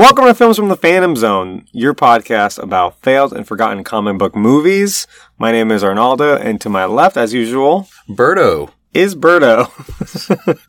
Welcome to Films from the Phantom Zone, your podcast about failed and forgotten comic book movies. My name is Arnaldo, and to my left, as usual, Berto. is Berto.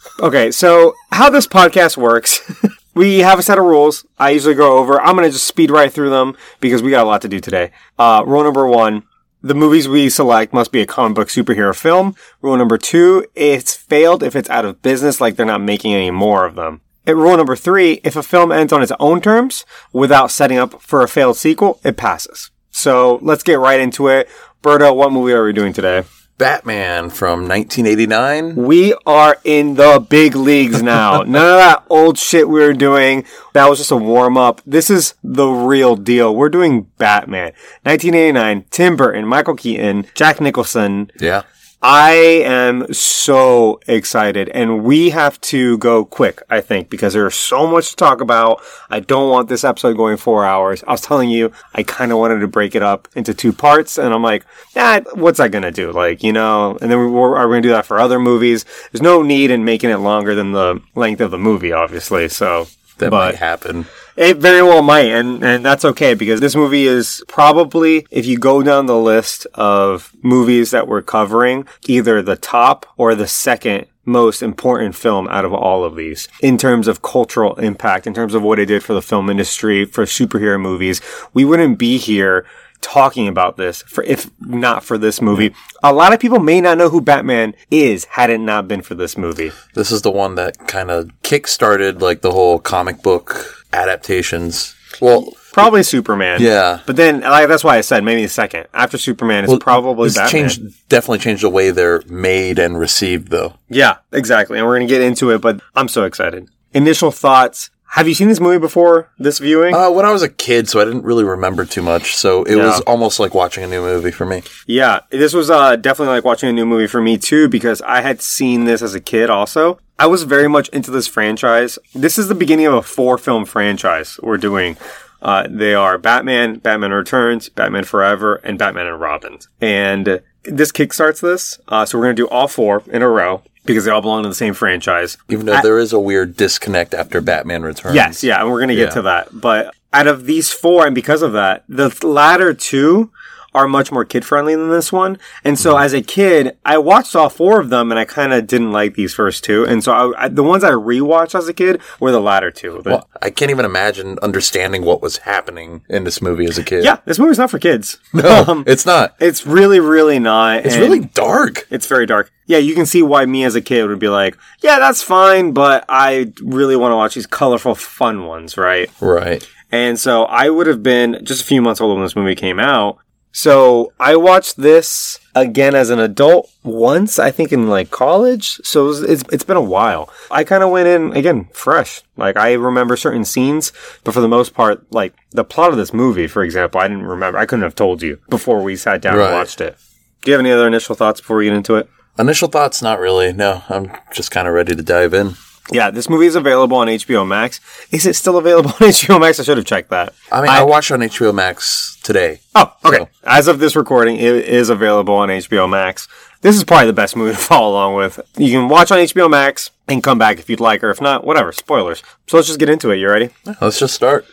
okay, so how this podcast works. We have a set of rules. I usually go over. I'm going to just speed right through them because we got a lot to do today. Uh, rule number one. The movies we select must be a comic book superhero film. Rule number two, it's failed if it's out of business, like they're not making any more of them. And rule number three, if a film ends on its own terms without setting up for a failed sequel, it passes. So let's get right into it. Berto, what movie are we doing today? Batman from 1989. We are in the big leagues now. None of that old shit we were doing. That was just a warm up. This is the real deal. We're doing Batman. 1989, Tim Burton, Michael Keaton, Jack Nicholson. Yeah. I am so excited and we have to go quick, I think, because there's so much to talk about. I don't want this episode going four hours. I was telling you, I kind of wanted to break it up into two parts and I'm like, nah, what's I going to do? Like, you know, and then we were, are going to do that for other movies. There's no need in making it longer than the length of the movie, obviously. So That but- might happen. It very well might, and, and that's okay because this movie is probably, if you go down the list of movies that we're covering, either the top or the second most important film out of all of these in terms of cultural impact, in terms of what it did for the film industry, for superhero movies. We wouldn't be here talking about this for if not for this movie. A lot of people may not know who Batman is had it not been for this movie. This is the one that kind of kick-started like the whole comic book adaptations. Well, Probably Superman. yeah. But then, like, that's why I said maybe a second. After Superman, it's probably This Batman. changed definitely changed the way they're made and received though. Yeah, exactly. And we're going to get into it, but I'm so excited. Initial thoughts. Have you seen this movie before this viewing? Uh, when I was a kid, so I didn't really remember too much. So it Yeah. was almost like watching a new movie for me. yeah, this was uh, definitely like watching a new movie for me too, because I had seen this as a kid also. I was very much into this franchise. This is the beginning of a four film franchise we're doing. Uh, they are Batman, Batman Returns, Batman Forever, and Batman and Robin. And this kickstarts this. Uh, so we're going to do all four in a row because they all belong to the same franchise. Even though there is a weird disconnect after Batman Returns. Yes, yeah, and we're going to get Yeah. to that. But out of these four, and because of that, the latter two are much more kid friendly than this one. And so Mm-hmm. as a kid, I watched all four of them and I kind of didn't like these first two. And so I, I, the ones I rewatched as a kid were the latter two. Well, I can't even imagine understanding what was happening in this movie as a kid. yeah, this movie's not for kids. No, it's not. It's really, really not. It's really dark. It's very dark. Yeah, you can see why me as a kid would be like, yeah, that's fine, but I really want to watch these colorful, fun ones, right? Right. And so I would have been just a few months old when this movie came out. So I watched this again as an adult once, I think in like college. So it was, it's, it's been a while. I kind of went in again fresh. Like I remember certain scenes, but for the most part, like the plot of this movie, for example, I didn't remember. I couldn't have told you before we sat down and watched it. Do you have any other initial thoughts before we get into it? Initial thoughts, not really. No, I'm just kind of ready to dive in. Yeah, this movie is available on HBO Max. Is it still available on HBO Max? I should have checked that. I mean, I, watched on HBO Max today. Oh, okay. So- As of this recording, it is available on HBO Max. This is probably the best movie to follow along with. You can watch on HBO Max and come back if you'd like, or if not, whatever. Spoilers. So let's just get into it. You ready? Let's just start.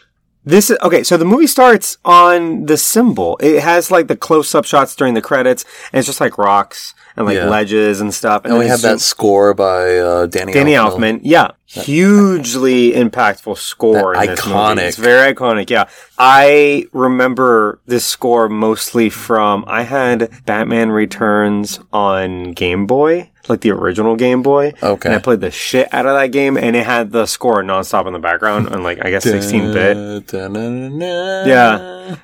This is okay. So the movie starts on the symbol. It has like the close-up shots during the credits, and it's just like rocks and like Yeah. ledges and stuff. And we then have that score by uh, Danny Danny Elfman. Elfman, yeah, hugely impactful score. That in this movie. iconic. It's very iconic. Yeah, I remember this score mostly from I had Batman Returns on Game Boy, like the original Game Boy. Okay. and I played the shit out of that game, and it had the score nonstop in the background on like I guess sixteen bit. Yeah.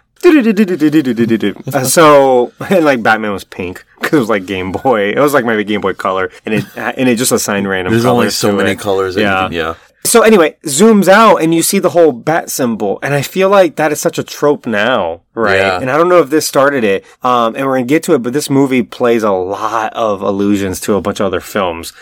Uh, so and like Batman was pink because it was like Game Boy. It was like maybe Game Boy Color, and it and it just assigned random. There's only so many it. colors. Yeah. Yeah. So anyway, zooms out and you see the whole bat symbol, and I feel like that is such a trope now, right? Yeah. And I don't know if this started it, um, and we're gonna get to it, but this movie plays a lot of allusions to a bunch of other films.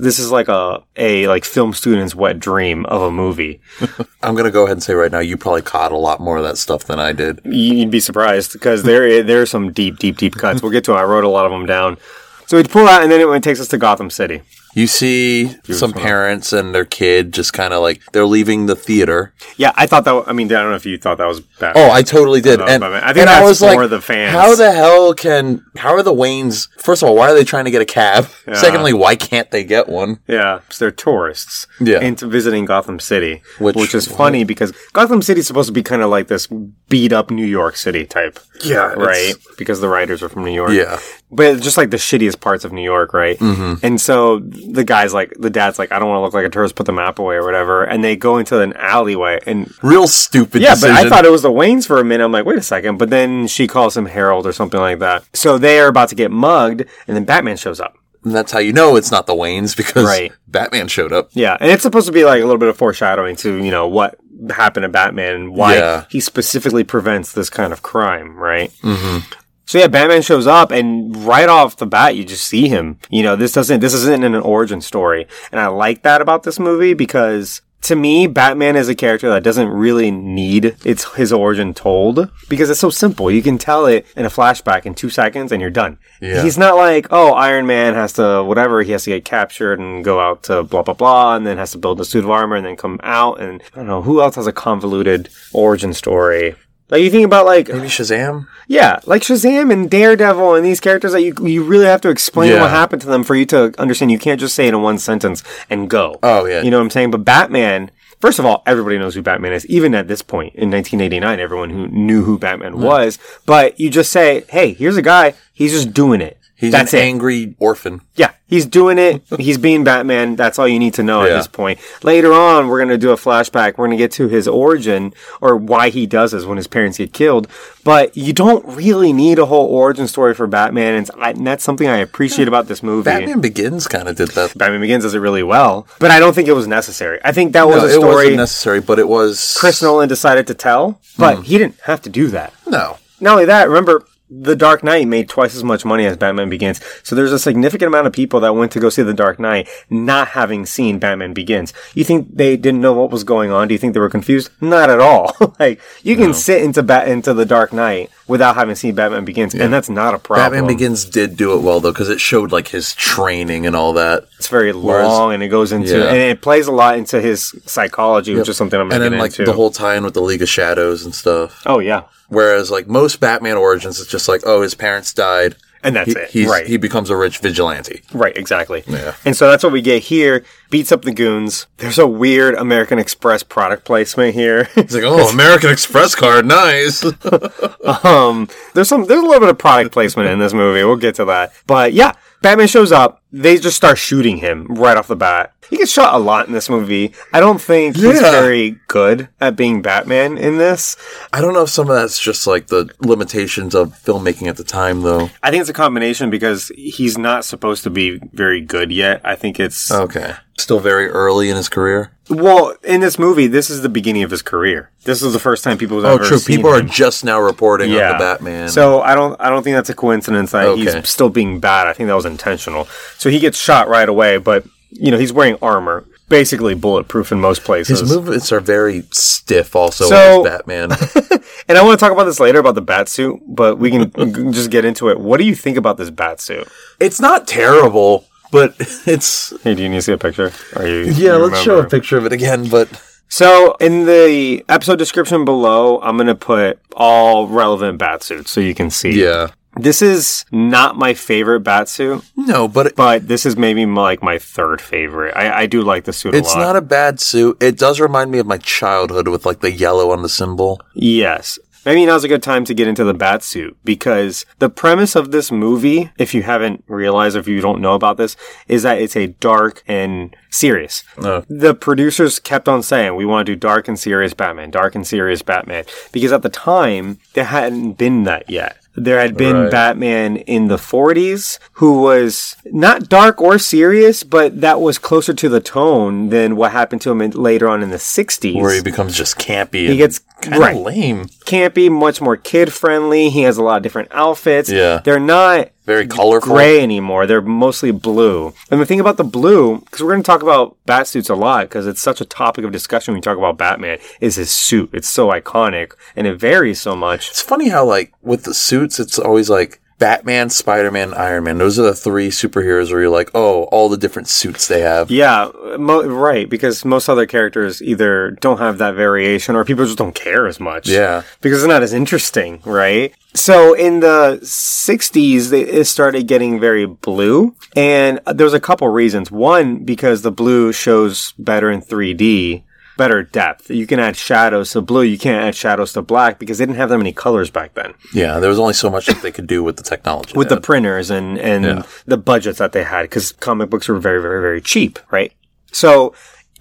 This is like a a like film student's wet dream of a movie. I'm gonna go ahead and say right now, you probably caught a lot more of that stuff than I did. You'd be surprised because there there are some deep, deep, deep cuts. We'll get to. Them. I wrote a lot of them down. So we pull out, and then it takes us to Gotham City. You see some parents and their kid just kind of like they're leaving the theater. Yeah, I thought that. I mean, I don't know if you thought that was bad. Oh, I totally did. know, and I think and I was for like, the fans. how the hell can how are the Waynes? First of all, why are they trying to get a cab? Secondly, why can't they get one? Yeah, 'cause they're tourists. Yeah. into visiting Gotham City, Which- which, is funny because Gotham City is supposed to be kind of like this beat up New York City type. Yeah, right. Because the writers are from New York. Yeah. But it's just like the shittiest parts of New York, right? Mm-hmm. And so the guy's like, the dad's like, I don't want to look like a tourist. Put the map away or whatever. And they go into an alleyway and. Real stupid. Yeah, decision. but I thought it was the Waynes for a minute. I'm like, wait a second. But then she calls him Harold or something like that. So they are about to get mugged, and then Batman shows up. And that's how you know it's not the Waynes because Right. Batman showed up. Yeah, and it's supposed to be like a little bit of foreshadowing to you know what happened to Batman and why Yeah. he specifically prevents this kind of crime, right? Mm-hmm. So yeah, Batman shows up, and right off the bat, you just see him. You know, this doesn't this isn't an origin story, and I like that about this movie because. To me, Batman is a character that doesn't really need its his origin told because it's so simple. You can tell it in a flashback in two seconds and you're done. Yeah. He's not like, oh, Iron Man has to whatever, he has to get captured and go out to blah blah blah, and then has to build a suit of armor and then come out. And I don't know who else has a convoluted origin story. Like you think about like Maybe Shazam. yeah, like Shazam and Daredevil and these characters that you you really have to explain Yeah. what happened to them for you to understand. You can't just say it in one sentence and go. Oh, yeah. you know what I'm saying. But Batman, first of all, everybody knows who Batman is. Even at this point in 1989, everyone who knew who Batman was. But you just say, "Hey, here's a guy. He's just doing it. He's That's an it. angry orphan. Yeah, he's doing it. He's being Batman. That's all you need to know at this point. Later on, we're going to do a flashback. We're going to get to his origin or why he does this when his parents get killed. But you don't really need a whole origin story for Batman. And, I, and that's something I appreciate about this movie. Batman Begins kind of did that. Batman Begins does it really well, but I don't think it was necessary. I think that was No, a it wasn't story necessary, but it was Chris Nolan decided to tell, but Hmm. he didn't have to do that. No, Not only that, remember, The Dark Knight made twice as much money as Batman Begins. So there's a significant amount of people that went to go see The Dark Knight not having seen Batman Begins. You think they didn't know what was going on? Do you think they were confused? Not at all. like, you can sit into Bat- into The Dark Knight without having seen Batman Begins, and that's not a problem. Batman Begins did do it well though because it showed like his training and all that. It's very long, and it goes into, Yeah. and it plays a lot into his psychology, which is something I'm And then like into. the whole tie-in with the League of Shadows and stuff. oh, yeah. Whereas like most Batman origins, it's just like, oh, his parents died, And that's he, it. he's, right. he becomes a rich vigilante. Right, exactly. Yeah. And so that's what we get here. Beats up the goons. There's a weird American Express product placement here. It's like, oh, American Express card, nice. um, there's some, there's a little bit of product placement in this movie. We'll get to that. But yeah, Batman shows up. They just start shooting him right off the bat. He gets shot a lot in this movie. I don't think he's very good at being Batman in this. I don't know if some of that's just like the limitations of filmmaking at the time, though. I think it's a combination because he's not supposed to be very good yet. I think it's Okay, still very early in his career. well in this movie. This is the beginning of his career. This is the first time people have Oh, ever true. seen People him. are just now reporting on the Batman. So I don't I don't think that's a coincidence that Okay. he's still being bad. I think that was intentional. So he gets shot right away, but you know, he's wearing armor. Basically bulletproof in most places. his movements are very stiff, also So- as Batman. and I want to talk about this later about the bat suit, but we can just get into it. What do you think about this bat suit? it's not terrible, but it's Hey, do you need to see a picture? Are you yeah. you let's show a picture of it again, but So in the episode description below, I'm gonna put all relevant bat suits so you can see. yeah, This is not my favorite bat suit. no, but it, but this is maybe my, like my third favorite. I, I do like the suit it's a lot. not a bad suit. It does remind me of my childhood with like the yellow on the symbol. yes. Maybe now's a good time to get into the bat suit because the premise of this movie, if you haven't realized, if you don't know about this, is that it's a dark and serious. Oh. The producers kept on saying, we want to do dark and serious Batman, dark and serious Batman, because at the time, there hadn't been that yet. There had been Right. Batman in the 40s who was not dark or serious, but that was closer to the tone than what happened to him in, later on in the 60s. Where he becomes just campy. He gets- kind right. of lame. campy, much more kid friendly. He has a lot of different outfits. Yeah. They're not Very colorful. gray anymore. They're mostly blue. And the thing about the blue, because we're going to talk about bat suits a lot, because it's such a topic of discussion when we talk about Batman, is his suit. It's so iconic and it varies so much. It's funny how like with the suits, it's always like Batman, Spider Man, Iron Man. Those are the three superheroes where you're like, oh, all the different suits they have. Yeah, mo- right. Because most other characters either don't have that variation or people just don't care as much. Yeah. Because it's not as interesting, right? So in the 60s, they, it started getting very blue. And there's a couple reasons. One, because the blue shows better in 3D. Better depth. You can add shadows to blue. You can't add shadows to black because they didn't have that many colors back then. Yeah, there was only so much that they could do with the technology. with the printers and and Yeah. the budgets that they had because comic books were very very very cheap right so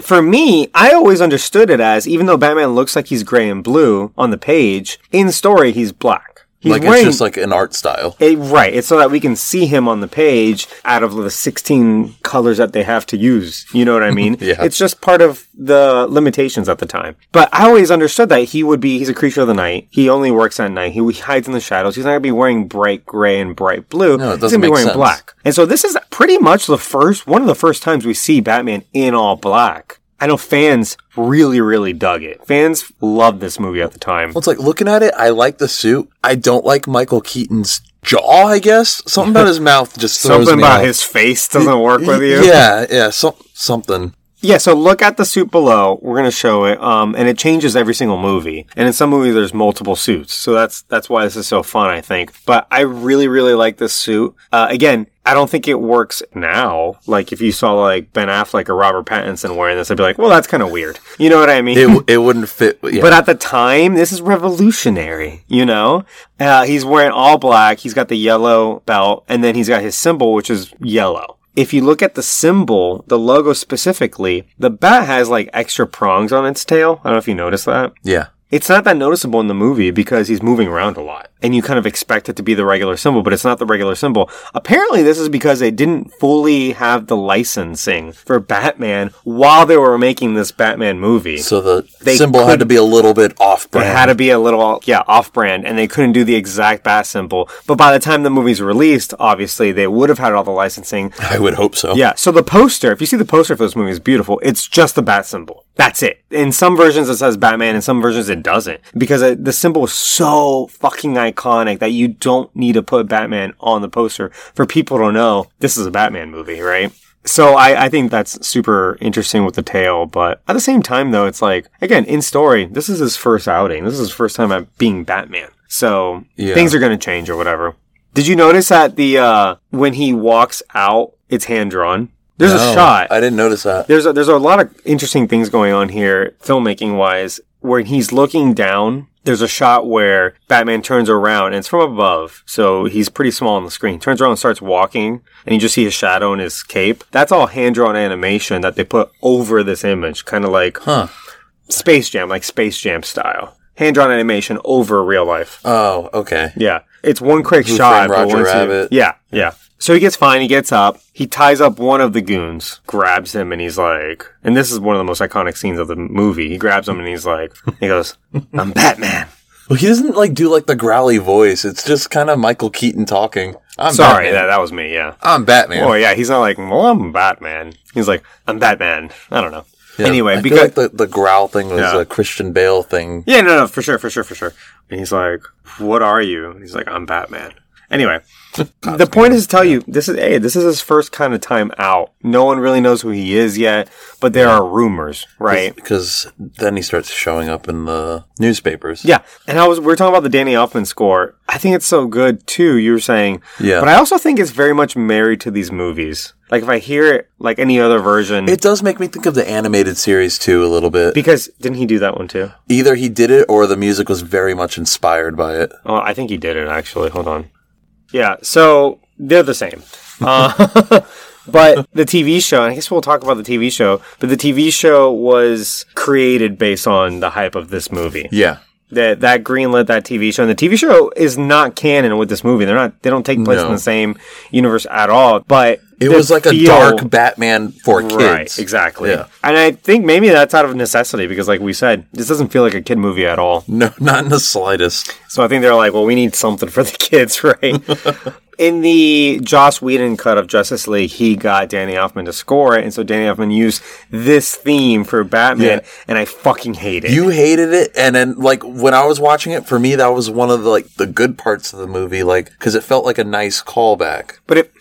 for me i always understood it as even though batman looks like he's gray and blue on the page in story he's black he's like wearing it's just like an art style. it, right. It's so that we can see him on the page out of the 16 colors that they have to use. You know what i mean? Yeah. it's just part of the limitations at the time. But i always understood that he would be he's a creature of the night. He only works at night. He hides in the shadows. He's not going to be wearing bright gray and bright blue. No, it he's doesn't he's going to be wearing sense. black. And so this is pretty much the first one of the first times we see batman in all black I know fans really, really dug it. Fans loved this movie at the time. Well, it's like looking at it, I like the suit. I don't like Michael Keaton's jaw, I guess. Something about his mouth just Something me about off. his face doesn't work with you. Yeah, yeah, so, something. Yeah, so look at the suit below. We're gonna show it, um, and it changes every single movie. And in some movies, there's multiple suits, so that's that's why this is so fun, I think. But I really, really like this suit. Uh, again, I don't think it works now. Like if you saw like Ben Affleck or Robert Pattinson wearing this, I'd be like, well, that's kind of weird. You know what I mean? It, it wouldn't fit. Yeah. But at the time, this is revolutionary, you know? Uh, he's wearing all black, he's got the yellow belt, and then he's got his symbol, which is yellow. If you look at the symbol, the logo specifically, the bat has like extra prongs on its tail. I don't know if you noticed that. yeah. It's not that noticeable in the movie because he's moving around a lot. And you kind of expect it to be the regular symbol, but it's not the regular symbol. Apparently, this is because they didn't fully have the licensing for Batman while they were making this Batman movie. So the They symbol had to be a little bit off brand. It had to be a little, yeah, off brand, and they couldn't do the exact bat symbol. But by the time the movie's released, obviously, they would have had all the licensing. I would hope so. Yeah, so the poster, if you see the poster for this movie, is beautiful. It's just the bat symbol. That's it. In some versions, it says Batman, in some versions, it doesn't. Because the symbol is so fucking iconic that you don't need to put Batman on the poster for people to know this is a Batman movie, right? So I, I think that's super interesting with the tail, but at the same time though, it's like, again, in story, this is his first outing. This is his first time at being Batman. So Yeah. things are gonna change or whatever. Did you notice that the, uh, when he walks out, it's hand drawn? There's a shot. I didn't notice that. There's a, there's a lot of interesting things going on here, filmmaking wise, where he's looking down. There's a shot where Batman turns around and it's from above. So he's pretty small on the screen. Turns around and starts walking and you just see his shadow and his cape. That's all hand drawn animation that they put over this image, kind of like Huh. Space Jam, like Space Jam style. Hand drawn animation over real life. Oh, okay. Yeah. It's one quick Who shot. Roger once you- Rabbit? yeah, yeah. So he gets fine. He gets up. He ties up one of the goons, grabs him, and he's like, and this is one of the most iconic scenes of the movie. He grabs him and he's like, he goes, I'm Batman. Well, he doesn't like do like the growly voice. It's just kind of Michael Keaton talking. I'm Sorry, Batman. that, that was me, yeah. I'm Batman. Oh, yeah. He's not like, well, I'm Batman. He's like, I'm Batman. I don't know. Yeah, anyway, I feel because. like the, the growl thing was Yeah. a Christian Bale thing. yeah, no, no, for sure, for sure, for sure. And he's like, what are you? And he's like, I'm Batman. Anyway, the point is to tell you this is hey, this is his first kind of time out. No one really knows who he is yet, but there are rumors, right? Because then he starts showing up in the newspapers. Yeah, and I was we are talking about the Danny Elfman score. I think it's so good too. You were saying, Yeah. but I also think it's very much married to these movies. Like if I hear it like any other version, It does make me think of the animated series too a little bit. because didn't he do that one too? Either he did it or the music was very much inspired by it. Oh, I think he did it actually. Hold on. Yeah, so they're the same. Uh, but the TV show, I guess we'll talk about the TV show, but the TV show was created based on the hype of this movie. Yeah. That that greenlit that TV show, and the TV show is not canon with this movie. They're not. They don't take place in the same universe at all. But It was like a dark Batman for kids. Right, exactly. Yeah. And I think maybe that's out of necessity because, like we said, this doesn't feel like a kid movie at all. No, not in the slightest. So I think they're like, well, we need something for the kids, right? In the Joss Whedon cut of Justice League, he got Danny Elfman to score it, and so Danny Elfman used this theme for Batman, Yeah. and I fucking hate it. You hated it, and then like when I was watching it, for me that was one of the like the good parts of the movie, like because it felt like a nice callback. but it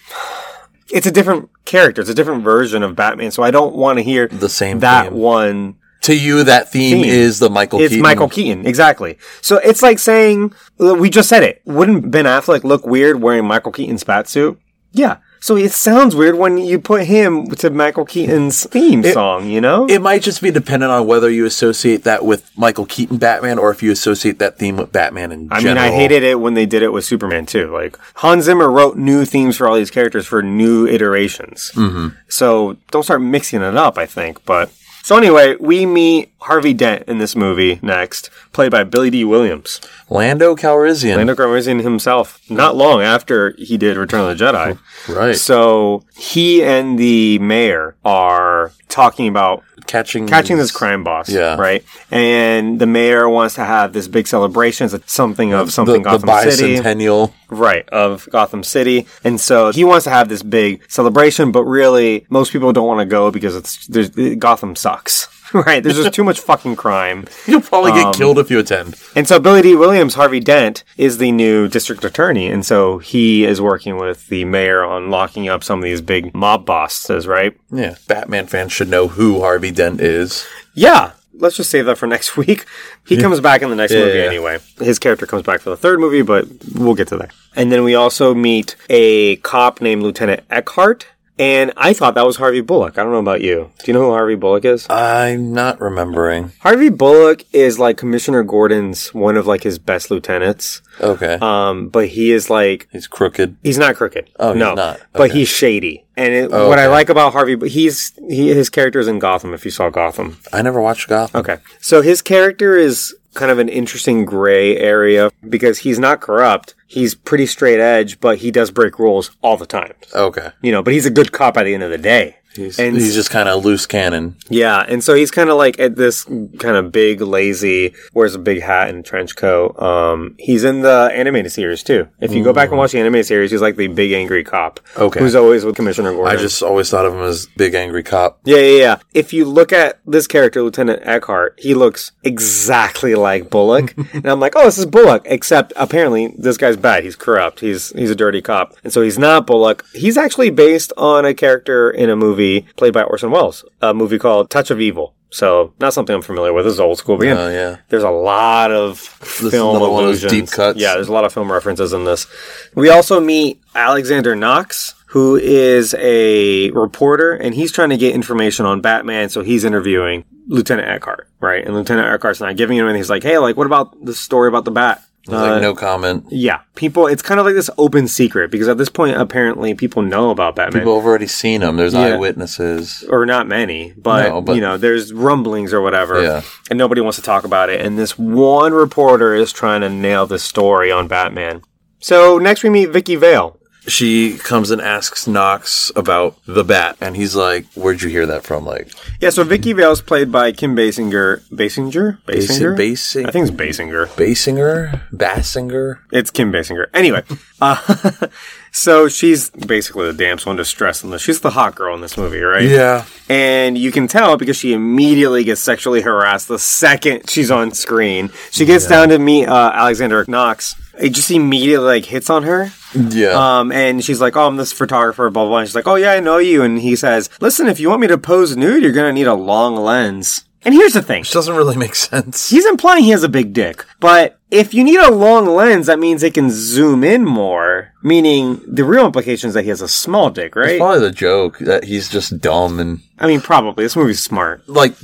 it's a different character. It's a different version of Batman, so I don't want to hear The same that theme. one. To you, that theme, Theme. is the Michael. It's Keaton. Michael Keaton, exactly. So it's like saying we just said it. Wouldn't Ben Affleck look weird wearing Michael Keaton's bat suit? Yeah. So it sounds weird when you put him to Michael Keaton's theme song. You know? It might just be dependent on whether you associate that with Michael Keaton Batman or if you associate that theme with Batman in I general. mean, I hated it when they did it with Superman too. Like Hans Zimmer wrote new themes for all these characters for new iterations. Mm-hmm. So don't start mixing it up. I think, but so anyway, we meet Harvey Dent in this movie next, played by Billy Dee Williams, Lando Calrissian. Lando Calrissian himself. Not long after he did Return of the Jedi. right. So he and the mayor are talking about catching catching this crime boss. Yeah. Right. And the mayor wants to have this big celebration. It's something of the, something the Gotham City. bicentennial. Right, of Gotham City. And so he wants to have this big celebration, but really most people don't want to go because it's Gotham sucks. right? There's just too much fucking crime. You'll probably Um, get killed if you attend. And so Billy Dee Williams, Harvey Dent, is the new district attorney. And so he is working with the mayor on locking up some of these big mob bosses, right? Yeah, Batman fans should know who Harvey Dent is. Yeah. Let's just save that for next week. He comes back in the next Yeah, movie yeah. anyway. His character comes back for the third movie, but we'll get to that. And then we also meet a cop named Lieutenant Eckhart. And I thought that was Harvey Bullock. I don't know about you. Do you know who Harvey Bullock is? I'm not remembering. Harvey Bullock is like Commissioner Gordon's one of like his best lieutenants. Okay, Um, but he is like he's crooked. He's not crooked. Oh, he's no, not. But he's shady. And it, Oh, what I like about Harvey, but he's he his character is in Gotham. If you saw Gotham, I never watched Gotham. okay. So his character is kind of an interesting gray area because he's not corrupt. He's pretty straight edge, but he does break rules all the time. Okay, You know, but he's a good cop at the end of the day. he's, And- he's just kind of loose cannon. Yeah, and so he's kind of like at this kind of big, lazy, wears a big hat and trench coat. Um, he's in the animated series too. If you go back and watch the animated series, he's like the big angry cop. Okay. who's always with Commissioner Gordon. I just always thought of him as big angry cop. Yeah, yeah, yeah. If you look at this character, Lieutenant Eckhart, he looks exactly like Bullock. and I'm like, oh, this is Bullock. Except apparently this guy's bad. He's corrupt. He's he's a dirty cop. And so he's not Bullock. He's actually based on a character in a movie played by Orson Welles, a movie called Touch of Evil. So not something I'm familiar with. This is old school. But yeah, Oh yeah, there's a lot of is film another one of those deep cuts. Yeah, there's a lot of film references in this. We also meet Alexander Knox, who is a reporter, and he's trying to get information on Batman. So he's interviewing Lieutenant Eckhart, right? And Lieutenant Eckhart's not giving him anything. He's like, "Hey, like, what about the story about the bat?" Like uh, no comment. Yeah, people. It's kind of like this open secret because at this point, apparently, people know about Batman. People have already seen him. There's Yeah. eyewitnesses. or not many, but, No, but- you know, there's rumblings or whatever, Yeah. and nobody wants to talk about it. And this one reporter is trying to nail the story on Batman. So next we meet Vicky Vale. She comes and asks Knox about the bat, and he's like, "Where'd you hear that from?" Like, Yeah, so Vicky Vale's played by Kim Basinger. Basinger? Basinger? Basing, I think it's Basinger. Basinger, Bassinger. It's Kim Basinger. Anyway, uh, so she's basically the damsel in distress in this. She's the hot girl in this movie, right? Yeah, And you can tell because she immediately gets sexually harassed the second she's on screen. She gets down to meet uh, Alexander Knox. It just immediately like hits on her. yeah. Um, and she's like, "Oh, I'm this photographer." Blah blah. blah. And she's like, "Oh yeah, I know you." And he says, "Listen, if you want me to pose nude, you're gonna need a long lens." And here's the thing: Which doesn't really make sense. he's implying he has a big dick, but if you need a long lens, that means it can zoom in more. Meaning, the real implication is that he has a small dick, It's right? probably the joke that he's just dumb and I mean, probably. This movie's smart. like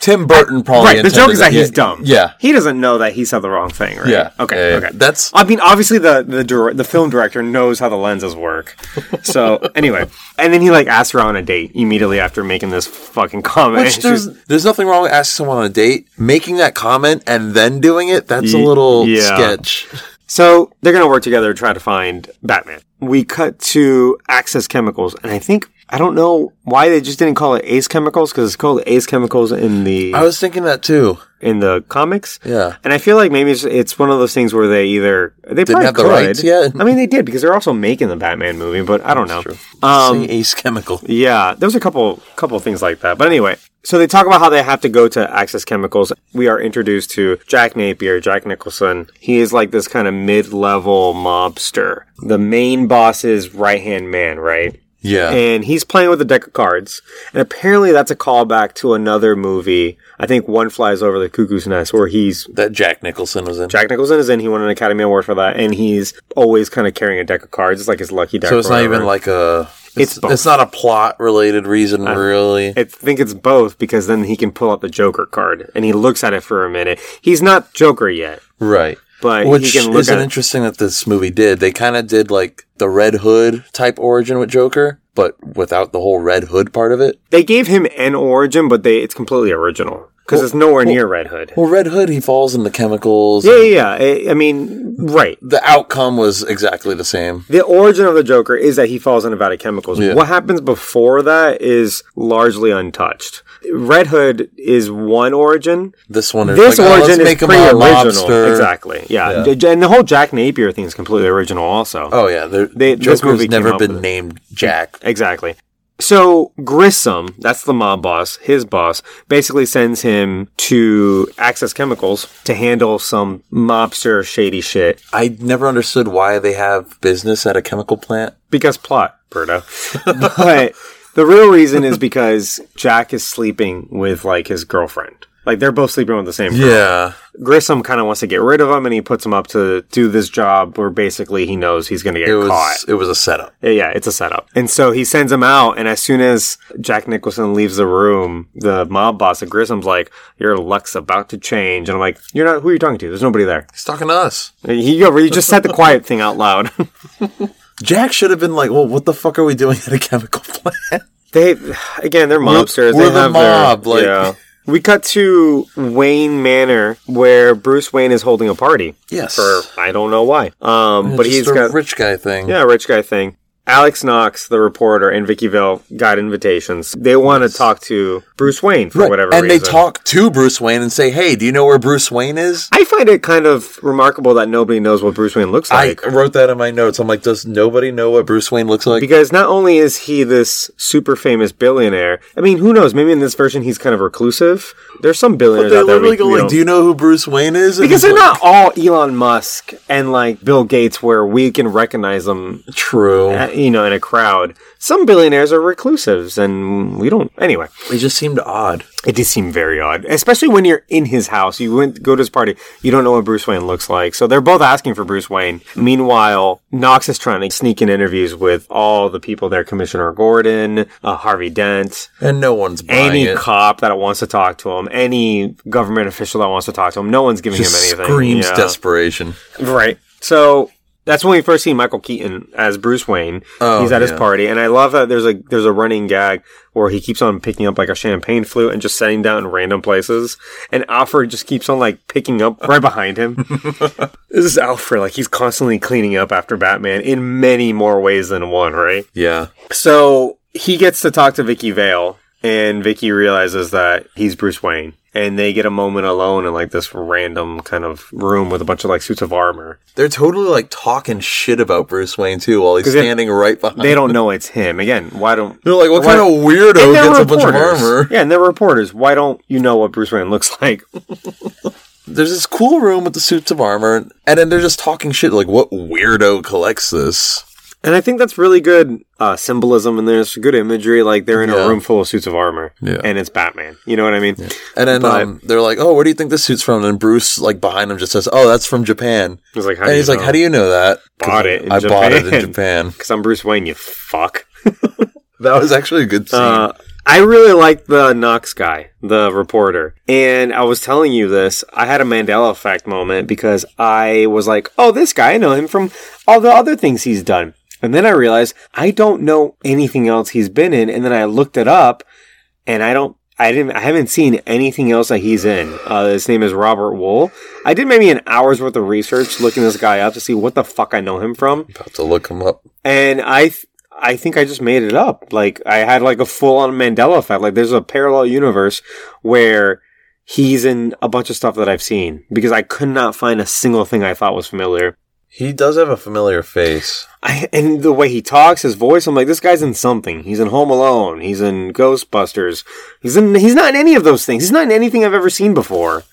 Tim Burton probably. Right, the joke is that he's dumb. Yeah, He doesn't know that he said the wrong thing, right? yeah. Okay, Yeah, yeah. okay. That's I mean, obviously the the dir- the film director knows how the lenses work. So anyway, and then he like asks her on a date immediately after making this fucking comment. Which and there's she's- there's nothing wrong with asking someone on a date, making that comment and then doing it. That's a Ye- little yeah. sketch. so they're gonna work together to try to find Batman. We cut to Axis Chemicals, and I think I don't know why they just didn't call it Ace Chemicals because it's called Ace Chemicals in the I was thinking that too. in the comics. Yeah. And I feel like maybe it's, it's one of those things where they either they probably have the could. rights yet. I mean, they did because they're also making the Batman movie, but I don't know. Um, Say Ace Chemical. yeah, there was a couple couple things like that. But anyway, so they talk about how they have to go to Axis Chemicals. We are introduced to Jack Napier, Jack Nicholson. He is like this kind of mid-level mobster, the main boss's right-hand man, right? Yeah. and he's playing with a deck of cards. And apparently, that's a callback to another movie. I think One Flies Over the Cuckoo's Nest, where he's that Jack Nicholson was in. Jack Nicholson is in. He won an Academy Award for that, and he's always kind of carrying a deck of cards. It's like his lucky deck. so it's not even like a. It's It's, it's not a plot related reason, really. I think it's both because then he can pull out the Joker card and he looks at it for a minute. He's not Joker yet, right. but Which he can look isn't at it. interesting that this movie did. They kind of did like the Red Hood type origin with Joker, but without the whole Red Hood part of it. They gave him an origin, but they it's completely original because it's nowhere near Red Hood. Well, Red Hood, he falls in the chemicals. Yeah, yeah, yeah. I, I mean, right. The outcome was exactly the same. The origin of the Joker is that he falls in a vat of chemicals. Yeah. What happens before that is largely untouched. Red Hood is one origin. This one is This like, oh, origin is pretty original. Exactly. Yeah. And the whole Jack Napier thing is completely original also. Oh yeah, this Joker's movie never been named Jack. Exactly. So Grissom, that's the mob boss, his boss, basically sends him to Axis Chemicals to handle some mobster shady shit. I never understood why they have business at a chemical plant. Because plot, Berto. but the real reason is because Jack is sleeping with like his girlfriend. Like they're both sleeping with the same girl. Yeah, Grissom kind of wants to get rid of him and he puts him up to do this job where basically he knows he's going to get it was caught. it was a setup. Yeah, it's a setup. And so he sends him out, and as soon as Jack Nicholson leaves the room, the mob boss at Grissom's like, Your luck's about to change. And I'm like, You're not, who are you talking to? There's nobody there. He's talking to us. He, you just said the quiet thing out loud. Jack should have been like, "Well, what the fuck are we doing at a chemical plant?" they, again, they're mobsters. we're they the mob, their, like- yeah. We cut to Wayne Manor where Bruce Wayne is holding a party. Yes. For, I don't know why. Um, but he's a got, rich guy thing. Yeah, rich guy thing. Alex Knox, the reporter, and Vicky Vale got invitations. They want to talk to Bruce Wayne for Right. whatever and reason. they talk to Bruce Wayne and say, "Hey, do you know where Bruce Wayne is?" I find it kind of remarkable that nobody knows what Bruce Wayne looks like. I wrote that in my notes. I'm like, does nobody know what Bruce Wayne looks like? because not only is he this super famous billionaire, I mean, who knows? Maybe in this version he's kind of reclusive. There's some billionaires they out there. we- literally go like, don't- you know who Bruce Wayne is?" And because they're like, not all Elon Musk and like Bill Gates, where we can recognize them true. uh, you know, in a crowd. Some billionaires are reclusives, and we don't. Anyway, it just seemed odd. it did seem very odd, especially when you're in his house. You went go to his party. You don't know what Bruce Wayne looks like, so they're both asking for Bruce Wayne. Meanwhile, Knox is trying to sneak in interviews with all the people there: Commissioner Gordon, uh, Harvey Dent, And no one's any it. cop that wants to talk to him, any government official that wants to talk to him. No one's giving just him anything. screams Yeah. desperation. Right. So that's when we first see Michael Keaton as Bruce Wayne. Oh, He's at his party, and I love that there's a there's a running gag where he keeps on picking up like a champagne flute and just setting down in random places, and Alfred just keeps on like picking up right behind him. this is Alfred, like he's constantly cleaning up after Batman in many more ways than one, right? Yeah. So he gets to talk to Vicky Vale, and Vicky realizes that he's Bruce Wayne. And they get a moment alone in like this random kind of room with a bunch of like suits of armor. They're totally like talking shit about Bruce Wayne too while he's standing right behind. They don't know it's him. Again, why don't They're like, what why- kind of weirdo gets a bunch of reporters. armor? Yeah, and they're reporters. Why don't you know what Bruce Wayne looks like? There's this cool room with the suits of armor, and then they're just talking shit like, what weirdo collects this? And I think that's really good uh, symbolism, and there's good imagery. Like they're in Yeah. a room full of suits of armor, Yeah. and it's Batman. You know what I mean? And then But- um, they're like, oh, where do you think this suit's from? And Bruce, like, behind him just says, oh, that's from Japan. He's like, how and do he's you like, know? how do you know that? Bought it in I bought it in Japan." Japan. Because I'm Bruce Wayne. You fuck. That was actually a good scene. Uh, I really like the Knox guy, the reporter. And I was telling you this, I had a Mandela effect moment because I was like, oh, this guy, I know him from all the other things he's done. And then I realized I don't know anything else he's been in. And then I looked it up and I don't. I didn't. I haven't seen anything else that he's in. Uh, his name is Robert Wuhl. I did maybe an hour's worth of research looking this guy up to see what the fuck I know him from About to look him up. and I th- I think I just made it up. Like I had like a full on Mandela effect. Like there's a parallel universe where he's in a bunch of stuff that I've seen because I could not find a single thing I thought was familiar. He does have a familiar face. I, and the way he talks, his voice, I'm like, this guy's in something. He's in Home Alone. He's in Ghostbusters. He's in. He's not in any of those things. He's not in anything I've ever seen before.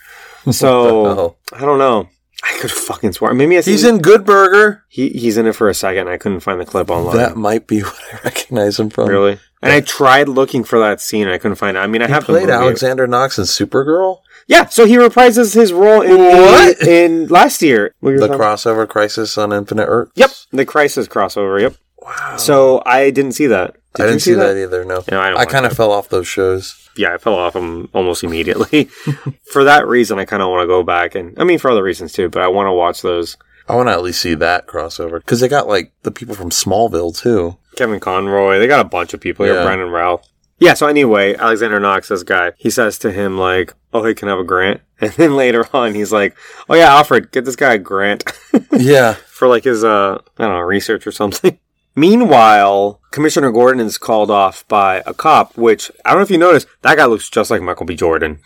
So? I don't know. I could fucking swear. Maybe I He's in Good Burger. He, he's in it for a second. I couldn't find the clip online. That might be what I recognize him from. really? And I tried looking for that scene. I couldn't find it. I mean, I He have played. Alexander Knox in Supergirl. Yeah, so he reprises his role in What? in last year. What The crossover Crisis on Infinite Earth. Yep, the Crisis crossover. Yep. Wow. So I didn't see that. Did I didn't see that, either. No. Yeah, I I kind of fell off those shows. Yeah, I fell off them almost immediately. for that reason, I kind of want to go back and I mean for other reasons too, but I want to watch those. I want to at least see that crossover because they got like the people from Smallville too. Kevin Conroy. They got a bunch of people here. Yeah. Brandon Routh. Yeah. So anyway, Alexander Knox, this guy, he says to him like, "Oh, he can have a grant," and then later on, he's like, "Oh yeah, Alfred, get this guy a grant yeah. for like his uh, I don't know, research or something." Meanwhile, Commissioner Gordon is called off by a cop, which I don't know if you noticed, that guy looks just like Michael B. Jordan.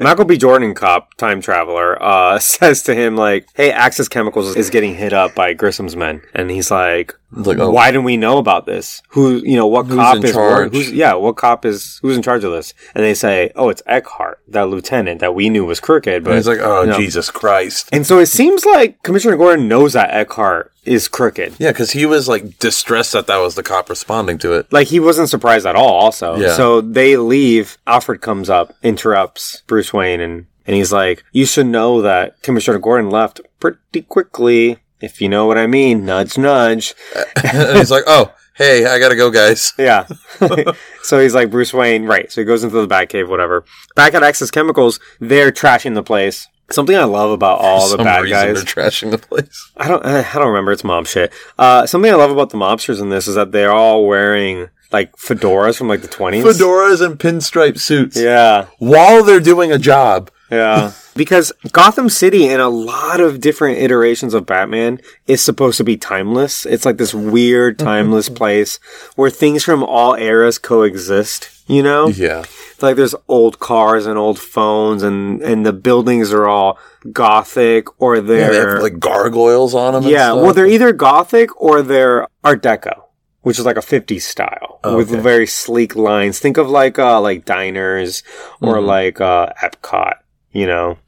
Michael B. Jordan, cop, time traveler, uh, says to him like, "Hey, Axis Chemicals is getting hit up by Grissom's men," and he's like, It's like, oh, why didn't we know about this? Who, you know, what cop in is, charge? who's, yeah, what cop is, who's in charge of this? And they say, oh, it's Eckhart, that lieutenant that we knew was crooked, but And he's like, oh, no. Jesus Christ. And so it seems like Commissioner Gordon knows that Eckhart is crooked. Yeah, because he was like distressed that that was the cop responding to it. Like he wasn't surprised at all. Also, Yeah. so they leave. Alfred comes up, interrupts Bruce Wayne, and and he's like, "You should know that Commissioner Gordon left pretty quickly, if you know what I mean." Nudge, nudge. and he's like, oh, hey, I gotta go, guys. Yeah. so he's like Bruce Wayne, right? So he goes into the Batcave, whatever. Back at Axis Chemicals, they're trashing the place. Something I love about all For the bad guys. They're trashing the place. I don't. I don't remember. It's mob shit. Uh, something I love about the mobsters in this is that they're all wearing like fedoras from like the twenties. Fedoras and pinstripe suits. Yeah. While they're doing a job. Yeah. because Gotham City and a lot of different iterations of Batman is supposed to be timeless. It's like this weird timeless place where things from all eras coexist, you know? Yeah. Like there's old cars and old phones and and the buildings are all gothic or Yeah, they they're have like gargoyles on them. Yeah, well they're either gothic or they're art deco. Which is like a 50s style with very sleek lines. Think of like uh like diners or Mhm. like uh Epcot, you know.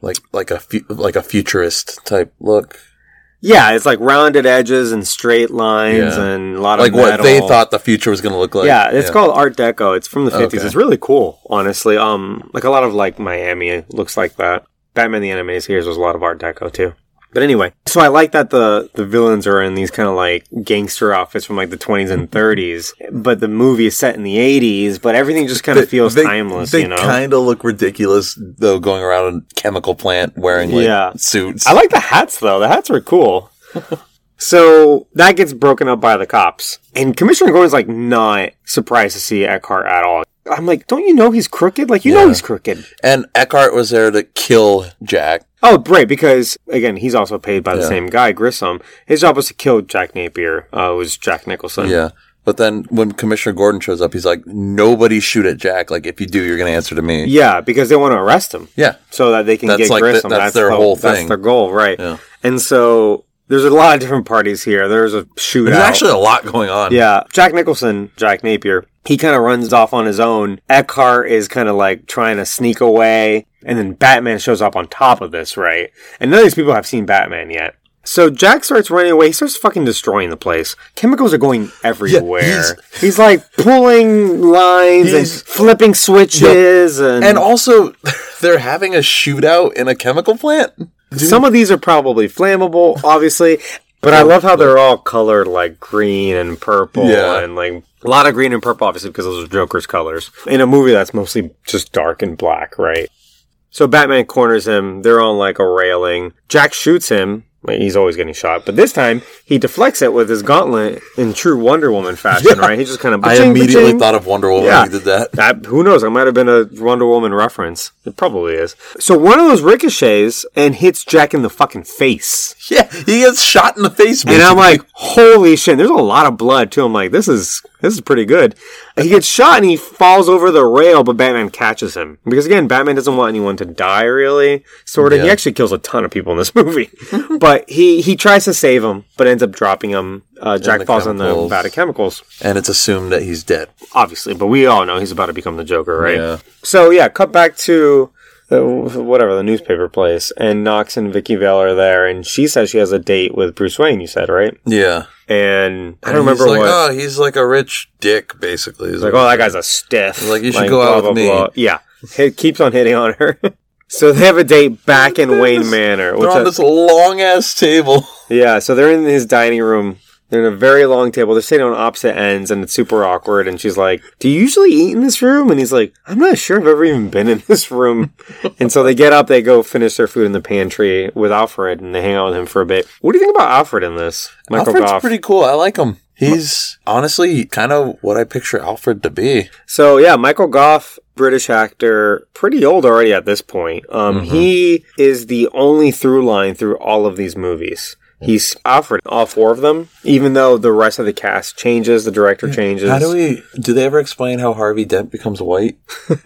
like like a fu- like a futurist type look, Yeah, it's like rounded edges and straight lines Yeah. and a lot like of like what they thought the future was going to look like. yeah, it's called Art Deco. It's from the fifties. Okay. It's really cool, honestly. Um, like a lot of like Miami looks like that. Batman the Animated Series was a lot of Art Deco too. But anyway, so I like that the the villains are in these kind of like gangster outfits from like the twenties and thirties, but the movie is set in the eighties. But everything just kind of feels they, timeless, They you know. kind of look ridiculous though, going around a chemical plant wearing like Yeah. suits. I like the hats though. The hats were cool. so that gets broken up by the cops, and Commissioner Gordon's like not surprised to see Eckhart at all. I'm like, don't you know he's crooked? Like you know he's crooked. and Eckhart was there to kill Jack. Oh, right, because again, he's also paid by the Yeah. same guy, Grissom. His job was to kill Jack Napier. Uh, it was Jack Nicholson. Yeah. But then when Commissioner Gordon shows up, he's like, "Nobody shoot at Jack. Like, if you do, you're going to answer to me." Yeah, because they want to arrest him Yeah. so that they can That's get like the- Grissom. that's their the- whole That's thing. their goal, right? Yeah. And so there's a lot of different parties here. There's a shootout. There's actually a lot going on. Yeah, Jack Nicholson, Jack Napier, he kind of runs off on his own. Eckhart is kind of like trying to sneak away, and then Batman shows up on top of this, right? And none of these people have seen Batman yet. So Jack starts running away. He starts fucking destroying the place. Chemicals are going everywhere. he's- he's, like pulling lines and flipping switches, and, And also, they're having a shootout in a chemical plant. Some of these are probably flammable, obviously. But I love how they're all colored like green and purple Yeah. and like a lot of green and purple, obviously, because those are Joker's colors. In a movie that's mostly just dark and black, right? So Batman corners him. They're on like a railing. Jack shoots him, he's always getting shot, but this time he deflects it with his gauntlet in true Wonder Woman fashion, right? He just kind of. I immediately thought of Wonder Woman Yeah. when he did that. That, who knows? It might have been a Wonder Woman reference. It probably is. So one of those ricochets and hits Jack in the fucking face. Yeah, he gets shot in the face. And I'm like, holy shit, there's a lot of blood too. I'm like, this is this is pretty good. He gets shot and he falls over the rail, but Batman catches him. Because again, Batman doesn't want anyone to die really. Sort of. He actually kills a ton of people in this movie. but he he tries to save him, but ends up dropping him. Uh, Jack the falls in the vat of chemicals. and it's assumed that he's dead. Obviously, but we all know he's about to become the Joker, right? Yeah. So yeah, cut back to uh, whatever the newspaper place, and Knox and Vicky Vale are there, and she says she has a date with Bruce Wayne. You said right? Yeah. And I don't remember like, what. Oh, he's like a rich dick, basically. He's like, oh, that guy's a stiff. Like, you should go out with me. Yeah, it keeps on hitting on her. so they have a date back in Wayne Manor, They're on this long ass table. yeah. So they're in his dining room. They're in a very long table. They're sitting on opposite ends, and it's super awkward. And she's like, "Do you usually eat in this room?" And he's like, "I'm not sure I've ever even been in this room." and so they get up, they go finish their food in the pantry with Alfred, and they hang out with him for a bit. What do you think about Alfred in this? Michael Alfred's Gough. pretty cool. I like him. He's honestly kind of what I picture Alfred to be. So yeah, Michael Gough, British actor, pretty old already at this point. Um, Mm-hmm. he is the only through line through all of these movies. He's offered all four of them. Even though the rest of the cast changes, the director changes. How do we? Do they ever explain how Harvey Dent becomes white?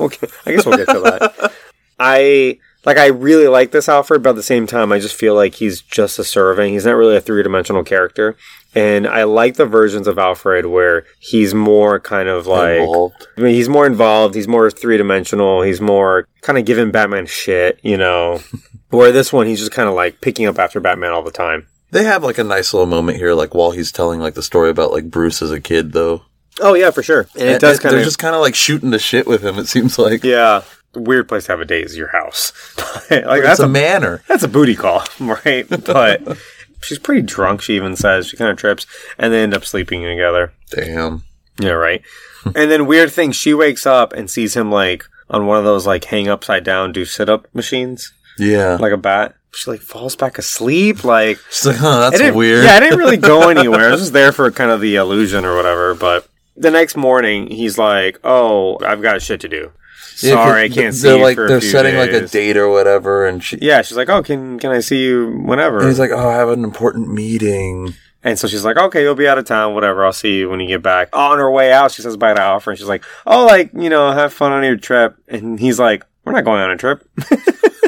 Okay, I guess we'll get to that. I like. I really like this Alfred, but at the same time, I just feel like he's just a servant. He's not really a three dimensional character, and I like the versions of Alfred where he's more kind of like. Involved. I mean, he's more involved. He's more three dimensional. He's more kind of giving Batman shit, you know. Where this one, he's just kind of like picking up after Batman all the time. They have like a nice little moment here, like while he's telling like the story about like Bruce as a kid, though. Oh yeah, for sure. And it does kind They're just kind of like shooting the shit with him. It seems like yeah. Weird place to have a date is your house. like that's a, a manner. That's a booty call, right? But she's pretty drunk, she even says. She kind of trips, and they end up sleeping together. Damn. Yeah, right. and then weird thing, she wakes up and sees him like on one of those like hang upside down, do sit up machines, Yeah. like a bat. She like falls back asleep, like She's like, huh, that's weird. Yeah, I didn't really go anywhere. I was just there for kind of the illusion or whatever. But the next morning, he's like, "Oh, I've got shit to do. Sorry, I can't see They're you like they're setting like a date or whatever, and she. Yeah, she's like, "Oh, can can I see you whenever?" And he's like, "Oh, I have an important meeting." And so she's like, okay, you'll be out of town, whatever. I'll see you when you get back. On her way out, she says bye to Alfred. And she's like, oh, like, you know, have fun on your trip. And he's like, we're not going on a trip.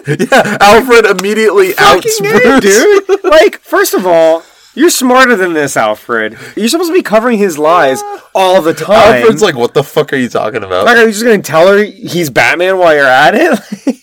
yeah, Alfred immediately outs Bruce. dude. like, first of all, you're smarter than this, Alfred. You're supposed to be covering his lies all the time. Alfred's like, "What the fuck are you talking about?" like, are you just going to tell her he's Batman while you're at it?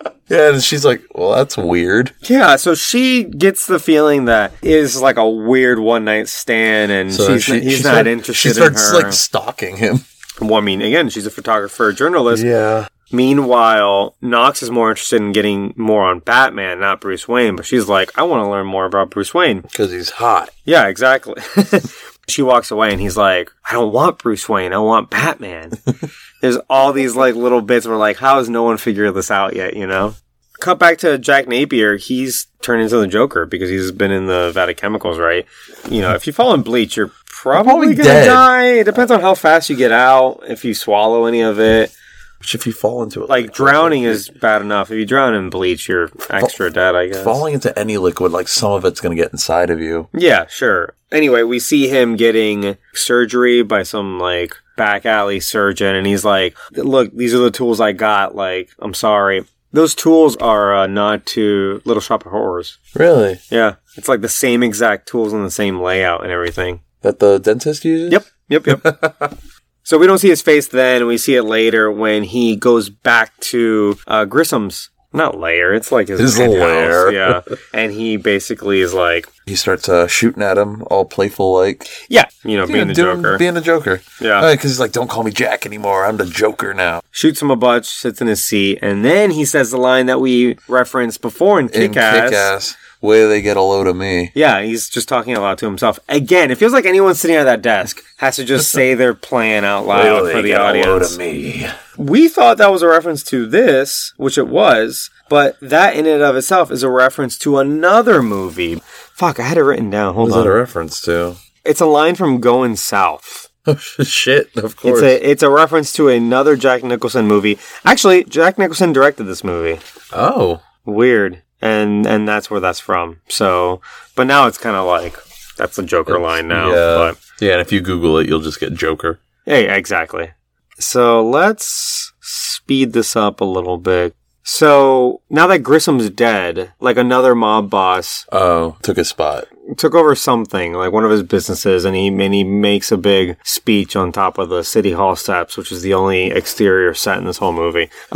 Yeah, and she's like, "Well, that's weird." yeah, so she gets the feeling that is like a weird one night stand and So she's, she- he's she not interested She in starts her. like stalking him. well, I mean, again, she's a photographer, journalist. Yeah. Meanwhile, Knox is more interested in getting more on Batman, not Bruce Wayne. But she's like, I want to learn more about Bruce Wayne. Because he's hot. Yeah, exactly. she walks away and he's like, I don't want Bruce Wayne. I want Batman. There's all these like little bits where like, how has no one figured this out yet, you know? Cut back to Jack Napier. He's turned into the Joker because he's been in the vat of chemicals, right? You know, if you fall in bleach, you're probably, probably gonna dead. die. It depends on how fast you get out, if you swallow any of it. Which, if you fall into it, Like drowning is bad enough. If you drown in bleach, you're extra dead, I guess. falling into any liquid, like some of it's going to get inside of you. Yeah, sure. Anyway, we see him getting surgery by some like back alley surgeon, and he's like, "Look, these are the tools I got. Like, I'm sorry." Those tools are uh, nod to Little Shop of Horrors. Really? Yeah, it's like the same exact tools and the same layout and everything. That the dentist uses? Yep, yep, yep. so we don't see his face then. We see it later when he goes back to uh, Grissom's. Not lair. It's like his, His lair. Yeah, and he basically is like, He starts uh, shooting at him, all playful like. yeah, you know, being the doing- Joker. Being the Joker. Yeah. Because he's like, don't call me Jack anymore. I'm the Joker now. shoots him a bunch, sits in his seat, and then he says the line that we referenced before in In Kick-Ass. Way they get a load of me. Yeah, he's just talking out loud to himself. Again, it feels like anyone sitting at that desk has to just say their plan out loud for the audience. me. We thought that was a reference to this, which it was, but that in and of itself is a reference to another movie. Fuck, I had it written down. Hold What's on. that a reference to? it's a line from Going South. Shit, of course. It's a it's a reference to another Jack Nicholson movie. Actually, Jack Nicholson directed this movie. oh. Weird. And and that's where that's from. So, but now it's kind of like that's the Joker line now. Yeah. But yeah, and if you Google it, you'll just get Joker. Hey, exactly. So let's speed this up a little bit. So now that Grissom's dead, like another mob boss Oh, took his spot. Took over something, like one of his businesses, and he and he makes a big speech on top of the city hall steps, which is the only exterior set in this whole movie.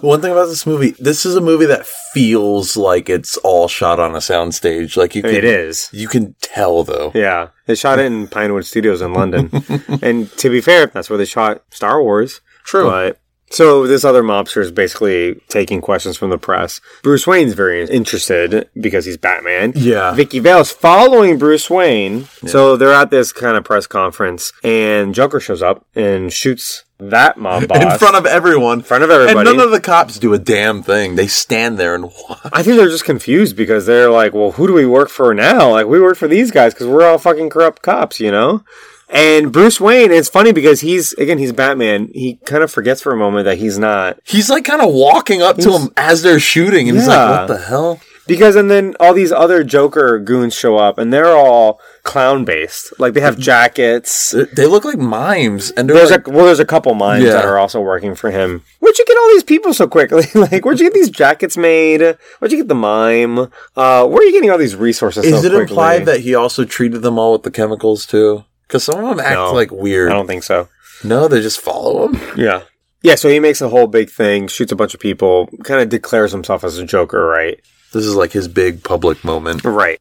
One thing about this movie, this is a movie that feels like it's all shot on a soundstage. Like you can, it is. You can tell though. Yeah, they shot it in Pinewood Studios in London, and to be fair, that's where they shot Star Wars. True. But so this other mobster is basically taking questions from the press. Bruce Wayne's very interested because he's Batman. Yeah. Vicki Vale's following Bruce Wayne. So they're at this kind of press conference, and Joker shows up and shoots that mob boss In front of everyone. In front of everybody. And none of the cops do a damn thing. They stand there and watch. I think they're just confused because they're like, well, who do we work for now? Like, we work for these guys because we're all fucking corrupt cops, you know? And Bruce Wayne, it's funny because he's, again, he's Batman. He kind of forgets for a moment that he's not. He's like kind of walking up to him as they're shooting, and he's like, "What the hell?" Because, and then all these other Joker goons show up and they're all clown based. Like, they have jackets. They- They look like mimes, and There's like, a, well, there's a couple mimes Yeah. that are also working for him. Where'd you get all these people so quickly? like, where'd you get these jackets made? Where'd you get the mime? Uh, where are you getting all these resources Is so it quickly? implied that he also treated them all with the chemicals too? Because some of them act No. like weird. I don't think so. No, they just follow him. Yeah. Yeah, so he makes a whole big thing, shoots a bunch of people, kind of declares himself as a Joker, right? This is like his big public moment. Right.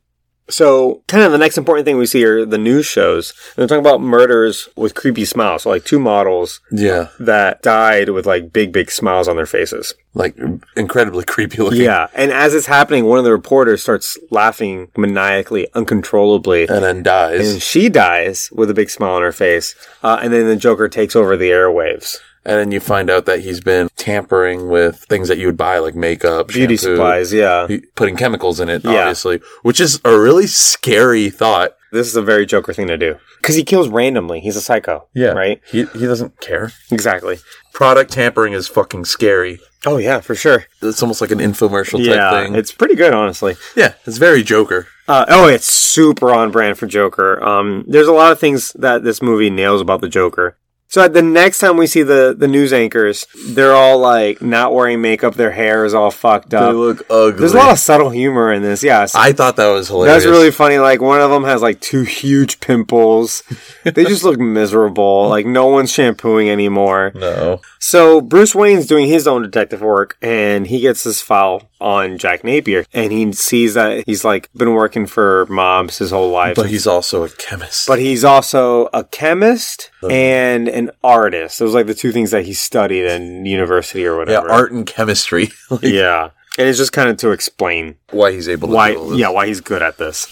So, kind of the next important thing we see are the news shows. They're talking about murders with creepy smiles. So, like two models Yeah, that died with like big, big smiles on their faces. like incredibly creepy looking. Yeah. And as it's happening, one of the reporters starts laughing maniacally, uncontrollably. and then dies. And she dies with a big smile on her face. Uh, and then the Joker takes over the airwaves. And then you find out that he's been tampering with things that you would buy, like makeup, Beauty shampoo, supplies, yeah. putting chemicals in it, Yeah. obviously, which is a really scary thought. This is a very Joker thing to do. Because he kills randomly. He's a psycho. Yeah. Right? He he doesn't care. Exactly. Product tampering is fucking scary. Oh, yeah, for sure. It's almost like an infomercial type Yeah, thing. it's pretty good, honestly. yeah, it's very Joker. Uh, oh, it's super on brand for Joker. Um, there's a lot of things that this movie nails about the Joker. So the next time we see the, the news anchors, they're all like not wearing makeup. Their hair is all fucked up. They look ugly. There's a lot of subtle humor in this. Yeah, so I thought that was hilarious. that's really funny. Like one of them has like two huge pimples. they just look miserable. Like no one's shampooing anymore. no. So Bruce Wayne's doing his own detective work and he gets this file on Jack Napier and he sees that he's like been working for mobs his whole life. But he's also a chemist. But he's also a chemist Uh-huh. and an artist. Those are like the two things that he studied in university or whatever. yeah, art and chemistry. Like, Yeah. And it's just kind of to explain why he's able to why do all this. yeah, why he's good at this.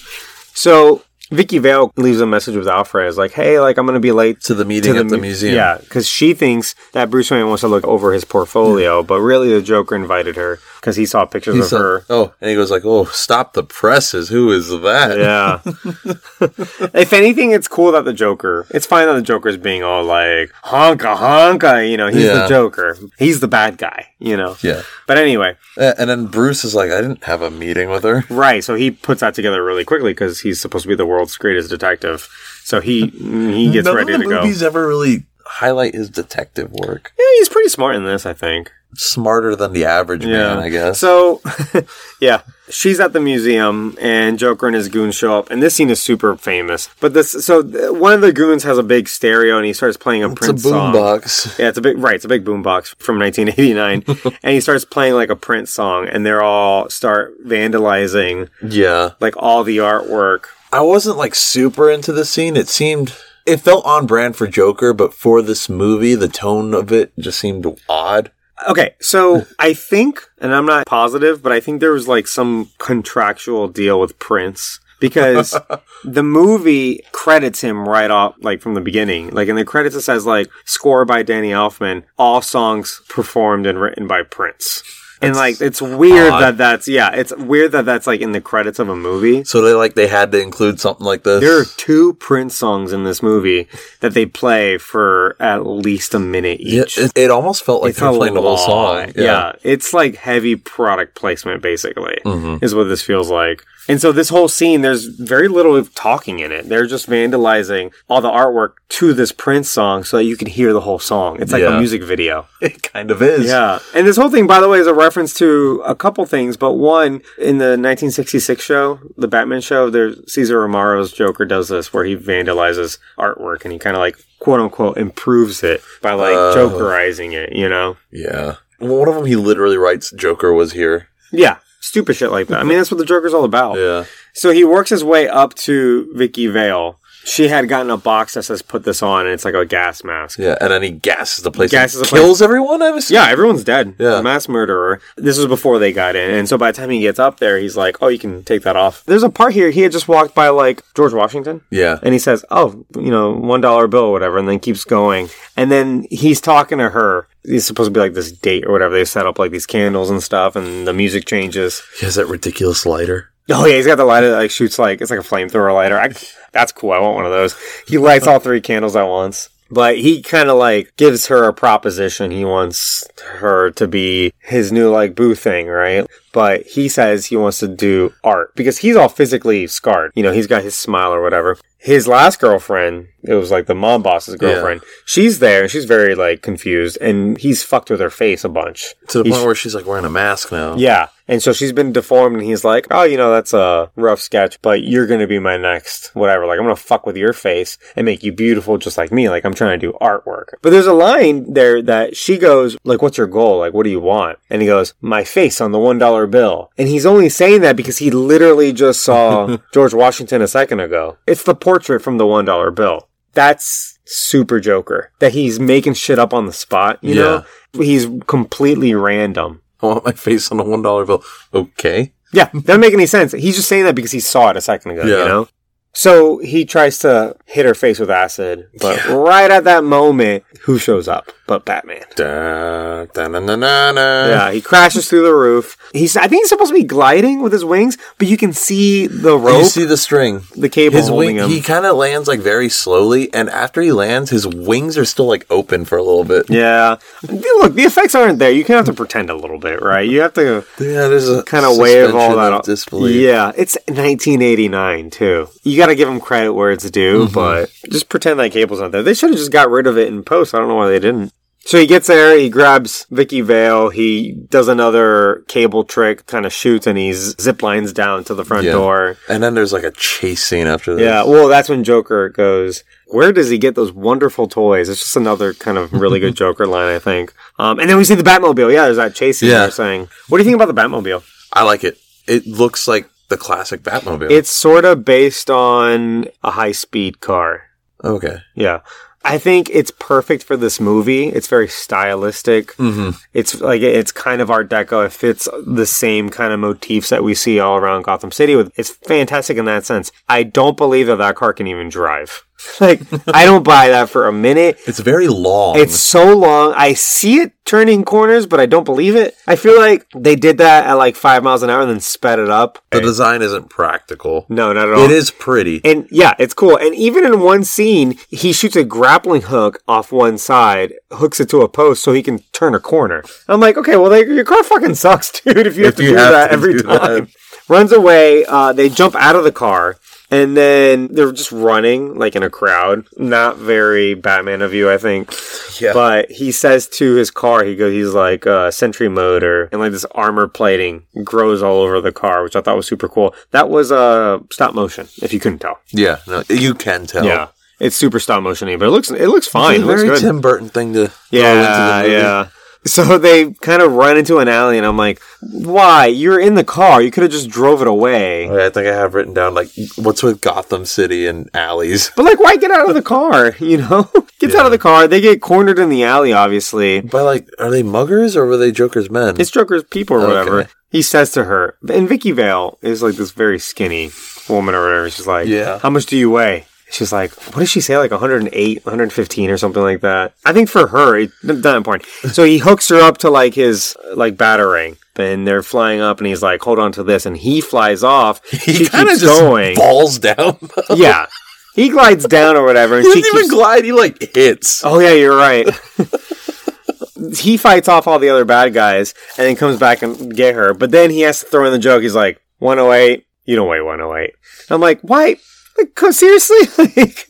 So Vicki Vale leaves a message with Alfred. Like, hey, like I'm gonna be late to the meeting at the mu- museum. Yeah, because she thinks that Bruce Wayne wants to look over his portfolio, but really the Joker invited her because he saw pictures He of said- her. oh, and he goes like, "Oh, stop the presses! Who is that?" Yeah. if anything, it's cool that the Joker. It's fine that the Joker's being all like honka honka. You know, he's Yeah. the Joker. He's the bad guy. You know. Yeah. But anyway, A- And then Bruce is like, "I didn't have a meeting with her." right. So he puts that together really quickly because he's supposed to be the world's greatest detective. So he he gets None ready of the to go. movies ever really highlight his detective work. Yeah, he's pretty smart in this, I think. Smarter than the average man, I guess. So, yeah, she's at the museum, and Joker and his goons show up, and this scene is super famous. But this, so th- one of the goons has a big stereo, and he starts playing a it's a Prince song. boombox. Yeah, it's a big right. It's a big boombox from 1989, and he starts playing like a Prince song, and they're all start vandalizing Yeah. like all the artwork. I wasn't like super into the scene. It seemed it felt on brand for Joker, but for this movie, the tone of it just seemed odd. Okay, so I think, and I'm not positive, but I think there was like some contractual deal with Prince because the movie credits him right off, like from the beginning. Like in the credits, it says like score by Danny Elfman, all songs performed and written by Prince. And like it's weird odd. that that's yeah, it's weird that that's like in the credits of a movie. So they like they had to include something like this. There are two Prince songs in this movie that they play for at least a minute yeah, each. it, it almost felt like It's they were a playing the whole song. Yeah. it's like heavy product placement, basically, Mm-hmm. is what this feels like. And so this whole scene, there's very little talking in it. They're just vandalizing all the artwork to this Prince song so that you can hear the whole song. It's like Yeah. a music video. it kind of is. Yeah. And this whole thing, by the way, is a reference to a couple things, but one, in the 1966 show, the Batman show, there's Cesar Romero's Joker does this where he vandalizes artwork and he kind of like, quote unquote, improves it by like Oh. jokerizing it, you know? Yeah. One of them, he literally writes, "Joker was here." Yeah. Stupid shit like that. I mean, that's what the Joker's all about. Yeah. So he works his way up to Vicki Vale. She had gotten a box that says "put this on," and it's like a gas mask. Yeah, and then he gasses the place. Gasses and the place. kills everyone. I was Yeah, everyone's dead. Yeah. Mass murderer. This was before they got in. And so by the time he gets up there, he's like, oh, you can take that off. There's a part here, he had just walked by like George Washington. Yeah. And he says, oh, you know, one dollar bill or whatever, and then keeps going. And then he's talking to her. It's supposed to be like this date or whatever. They set up like these candles and stuff, and the music changes. He has that ridiculous lighter. Oh yeah, he's got the lighter that like shoots like it's like a flamethrower lighter. I, that's cool. I want one of those. He lights all three candles at once. But he kind of like gives her a proposition. He wants her to be his new like boo thing, right? But he says he wants to do art because he's all physically scarred. You know, he's got his smile or whatever. His last girlfriend, it was like the mom boss's girlfriend. She's there and she's very like confused and he's fucked with her face a bunch. To the He's- point where she's like wearing a mask now. yeah. And so she's been deformed and he's like, oh, you know, that's a rough sketch, but you're going to be my next whatever. Like, I'm going to fuck with your face and make you beautiful just like me. Like, I'm trying to do artwork. But there's a line there that she goes, like, what's your goal? Like, what do you want? And he goes, my face on the $1 bill. And he's only saying that because he literally just saw George Washington a second ago. It's the portrait from the $1 bill. That's super Joker. That he's making shit up on the spot, you know? He's completely random. I want my face on a one dollar bill. Okay. Yeah, doesn't make any sense. He's just saying that because he saw it a second ago, you Yeah. know? So he tries to hit her face with acid, but right at that moment, who shows up but Batman? Da, da, na, na, na, na. Yeah, he crashes through the roof. He's I think he's supposed to be gliding with his wings, but you can see the rope, You see the string. the cable His holding wing, him. he kind of lands like very slowly, and after he lands, his wings are still like open for a little bit. yeah. Look, the effects aren't there. You kind of have to pretend a little bit, right? You have to Yeah, there's a kind of wave all that of up. disbelief. Yeah, it's 1989 too. You got to give them credit where it's due, Mm-hmm. but just pretend that cable's not there. They should have just got rid of it in post. I don't know why they didn't. So he gets there, he grabs Vicki Vale, he does another cable trick, kind of shoots, and he zip lines down to the front Yeah. door. And then there's like a chase scene after this. Yeah, well, that's when Joker goes, Where does he get those wonderful toys? It's just another kind of really good Joker line, I think. Um, and then we see the Batmobile. Yeah, there's that chase scene Yeah. you're saying. What do you think about the Batmobile? I like it. It looks like the classic Batmobile. It's sort of based on a high speed car. okay. Yeah. I think it's perfect for this movie. It's very stylistic. Mm-hmm. It's like it's kind of Art Deco. It fits the same kind of motifs that we see all around Gotham City. With it's fantastic in that sense. I don't believe that that car can even drive. Like I don't buy that for a minute. It's very long. It's so long. I see it turning corners, but I don't believe it. I feel like they did that at like five miles an hour and then sped it up. the design isn't practical. No, not at all. It is pretty. And yeah, it's cool. And even in one scene, he shoots a grappling hook off one side, hooks it to a post so he can turn a corner. I'm like, okay, well, your car fucking sucks, dude, if you have If to you do have that every time. that. Runs away. Uh, they jump out of the car. And then they're just running like in a crowd. Not very Batman of you, I think. Yeah. But he says to his car, he goes, he's like uh, Sentry motor, and like this armor plating grows all over the car, which I thought was super cool. That was uh, stop motion, if you couldn't tell. yeah, no, you can tell. Yeah, it's super stop motiony, but it looks it looks It's fine. a It looks very good. Tim Burton thing to yeah, into the movie. yeah. So they kind of run into an alley, and I'm like, "Why? You're in the car. You could have just drove it away." Oh, I think I have written down like what's with Gotham City and alleys. But like, why get out of the car? You know, gets out of the car. They get cornered in the alley. Obviously, But like, are they muggers or were they Joker's men? it's Joker's people or whatever. Okay. He says to her, and Vicki Vale is like this very skinny woman or whatever. She's like, Yeah. how much do you weigh?" She's like, what does she say? Like 108, 115 or something like that. I think for her, it, not important. So he hooks her up to like his like batarang. And they're flying up, and he's like, "Hold on to this," and he flies off. he kind of just going. falls down. yeah, he glides down or whatever, and he she doesn't even keeps glide. He like hits. Oh yeah, you're right. he fights off all the other bad guys and then comes back and get her. But then he has to throw in the joke. He's like, 108. You don't weigh 108. I'm like, why? Like, seriously?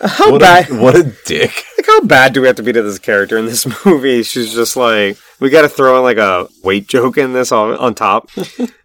Like, how What bad? a, what a dick. Like, how bad do we have to be to this character in this movie? She's just like, we got to throw in like a weight joke in this on, on top.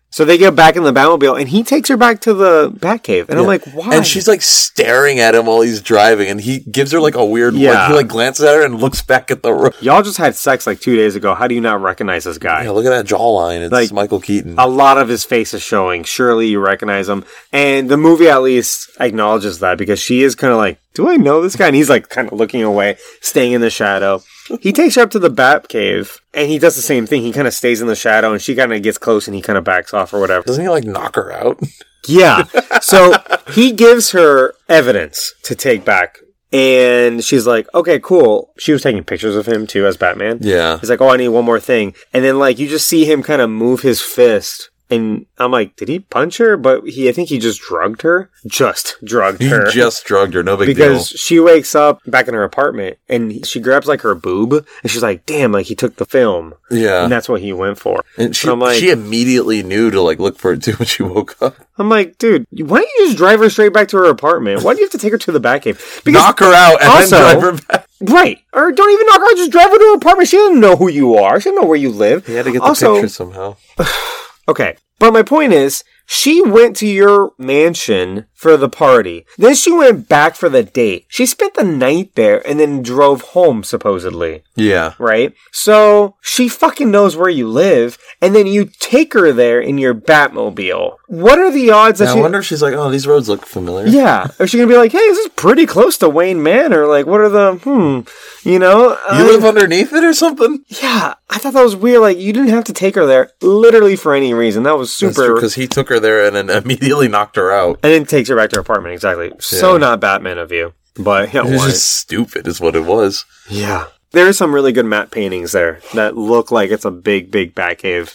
So they get back in the Batmobile and he takes her back to the Batcave. And I'm like, why? And she's like staring at him while he's driving, and he gives her like a weird look. Yeah. He like glances at her and looks back at the road. Y'all just had sex like two days ago. How do you not recognize this guy? Yeah, look at that jawline. It's Like, Michael Keaton. a lot of his face is showing. Surely you recognize him. And the movie at least acknowledges that because she is kind of like, do I know this guy? And he's like kind of looking away, staying in the shadow. He takes her up to the Bat Cave and he does the same thing. He kind of stays in the shadow and she kind of gets close and he kind of backs off or whatever. Doesn't he like knock her out? Yeah. So he gives her evidence to take back. And she's like, okay, cool. She was taking pictures of him too as Batman. Yeah. He's like, oh, I need one more thing. And then, like, you just see him kind of move his fist. And I'm like, did he punch her? But he, I think he just drugged her. Just drugged He her. just drugged her. No big deal. because she wakes up back in her apartment and she grabs like her boob and she's like, damn, like he took the film. Yeah. And that's what he went for. And she, I'm like- she immediately knew to like look for it too when she woke up. I'm like, dude, why don't you just drive her straight back to her apartment? Why do you have to take her to the back Batcave? Because knock her out and also- then drive her back. Right. Or don't even knock her out, just drive her to her apartment. She doesn't know who you are. She doesn't know where you live. He had to get the also, picture somehow. Okay. But my point is, she went to your mansion for the party. Then she went back for the date. She spent the night there and then drove home, supposedly. Yeah. Right? So she fucking knows where you live, and then you take her there in your Batmobile. What are the odds that Now, I wonder if she's like, oh, these roads look familiar. yeah. Is she gonna be like, hey, this is pretty close to Wayne Manor? Like, what are the, hmm, you know? You I- live underneath it or something? yeah, I thought that was weird. Like, you didn't have to take her there literally for any reason. That was super. Because he took her there and then immediately knocked her out. And then takes her back to her apartment. Exactly. So Yeah. not Batman of you. But yeah, It was why? just stupid, is what it was. yeah. There are some really good matte paintings there that look like it's a big, big Batcave,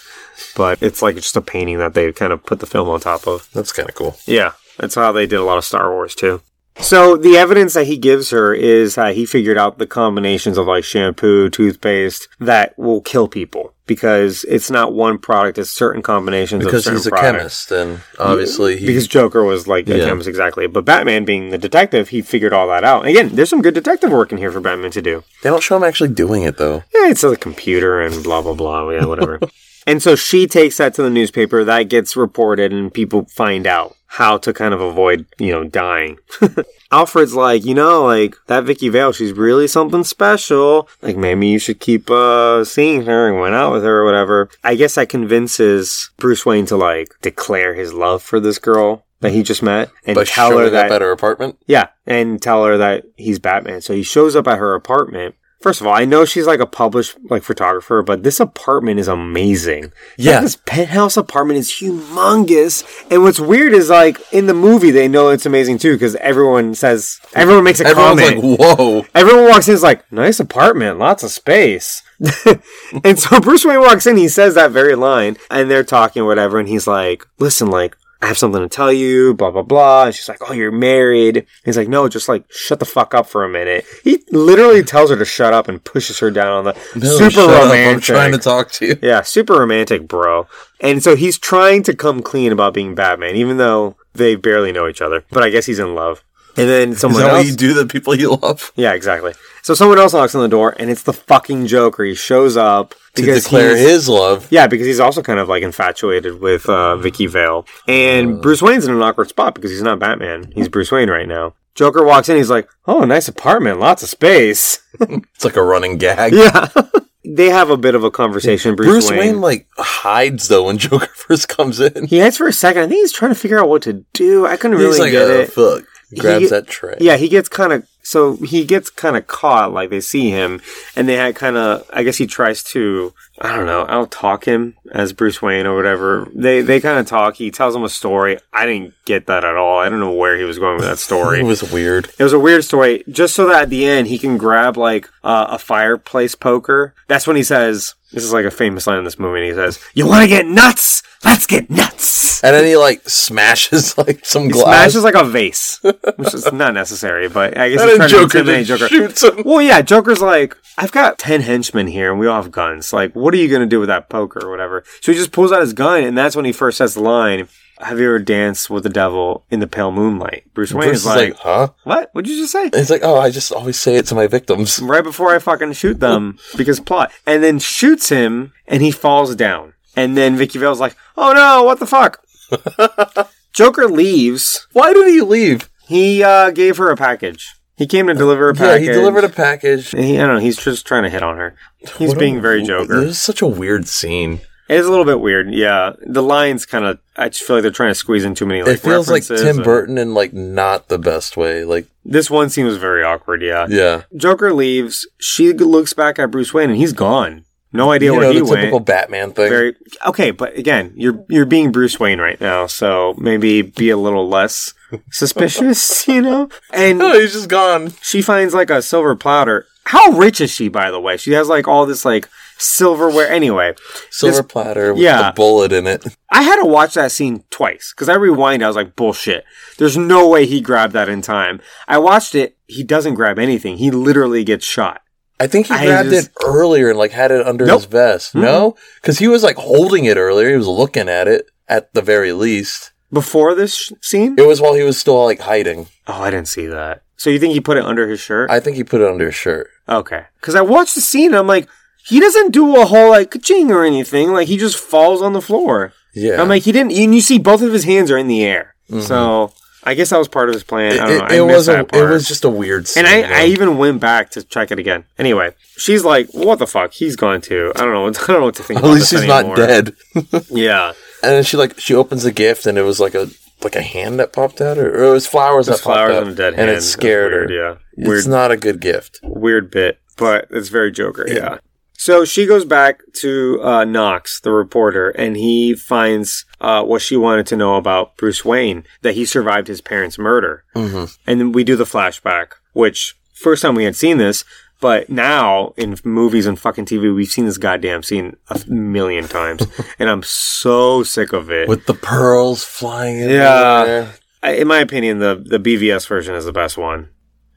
but it's like just a painting that they kind of put the film on top of. That's kind of cool. Yeah, that's how they did a lot of Star Wars too. So the evidence that he gives her is that he figured out the combinations of like shampoo, toothpaste that will kill people because it's not one product; it's certain combinations Because of certain he's a products. chemist, and obviously he. because Joker was like a Yeah. chemist exactly. But Batman being the detective, he figured all that out. Again, there's some good detective work in here for Batman to do. they don't show him actually doing it, though. Yeah, it's a computer and blah blah blah. Yeah, whatever. and so she takes that to the newspaper. That gets reported, and people find out how to kind of avoid, you know, dying. Alfred's like, you know, like that Vicki Vale, she's really something special. Like maybe you should keep uh seeing her and went out with her or whatever. I guess that convinces Bruce Wayne to like declare his love for this girl that he just met and By tell her that up at her apartment. yeah, and tell her that he's Batman. So he shows up at her apartment. First of all, I know she's like a published like photographer, but this apartment is amazing. Yeah. Like, this penthouse apartment is humongous. And what's weird is like in the movie they know it's amazing too because everyone says everyone makes a Everyone's comment. like, whoa. Everyone walks in is like, nice apartment, lots of space. and so Bruce Wayne walks in, he says that very line, and they're talking whatever, and he's like, listen, like, I have something to tell you, blah, blah, blah. And she's like, oh, you're married. He's like, no, just like, shut the fuck up for a minute. He literally tells her to shut up and pushes her down on the No, super romantic. I'm trying to talk to you. Yeah, super romantic, bro. And so he's trying to come clean about being Batman, even though they barely know each other. But I guess he's in love. And then Is someone that else. what you do to people you love? Yeah, exactly. So someone else knocks on the door, and it's the fucking Joker. He shows up To declare he's- his love. Yeah, because he's also kind of like infatuated with uh, Vicki Vale, and Bruce Wayne's in an awkward spot because he's not Batman. He's Bruce Wayne right now. Joker walks in. He's like, "Oh, nice apartment, lots of space." It's like a running gag. yeah. they have a bit of a conversation. Bruce, Bruce Wayne, Wayne like hides though when Joker first comes in. he hides for a second. I think he's trying to figure out what to do. I couldn't really He's like, get "Oh, it. fuck. Grabs He- that tray. Yeah, he gets kind of so he gets kind of caught. Like they see him, and they had kind of. I guess he tries to. I don't know. I'll talk him as Bruce Wayne or whatever. They they kind of talk. He tells him a story. I didn't get that at all. I don't know where he was going with that story. It was weird. It was a weird story, just so that at the end he can grab like uh, a fireplace poker. That's when he says, "This is like a famous line in this movie." And he says, "You want to get nuts? Let's get nuts." And then he like smashes like some He glass. smashes like a vase, which is not necessary, but I guess then trying to intimidate Joker. shoots him. Well, yeah, Joker's like, I've got 10 henchmen here and we all have guns. Like, what are you going to do with that poker or whatever? So he just pulls out his gun and that's when he first says the line, Have you ever danced with the devil in the pale moonlight? Bruce Wayne Bruce is like, huh? What? What'd you just say? He's like, oh, I just always say it to my victims. Right before I fucking shoot them because plot. And then shoots him and he falls down. And then Vicki Vale's like, Oh no, what the fuck? Joker leaves. Why did he leave? He uh, gave her a package. He came to uh, deliver a package. Yeah, he delivered a package. He, I don't know. He's just trying to hit on her. He's What a- being very It Joker. was such a weird scene. It is a little bit weird. Yeah, the lines kind of. I just feel like they're trying to squeeze in too many. Like, it feels like Tim and- Burton in like not the best way. Like, This one scene was very awkward. Yeah. yeah, Joker leaves. She looks back at Bruce Wayne, and he's gone. No idea you where know he the typical went. Batman thing. Very okay, but again, you're you're being Bruce Wayne right now, so maybe be a little less suspicious, you know. And oh, he's just gone. she finds like a silver platter. How rich is she, by the way? She has like all this like silverware. Anyway, Silver This- platter with yeah. the bullet in it. I had to watch that scene twice because I rewind. I was like, bullshit. There's no way he grabbed that in time. I watched it. He doesn't grab anything. He literally gets shot. I think he I grabbed just- it earlier and like had it under Nope. his vest. Mm-hmm. No, because he was like holding it earlier. He was looking at it at the very least. Before this sh- scene? It was while he was still like hiding. Oh, I didn't see that. So you think he put it under his shirt? I think he put it under his shirt. okay. Because I watched the scene and I'm like, he doesn't do a whole like ka-ching or anything. Like he just falls on the floor. Yeah, I'm like, he didn't. And you see both of his hands are in the air. Mm-hmm. So I guess that was part of his plan. I it, don't know. it, it was a, it was just a weird scene. And I. I even went back to check it again. Anyway, she's like, "What the fuck? He's gone too." I don't know. I don't know what to think. at least he's not dead. Yeah, And then she like she opens the gift and it was like a like a hand that popped out or, or it was flowers there's that popped flowers out and a dead and hand. it scared weird, her. Yeah, It's weird, not a good gift. weird bit, but it's very Joker. Yeah. So she goes back to uh, Knox, the reporter, and he finds uh, what she wanted to know about Bruce Wayne that he survived his parents' murder. Mm-hmm. And then we do the flashback, which first time we had seen this, but now in movies and fucking TV, we've seen this goddamn scene a million times, and I'm so sick of it. With the pearls flying in Yeah. I- in my opinion, the the BVS version is the best one.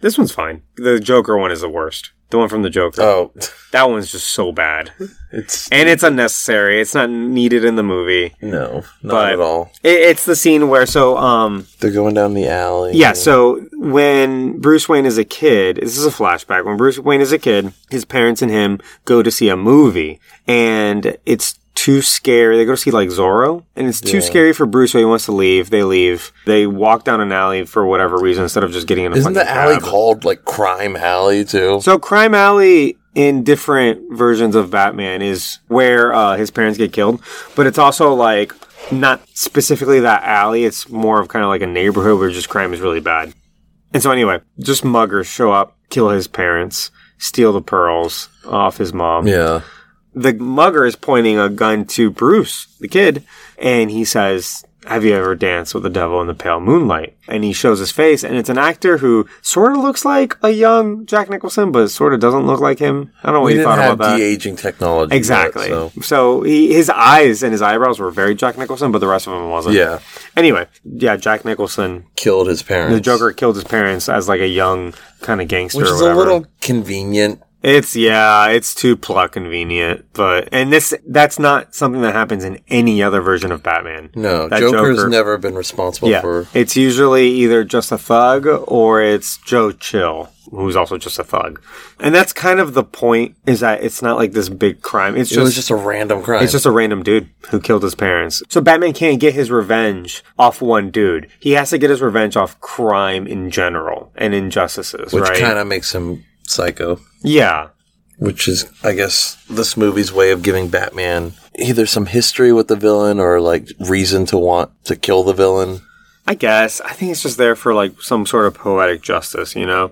This one's fine. The Joker one is the worst. The one from the Joker. Oh, That one's just so bad, it's and it's unnecessary. It's not needed in the movie. no, not But- at all. It, it's the scene where so um They're going down the alley. Yeah, so when Bruce Wayne is a kid, this is a flashback. When Bruce Wayne is a kid, his parents and him go to see a movie, and it's too scary. They go to see like Zorro, and it's too Yeah. scary for Bruce, so he wants to leave. They leave. They walk down an alley for whatever reason instead of just getting in a Isn't the alley cab. called like Crime Alley too? So Crime Alley in different versions of Batman is where uh, his parents get killed, but it's also like not specifically that alley. It's more of kind of like a neighborhood where just crime is really bad. And so anyway, just muggers show up, kill his parents, steal the pearls off his mom. yeah. The mugger is pointing a gun to Bruce, the kid, and he says, have you ever danced with the devil in the pale moonlight? And he shows his face, and it's an actor who sort of looks like a young Jack Nicholson, but sort of doesn't look like him. I don't know what We you thought about that. de aging technology. yet, Exactly. so. so he, his eyes and his eyebrows were very Jack Nicholson, but the rest of him wasn't. Yeah. Anyway, yeah, Jack Nicholson, Killed his parents. the Joker killed his parents as like a young kind of gangster Which is a little convenient. It's yeah, it's too plot convenient, but and this that's not something that happens in any other version of Batman. No, That Joker's Joker- never been responsible Yeah, for. it's usually either just a thug or it's Joe Chill, who's also just a thug, and that's kind of the point. Is that it's not like this big crime. It's It just just a random crime. it's just a random dude who killed his parents. So Batman can't get his revenge off one dude. He has to get his revenge off crime in general and injustices, which right? kind of makes him psycho. Yeah. which is, I guess, this movie's way of giving Batman either some history with the villain or like reason to want to kill the villain. I guess. I think it's just there for like some sort of poetic justice, you know?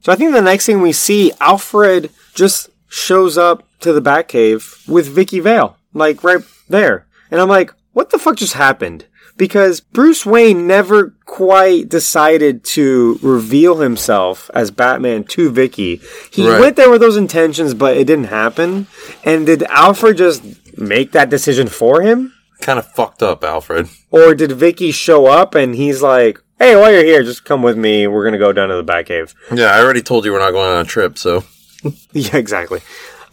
So I think the next thing we see, Alfred just shows up to the Batcave with Vicki Vale, like right there. And I'm like, what the fuck just happened? Because Bruce Wayne never quite decided to reveal himself as Batman to Vicki. He Right. went there with those intentions, but it didn't happen. And did Alfred just make that decision for him? Kind of fucked up, Alfred. Or did Vicki show up and he's like, hey, while you're here, just come with me. We're going to go down to the Batcave. Yeah, I already told you we're not going on a trip, so. Yeah, exactly.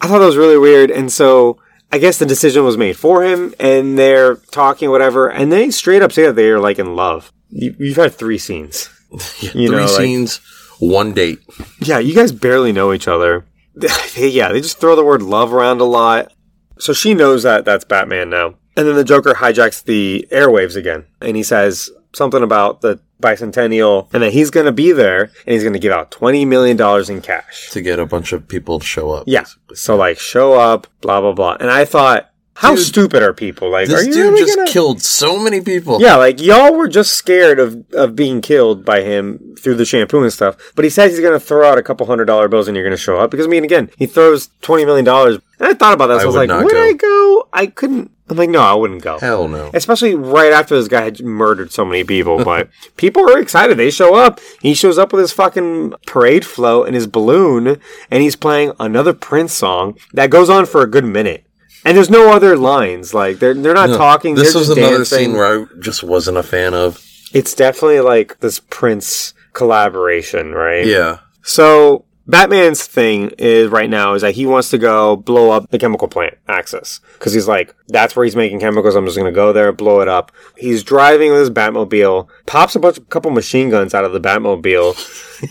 I thought that was really weird. And so I guess the decision was made for him and they're talking, whatever. And they straight up say that they're like in love. You, you've had three scenes. You Three know, like- scenes, one date. Yeah, you guys barely know each other. yeah, they just throw the word love around a lot. So she knows that that's Batman now. And then the Joker hijacks the airwaves again. And he says something about the bicentennial and that he's going to be there and he's going to give out $20 million in cash. to get a bunch of people to show up. Yeah. So, like, show up, blah, blah, blah. And I thought, how Dude, stupid are people? Like, This are you dude really just gonna- killed so many people. Yeah, like y'all were just scared of, of being killed by him through the shampoo and stuff. But he says he's going to throw out a couple hundred dollar bills and you're going to show up. Because, I mean, again, he throws $20 million. And I thought about that. So I, I was like, would go. I go? I couldn't. I'm like, no, I wouldn't go. Hell no. Especially right after this guy had murdered so many people. But people are excited. They show up. He shows up with his fucking parade float and his balloon. And he's playing another Prince song that goes on for a good minute. And there's no other lines. Like, they're, they're not talking. This was another dancing. scene where I just wasn't a fan of. It's definitely like this Prince collaboration, right? Yeah. So Batman's thing is right now is that he wants to go blow up the chemical plant Axis because he's like that's where he's making chemicals. I'm just gonna go there, blow it up. He's driving with his Batmobile, pops a bunch, couple machine guns out of the Batmobile,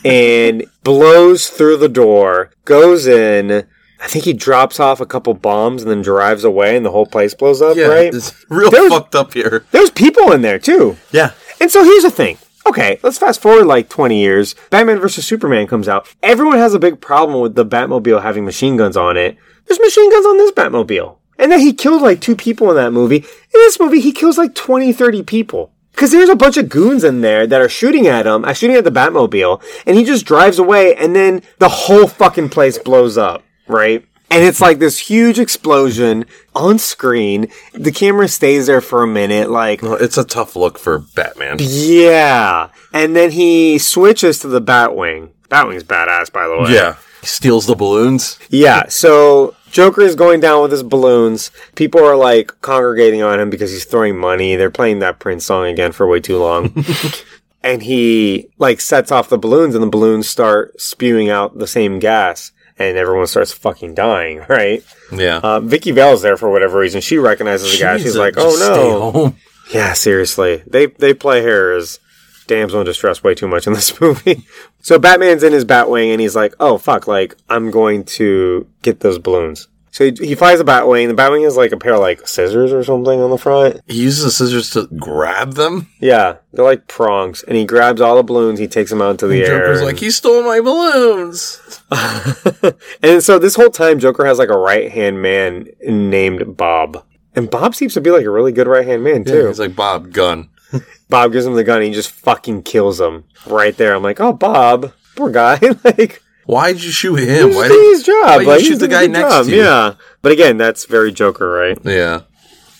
and blows through the door, goes in. I think he drops off a couple bombs and then drives away, and the whole place blows up. Yeah. right? It's real There's- fucked up here. There's people in there too. Yeah. And so here's the thing. Okay, let's fast forward like 20 years. Batman vs. Superman comes out. Everyone has a big problem with the Batmobile having machine guns on it. There's machine guns on this Batmobile. And then he killed like two people in that movie. In this movie, he kills like 20, 30 people. Cause there's a bunch of goons in there that are shooting at him, uh, shooting at the Batmobile, and he just drives away and then the whole fucking place blows up, right? And it's like this huge explosion on screen. The camera stays there for a minute, like, Well, it's a tough look for Batman. yeah. And then he switches to the Batwing. Batwing's badass, by the way. Yeah. He steals the balloons. Yeah. So Joker is going down with his balloons. People are like congregating on him because he's throwing money. They're playing that Prince song again for way too long. and he like sets off the balloons and the balloons start spewing out the same gas and everyone starts fucking dying, right? Yeah. Uh, Vicki Vale's there for whatever reason. She recognizes the guy. She's like, "Oh no!" Yeah, seriously. They they play her as damsel in distress way too much in this movie. so Batman's in his Batwing and he's like, "Oh fuck! Like I'm going to get those balloons." So he, he flies the Batwing. The Batwing has like a pair of like scissors or something on the front. He uses the scissors to grab them. Yeah, they're like prongs, and he grabs all the balloons. He takes them out into the air. Joker's like, he stole my balloons. and so this whole time, Joker has like a right hand man named Bob, and Bob seems to be like a really good right hand man too. He's like, Bob, gun. Bob gives him the gun. And he just fucking kills him right there. I'm like, oh, Bob, poor guy. like, Why'd you shoot him? Why did his job. why'd you shoot the guy next job. to you? Yeah, but again, that's very Joker, right? Yeah.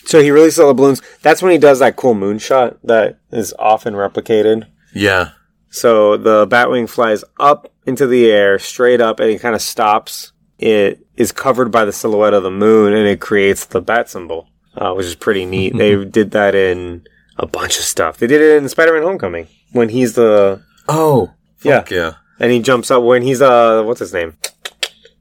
So he releases all the balloons. That's when he does that cool moonshot that is often replicated. Yeah. So the Batwing flies up into the air, straight up, and it kind of stops. It is covered by the silhouette of the moon, and it creates the bat symbol, uh, which is pretty neat. they did that in a bunch of stuff. They did it in Spider-Man: Homecoming when he's the Oh. yeah, yeah. And he jumps up when he's uh, what's his name?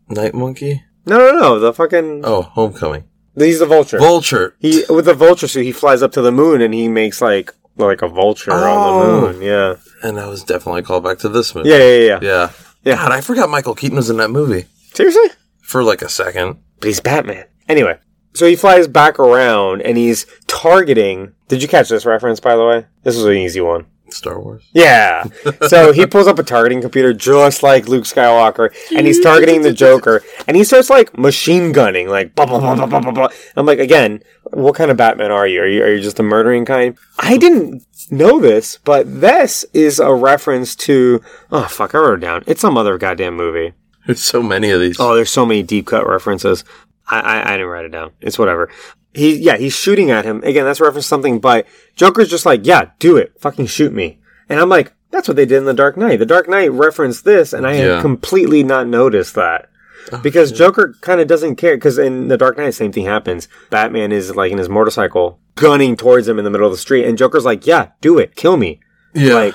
Night Monkey? No, no, no, the fucking Oh, Homecoming. he's the vulture. Vulture. he with the vulture suit, he flies up to the moon and he makes like like a vulture on Oh. the moon. Yeah, And that was definitely a callback to this movie. yeah, yeah, yeah. Yeah. Yeah. God, I forgot Michael Keaton was in that movie Seriously. for like a second. But he's Batman. Anyway, so he flies back around and he's targeting. Did you catch this reference, by the way? This was an easy one. Star Wars. Yeah. So he pulls up a targeting computer just like Luke Skywalker, and he's targeting the Joker, and he starts like machine gunning, like blah blah blah blah blah blah. blah. I'm like, again, what kind of Batman are you? Are you are you just a murdering kind? I didn't know this, but this is a reference to oh fuck, I wrote it down. It's some other goddamn movie. There's so many of these. Oh, there's so many deep cut references. I, I, I didn't write it down. It's whatever. He, yeah, he's shooting at him. Again, that's reference something, but Joker's just like, yeah, do it. Fucking shoot me. And I'm like, that's what they did in The Dark Knight. The Dark Knight referenced this, and I had completely not noticed that. Oh, because Joker kind of doesn't care. Because in The Dark Knight, same thing happens. Batman is like in his motorcycle, gunning towards him in the middle of the street, and Joker's like, yeah, do it. Kill me. yeah. Like,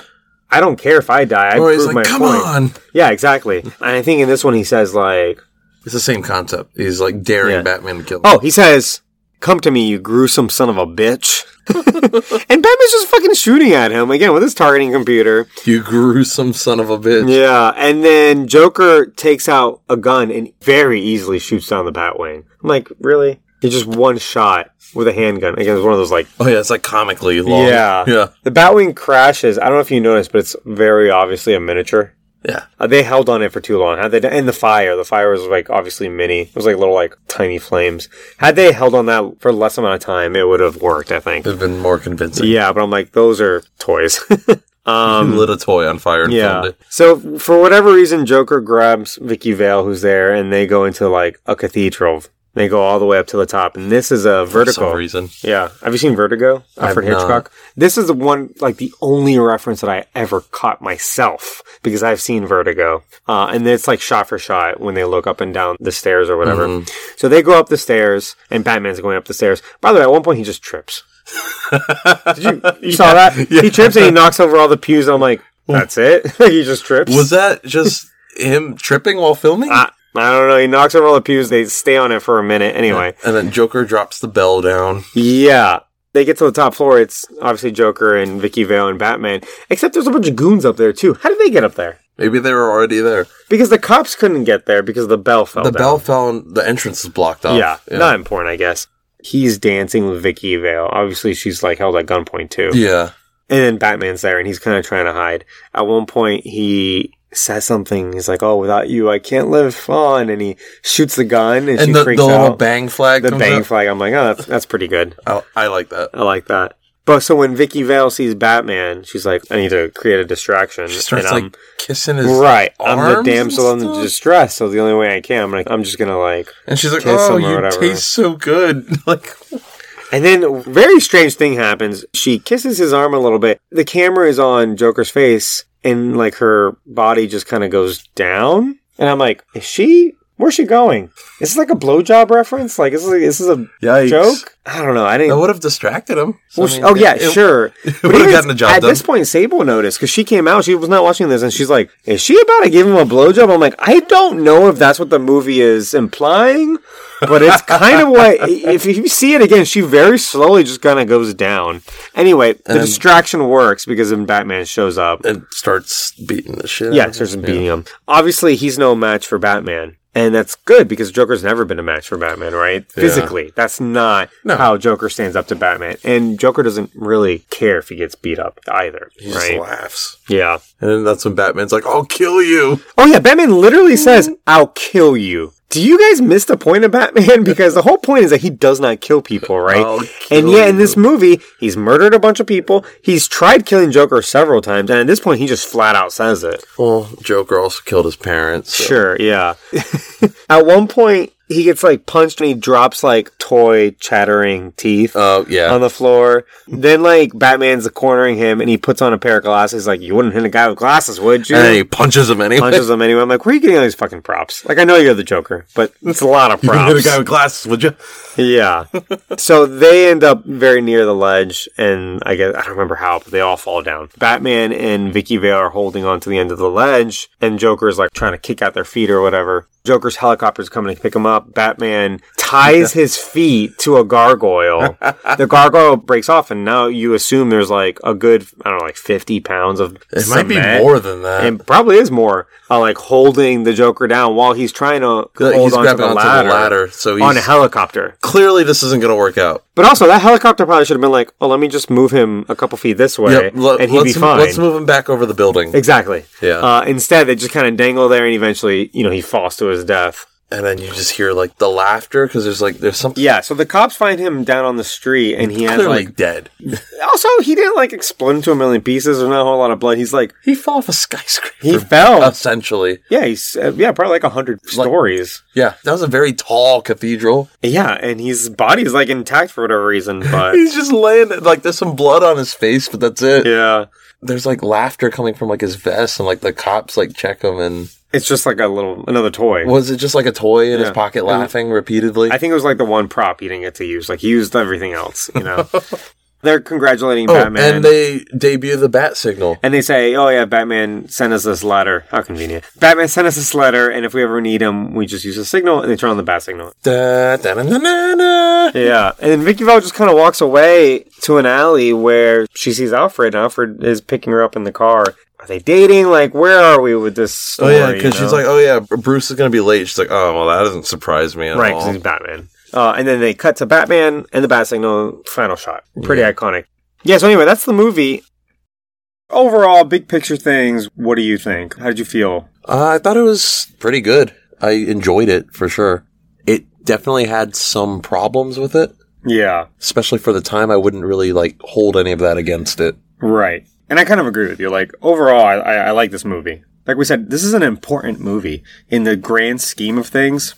I don't care if I die. I or he's like, my come point. on. Yeah, exactly. And I think in this one he says like, It's the same concept. He's like daring Yeah. Batman to kill him. Oh, he says, "Come to me, you gruesome son of a bitch." and Batman's just fucking shooting at him again with his targeting computer. You gruesome son of a bitch. Yeah, and then Joker takes out a gun and very easily shoots down the Batwing. I'm like, really? He just one shot with a handgun. Again, it's one of those like. Oh yeah, it's like comically long. Yeah. Yeah. The Batwing crashes. I don't know if you noticed, but it's very obviously a miniature. Yeah. Uh, they held on it for too long. Had they and the fire, the fire was like obviously mini. It was like little like tiny flames. Had they held on that for less amount of time, it would have worked. I think. It'd been more convincing. Yeah, but I'm like, those are toys. um, Lit a toy on fire and yeah. it. So for whatever reason, Joker grabs Vicki Vale, who's there, and they go into like a cathedral. They go all the way up to the top, and this is a For some reason. Yeah. Have you seen Vertigo? Alfred not. Hitchcock. This is the one, like the only reference that I ever caught myself because I've seen Vertigo. Uh, and it's like shot for shot when they look up and down the stairs or whatever. Mm-hmm. So they go up the stairs and Batman's going up the stairs. By the way, at one point he just trips. Did you, you saw that? He trips and he knocks over all the pews. I'm like, that's it? he just trips. Was that just him tripping while filming? I, I don't know. He knocks over all the pews. They stay on it for a minute. Anyway. and then Joker drops the bell down. Yeah. They get to the top floor. It's obviously Joker and Vicki Vale and Batman. Except there's a bunch of goons up there too. How did they get up there? Maybe they were already there. Because the cops couldn't get there because the bell fell the down. bell fell and the entrance is blocked off. Yeah, not important, I guess. He's dancing with Vicki Vale. Obviously, she's like held at gunpoint too. Yeah. And then Batman's there, and he's kind of trying to hide. At one point, he says something. He's like, "Oh, without you, I can't live on." And he shoots the gun, and, she And the, the freaks little out. bang flag. the bang up. flag. I'm like, "Oh, that's that's pretty good." I, I like that. I like that. But so when Vicki Vale sees Batman, she's like, I need to create a distraction. She starts and I'm, like kissing his right. I'm the damsel in the distress. So the only way I can, I'm like, I'm just gonna like. and she's like, "Oh, you taste so good." like, And then very strange thing happens. She kisses his arm a little bit. The camera is on Joker's face, and like her body just kind of goes down. And I'm like, is she? Where's she going? Is this like a blowjob reference? Like, is this, this is a Yikes. joke? I don't know. I didn't. that would have distracted him. So, Well, I mean, oh yeah, it- it sure. would've gotten the job at done. this point, Sable noticed because she came out. She was not watching this, and she's like, "Is she about to give him a blowjob?" I'm like, I don't know if that's what the movie is implying, but it's kind of what. If you see it again, she very slowly just kind of goes down. Anyway, the And- distraction works because then Batman shows up. and starts beating the shit. Yeah, starts beating him. Obviously, he's no match for Batman. And that's good because Joker's never been a match for Batman, right? Physically. That's not No. how Joker stands up to Batman. And Joker doesn't really care if he gets beat up either, He just laughs, Yeah. and then that's when Batman's like, "I'll kill you." Oh yeah, Batman literally says, "I'll kill you." Do you guys miss the point of Batman? Because the whole point is that he does not kill people, right? I'll and kill yet in this movie, he's murdered a bunch of people. He's tried killing Joker several times, and at this point, he just flat out says it. Well, Joker also killed his parents. so- Sure, yeah. At one point, he gets like punched and he drops like toy chattering teeth Oh yeah. on the floor. then like Batman's cornering him and he puts on a pair of glasses. Like you wouldn't hit a guy with glasses, would you? and he punches him anyway. Punches him anyway. I'm like, where are you getting all these fucking props? Like I know you're the Joker, but it's a lot of props. You wouldn't hit a guy with glasses, would you? yeah. so they end up very near the ledge, and I guess I don't remember how, but they all fall down. Batman and Vicki Vale are holding on to the end of the ledge, and Joker's like trying to kick out their feet or whatever. Joker's helicopter's coming to pick him up. Batman ties his feet to a gargoyle. the gargoyle breaks off, and now you assume there's like a good, I don't know, like 50 pounds of It might be more than that. And probably is more, uh, like holding the Joker down while he's trying to Like, hold he's onto the onto ladder, the ladder, so on a helicopter. clearly this isn't going to work out. But also, that helicopter probably should have been like, oh, let me just move him a couple feet this way, Yep, let- and he'd be fine. let's move him back over the building, Exactly. Yeah. Uh, instead, they just kind of dangle there, and eventually, you know, he falls to his death. And then you just hear like the laughter because there's like there's something Yeah. So the cops find him down on the street, and he has clearly like. dead. Also, he didn't like explode into a million pieces. There's not a whole lot of blood. He's like He fell off a skyscraper. he fell. essentially. yeah, he's uh, yeah, probably like a hundred stories. Yeah, that was a very tall cathedral. Yeah, and his body's like intact for whatever reason, but He's just laying like there's some blood on his face, but that's it. yeah, There's like laughter coming from like his vest, and like the cops like check him. And it's just like a little another toy. was it just like a toy in his pocket, laughing repeatedly? I think it was like the one prop he didn't get to use. Like he used everything else, you know. They're congratulating oh, Batman. and they debut the bat signal. And they say, "Oh yeah, Batman sent us this letter. How convenient! Batman sent us this letter, and if we ever need him, we just use a signal." And they turn on the bat signal. Da, da, na, na, na. Yeah, and then Vicki Vale just kind of walks away to an alley where she sees Alfred, and Alfred is picking her up in the car. Are they dating? Like, where are we with this Oh yeah, because you she's like, oh yeah, Bruce is gonna be late. She's like, oh well, that doesn't surprise me at right, all. because he's Batman. Uh, and then they cut to Batman and the bat signal. Final shot. Pretty iconic. Yeah. So anyway, that's the movie. Overall, big picture things. What do you think? How did you feel? Uh, I thought it was pretty good. I enjoyed it for sure. It definitely had some problems with it, Yeah. especially for the time. I wouldn't really like hold any of that against it. Right. And I kind of agree with you. Like, overall, I, I, I like this movie. Like we said, this is an important movie in the grand scheme of things.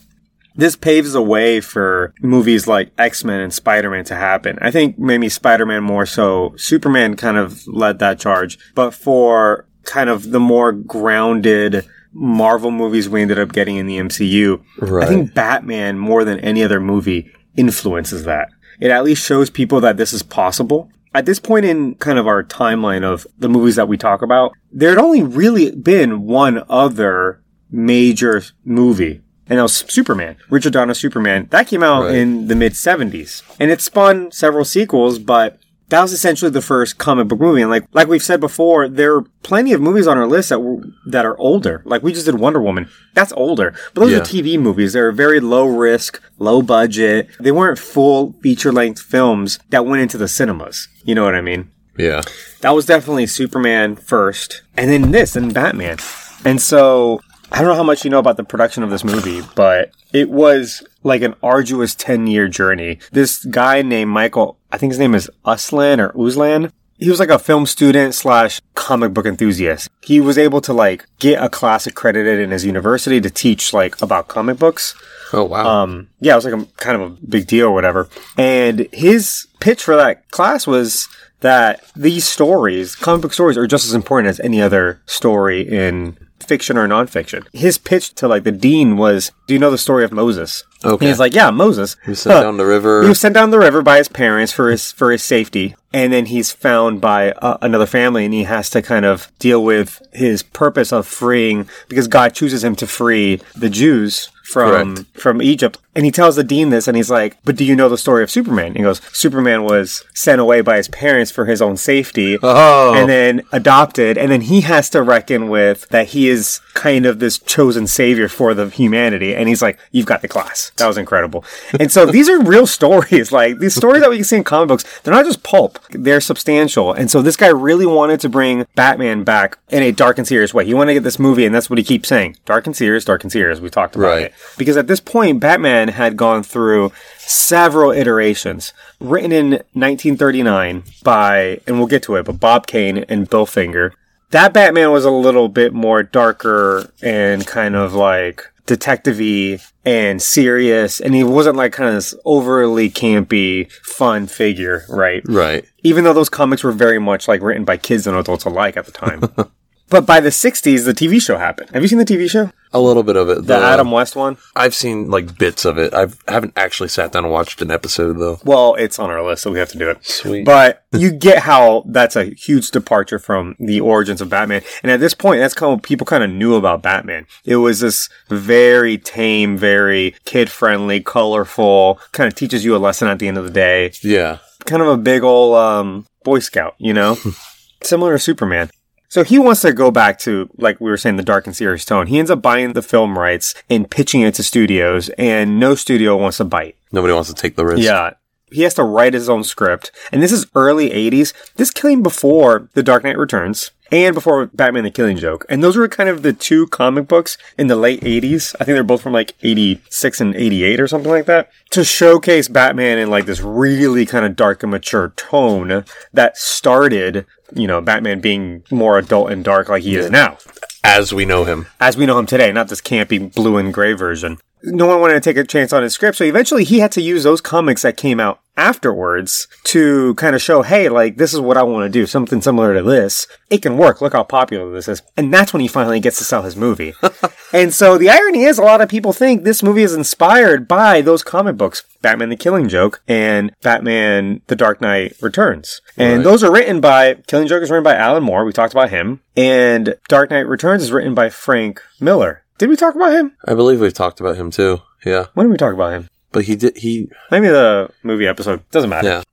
This paves the way for movies like X-Men and Spider-Man to happen. I think maybe Spider-Man more so. Superman kind of led that charge. But for kind of the more grounded Marvel movies we ended up getting in the MCU, Right. I think Batman more than any other movie influences that. It at least shows people that this is possible. At this point in kind of our timeline of the movies that we talk about, there had only really been one other major movie. And that was Superman, Richard Donner's Superman. That came out Right. in the mid 70s. And it spun several sequels, but that was essentially the first comic book movie. And like like we've said before, there are plenty of movies on our list that were that are older. Like we just did Wonder Woman. That's older. But those Yeah. are TV movies. They're very low risk, low budget. They weren't full feature length films that went into the cinemas. You know what I mean? Yeah. That was definitely Superman first, and then this, and Batman. And so, I don't know how much you know about the production of this movie, but it was like an arduous 10 year journey. This guy named Michael, I think his name is Uslan or Uzlan. He was like a film student slash comic book enthusiast. He was able to like get a class accredited in his university to teach like about comic books. Oh wow. Um, yeah, it was like a kind of a big deal or whatever. And his pitch for that class was that these stories, comic book stories, are just as important as any other story in fiction or nonfiction. His pitch to like the dean was, "Do you know the story of Moses?" Okay. And he's like, "Yeah, Moses." he was sent Huh. down the river. He was sent down the river by his parents for his for his safety, and then he's found by uh, another family, and he has to kind of deal with his purpose of freeing because God chooses him to free the Jews from Correct. from Egypt. And he tells the dean this, and he's like, "But do you know the story of Superman?" And he goes, "Superman was sent away by his parents for his own safety." oh. and then adopted, and then he has to reckon with that he is kind of this chosen savior for the humanity. And he's like, "You've got the class." That was incredible. And so these are real stories. Like these stories that we can see in comic books, they're not just pulp; they're substantial. And so this guy really wanted to bring Batman back in a dark and serious way. He wanted to get this movie, and that's what he keeps saying: dark and serious, dark and serious. We talked about Right. it because at this point, Batman had gone through several iterations. Written in 1939 by, and we'll get to it, but Bob Kane and Bill Finger. That Batman was a little bit more darker and kind of like detective-y and serious, and he wasn't like kind of this overly campy, fun figure, right? right. Even though those comics were very much like written by kids and adults alike at the time. But by the 60s, the TV show happened. Have you seen the TV show? A little bit of it. The Adam West one? I've seen like bits of it. I've haven't actually sat down and watched an episode though. Well, it's on our list, so we have to do it. Sweet. But you get how that's a huge departure from the origins of Batman. And at this point, that's kind of what people kind of knew about Batman. It was this very tame, very kid friendly, colorful, kind of teaches you a lesson at the end of the day. Yeah. Kind of a big old um, Boy Scout, you know? Similar to Superman. So he wants to go back to, like we were saying, the dark and serious tone. He ends up buying the film rights and pitching it to studios, and no studio wants to bite. Nobody wants to take the risk. Yeah. He has to write his own script. And this is early 80s. This came before The Dark Knight Returns and before Batman the Killing Joke. And those were kind of the two comic books in the late 80s. I think they're both from like 86 and 88 or something like that. To showcase Batman in like this really kind of dark and mature tone that started, you know, Batman being more adult and dark like he is now. As we know him. As we know him today, not this campy blue and gray version no one wanted to take a chance on his script. So eventually he had to use those comics that came out afterwards to kind of show, hey, like, this is what I want to do. Something similar to this. It can work. Look how popular this is. And that's when he finally gets to sell his movie. and so the irony is a lot of people think this movie is inspired by those comic books, Batman the Killing Joke and Batman the Dark Knight Returns. And Right. those are written by, Killing Joke is written by Alan Moore. We talked about him. And Dark Knight Returns is written by Frank Miller. Did we talk about him? I believe we've talked about him too. Yeah. When did we talk about him? But he did he Maybe the movie episode. Doesn't matter. yeah.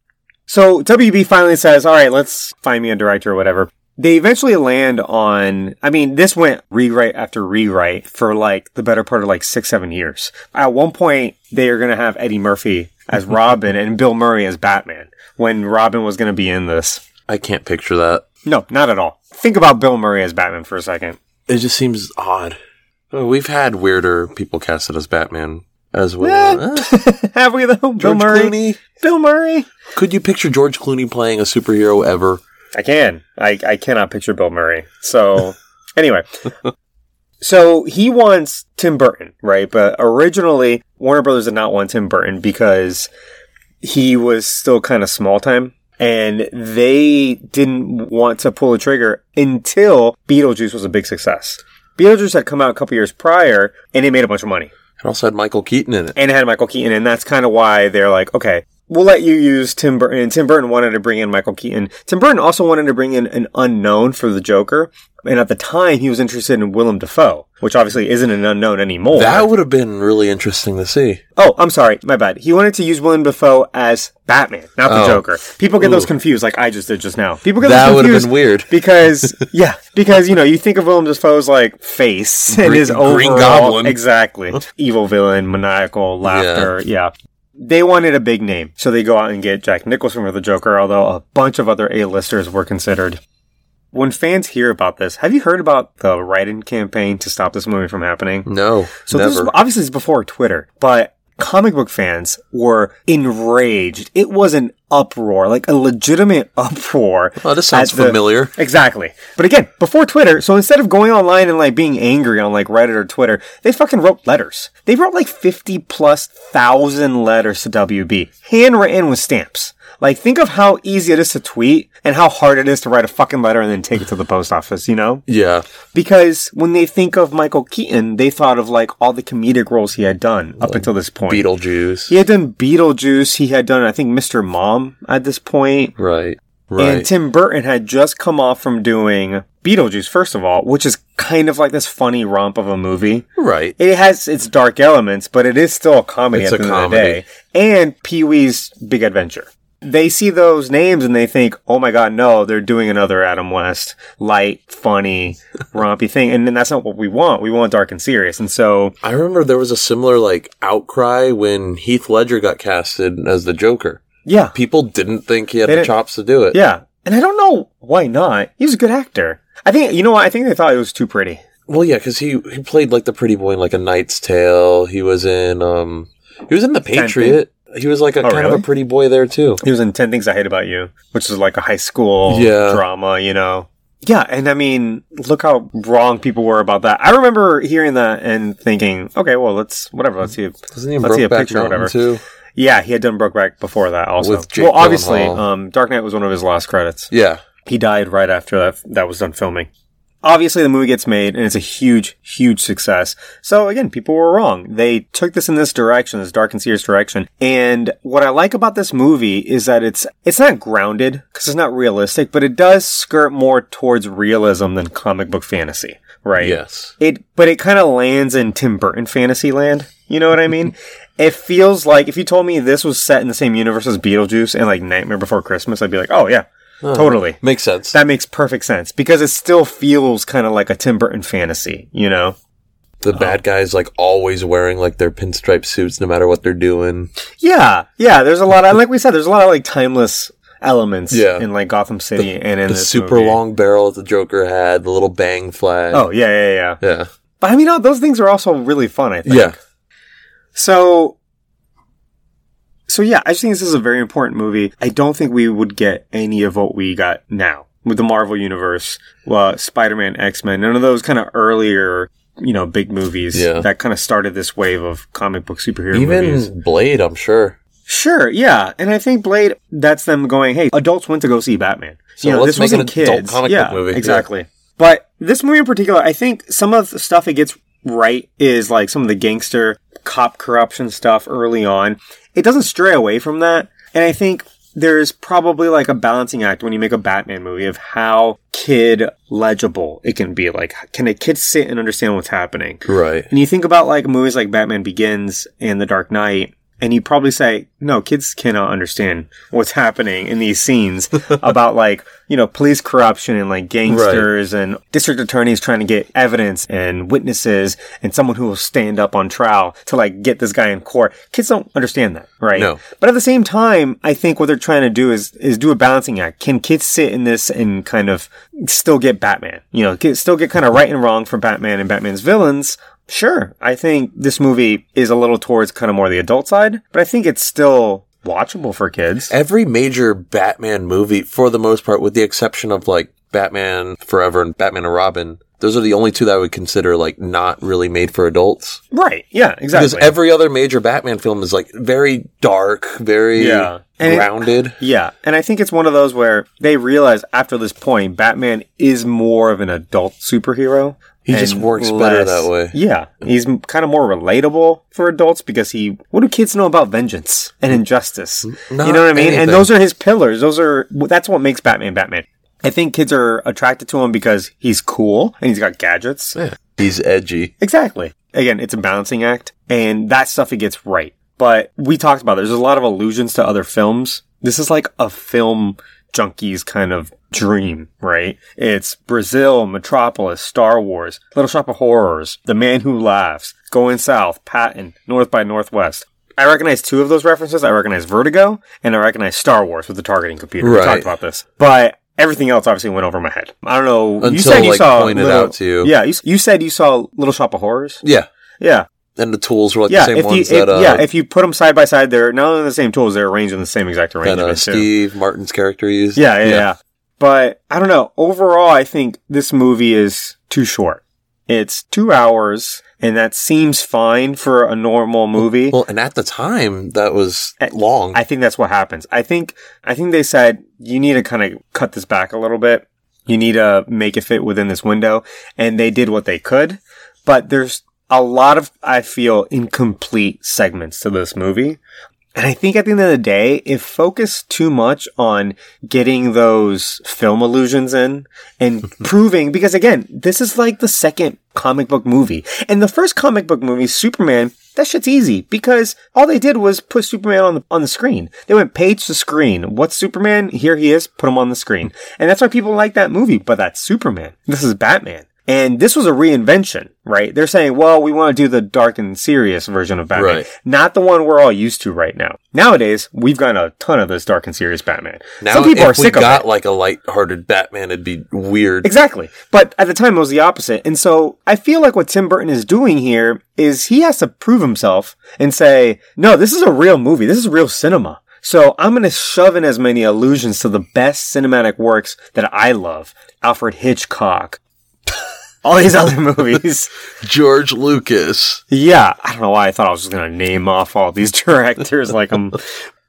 So WB finally says, all right, let's find me a director or whatever. They eventually land on, I mean, this went rewrite after rewrite for like the better part of like six, seven years. At one point, they are going to have Eddie Murphy as Robin and Bill Murray as Batman when Robin was going to be in this. I can't picture that. No, not at all. Think about Bill Murray as Batman for a second. It just seems odd. Oh, we've had weirder people casted as Batman as well. Eh, have we though? Bill George Murray? Clooney. Bill Murray? Could you picture George Clooney playing a superhero ever? I can. I, I cannot picture Bill Murray. So, anyway. So he wants Tim Burton, right? But originally, Warner Brothers did not want Tim Burton because he was still kind of small time. And they didn't want to pull the trigger until Beetlejuice was a big success. Beetlejuice had come out a couple years prior and it made a bunch of money It also had Michael Keaton in it. and it had Michael Keaton, and that's kind of why they're like, okay, we'll let you use Tim Burton. Tim Burton wanted to bring in Michael Keaton. Tim Burton also wanted to bring in an unknown for the Joker, and at the time he was interested in Willem Dafoe, which obviously isn't an unknown anymore. That would have been really interesting to see. oh, I'm sorry, my bad. He wanted to use Willem Dafoe as Batman, not the Oh. Joker. People get those confused, like I just did just now. People get That those would have confused been weird. because yeah, because you know you think of Willem Dafoe's like face and Green- his Green overall Goblin. exactly evil villain, maniacal laughter. Yeah. They wanted a big name, so they go out and get Jack Nicholson for the Joker. Although a bunch of other A-listers were considered. When fans hear about this, have you heard about the write-in campaign to stop this movie from happening? No, So this is, obviously it's before Twitter, but comic book fans were enraged. It was an uproar, like a legitimate uproar. Oh, this sounds the- familiar. Exactly. But again, before Twitter, so instead of going online and like being angry on like Reddit or Twitter, they fucking wrote letters. They wrote like 50 plus thousand letters to WB, handwritten with stamps. Like, think of how easy it is to tweet and how hard it is to write a fucking letter and then take it to the post office, you know? Yeah, Because when they think of Michael Keaton, they thought of like all the comedic roles he had done up until this point. Beetlejuice. He had done Beetlejuice. He had done, I think, Mr. Mom at this point. Right, Right. And. Tim Burton had just come off from doing Beetlejuice, first of all, which is kind of like this funny romp of a movie. right. It has its dark elements, but it is still a comedy It's at a the end of the comedy. day. And Pee Wee's Big Adventure. They see those names and they think, oh my god, no, they're doing another Adam West, light, funny, rompy thing. And then that's not what we want. We want dark and serious. And so, I remember there was a similar like outcry when Heath Ledger got casted as the Joker. yeah, People didn't think he had the chops to do it. yeah. And I don't know why not. He was a good actor. I think, you know what? I think they thought it was too pretty. Well, yeah, because he he played like the pretty boy in like A Knight's Tale. He was in um he was in The Patriot. He was like a Oh, kind of a pretty boy there too. He was in 10 Things I Hate About You, which is like a high school Yeah. drama, you know. Yeah, and I mean, look how wrong people were about that. I remember hearing that and thinking, okay, well, let's, whatever, let's see. If, Wasn't he in let's see a picture or whatever. too? Yeah, he had done Brokeback before that also. Well, obviously, um, Dark Knight was one of his last credits. Yeah. He died right after that, that was done filming. Obviously the movie gets made and it's a huge, huge success. So again, people were wrong. They took this in this direction, this dark and serious direction. And what I like about this movie is that it's, it's not grounded because it's not realistic, but it does skirt more towards realism than comic book fantasy, right? Yes. It, but it kind of lands in Tim Burton fantasy land. You know what I mean? it feels like if you told me this was set in the same universe as Beetlejuice and like Nightmare Before Christmas, I'd be like, oh yeah, totally. Makes sense. That makes perfect sense because it still feels kind of like a Tim Burton fantasy, you know? the bad guys like always wearing like their pinstripe suits no matter what they're doing. Yeah, yeah. There's a lot of, like we said, there's a lot of like timeless elements Yeah. in like Gotham City and in The super movie. long barrel that the Joker had, the little bang flag. Oh yeah, yeah, yeah. Yeah. But I mean, those things are also really fun. I think. Yeah. So, so yeah, I just think this is a very important movie. I don't think we would get any of what we got now with the Marvel Universe, uh, Spider-Man, X-Men, none of those kind of earlier, you know, big movies Yeah. that kind of started this wave of comic book superhero Even movies. Blade, I'm sure. Sure, yeah, and I think Blade. That's them going. Hey, adults went to go see Batman. So you know, let's this make wasn't adult kids. comic yeah, book movie. exactly. But this movie in particular, I think some of the stuff it gets right is like some of the gangster cop corruption stuff early on. It doesn't stray away from that, and I think there's probably like a balancing act when you make a Batman movie of how kid legible it can be. Like, can a kid sit and understand what's happening? Right. And you think about like movies like Batman Begins and The Dark Knight, and you probably say, no, kids cannot understand what's happening in these scenes about like, you know, police corruption and like gangsters and district attorneys trying to get evidence and witnesses and someone who will stand up on trial to like get this guy in court. Kids don't understand that, right? No. But at the same time, I think what they're trying to do is, is do a balancing act. Can kids sit in this and kind of still get Batman? You know, still get kind of right and wrong from Batman and Batman's villains. Sure. I think this movie is a little towards kind of more the adult side, but I think it's still watchable for kids. Every major Batman movie, for the most part, with the exception of like Batman Forever and Batman and Robin, those are the only two that I would consider like not really made for adults. Right. Yeah, exactly. Because every other major Batman film is like very dark, very Yeah. And it- grounded. Yeah, and I think it's one of those where they realize after this point, Batman is more of an adult superhero. He just works better that way. Yeah, he's kind of more relatable for adults because he. What do kids know about vengeance and mm. injustice? Not you know what I mean? anything. And those are his pillars. Those are that's what makes Batman Batman. I think kids are attracted to him because he's cool and he's got gadgets. Yeah. He's edgy. Exactly. Again, it's a balancing act, and that stuff he gets right. But we talked about there's a lot of allusions to other films. This is like a film junkie's kind of dream, right? It's Brazil, Metropolis, Star Wars, Little Shop of Horrors, The Man Who Laughs, Going South, Patton, North by Northwest. I recognize two of those references. I recognize Vertigo, and I recognize Star Wars with the targeting computer. We talked about this. But everything else obviously went over my head. I don't know. you said you like, saw pointed Little- out to you. Yeah, you, you said you saw Little Shop of Horrors. Yeah. Yeah, And the tools were like yeah. the same if you, ones if, that uh, yeah, if you put them side by side, they're not only the same tools; they're arranged in the same exact that arrangement uh, too. Steve Martin's character used. Yeah, yeah, yeah, But I don't know. Overall, I think this movie is too short. It's two hours, and that seems fine for a normal movie. Well, and at the time, that was Eh, long. I think that's what happens. I think I think they said you need to kind of cut this back a little bit. You need to make it fit within this window, and they did what they could. But there's a lot of I feel incomplete segments to this movie. And I think at the end of the day, if focused too much on getting those film illusions in and proving, because again, this is like the second comic book movie. And the first comic book movie, Superman, that shit's easy because all they did was put Superman on the, on the screen. They went page to screen. What's Superman? Here he is. Put him on the screen. And that's why people like that movie. But that's Superman. This is Batman. And this was a reinvention, right? They're saying, well, we want to do the dark and serious version of Batman, Right. not the one we're all used to right now. Nowadays, we've got a ton of this dark and serious Batman. now, Some people are sick of got like a light-hearted Batman, it'd be weird. Exactly. But at the time, it was the opposite. And so I feel like what Tim Burton is doing here is he has to prove himself and say, no, this is a real movie. This is real cinema. So I'm going to shove in as many allusions to the best cinematic works that I love. Alfred Hitchcock. All these other movies. George Lucas. Yeah, I don't know why I thought I was just gonna name off all these directors. like I'm,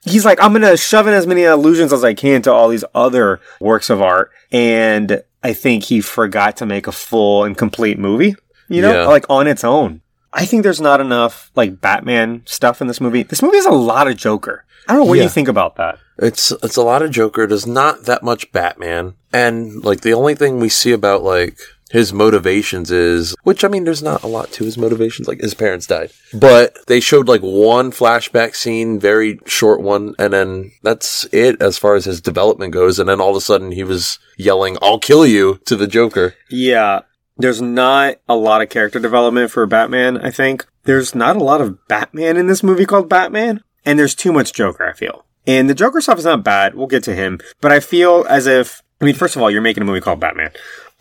he's like I'm gonna shove in as many allusions as I can to all these other works of art, and I think he forgot to make a full and complete movie, you know, Yeah. like on its own. I think there's not enough like Batman stuff in this movie. This movie has a lot of Joker. I don't know what Yeah. you think about that. It's it's a lot of Joker. There's not that much Batman, and like the only thing we see about like his motivations is, which I mean, there's not a lot to his motivations. Like his parents died, but they showed like one flashback scene, very short one, and then that's it as far as his development goes. And then all of a sudden he was yelling, "I'll kill you" to the Joker. Yeah. There's not a lot of character development for Batman, I think. There's not a lot of Batman in this movie called Batman, and there's too much Joker, I feel. And the Joker stuff is not bad. We'll get to him. But I feel as if, I mean, first of all, you're making a movie called Batman,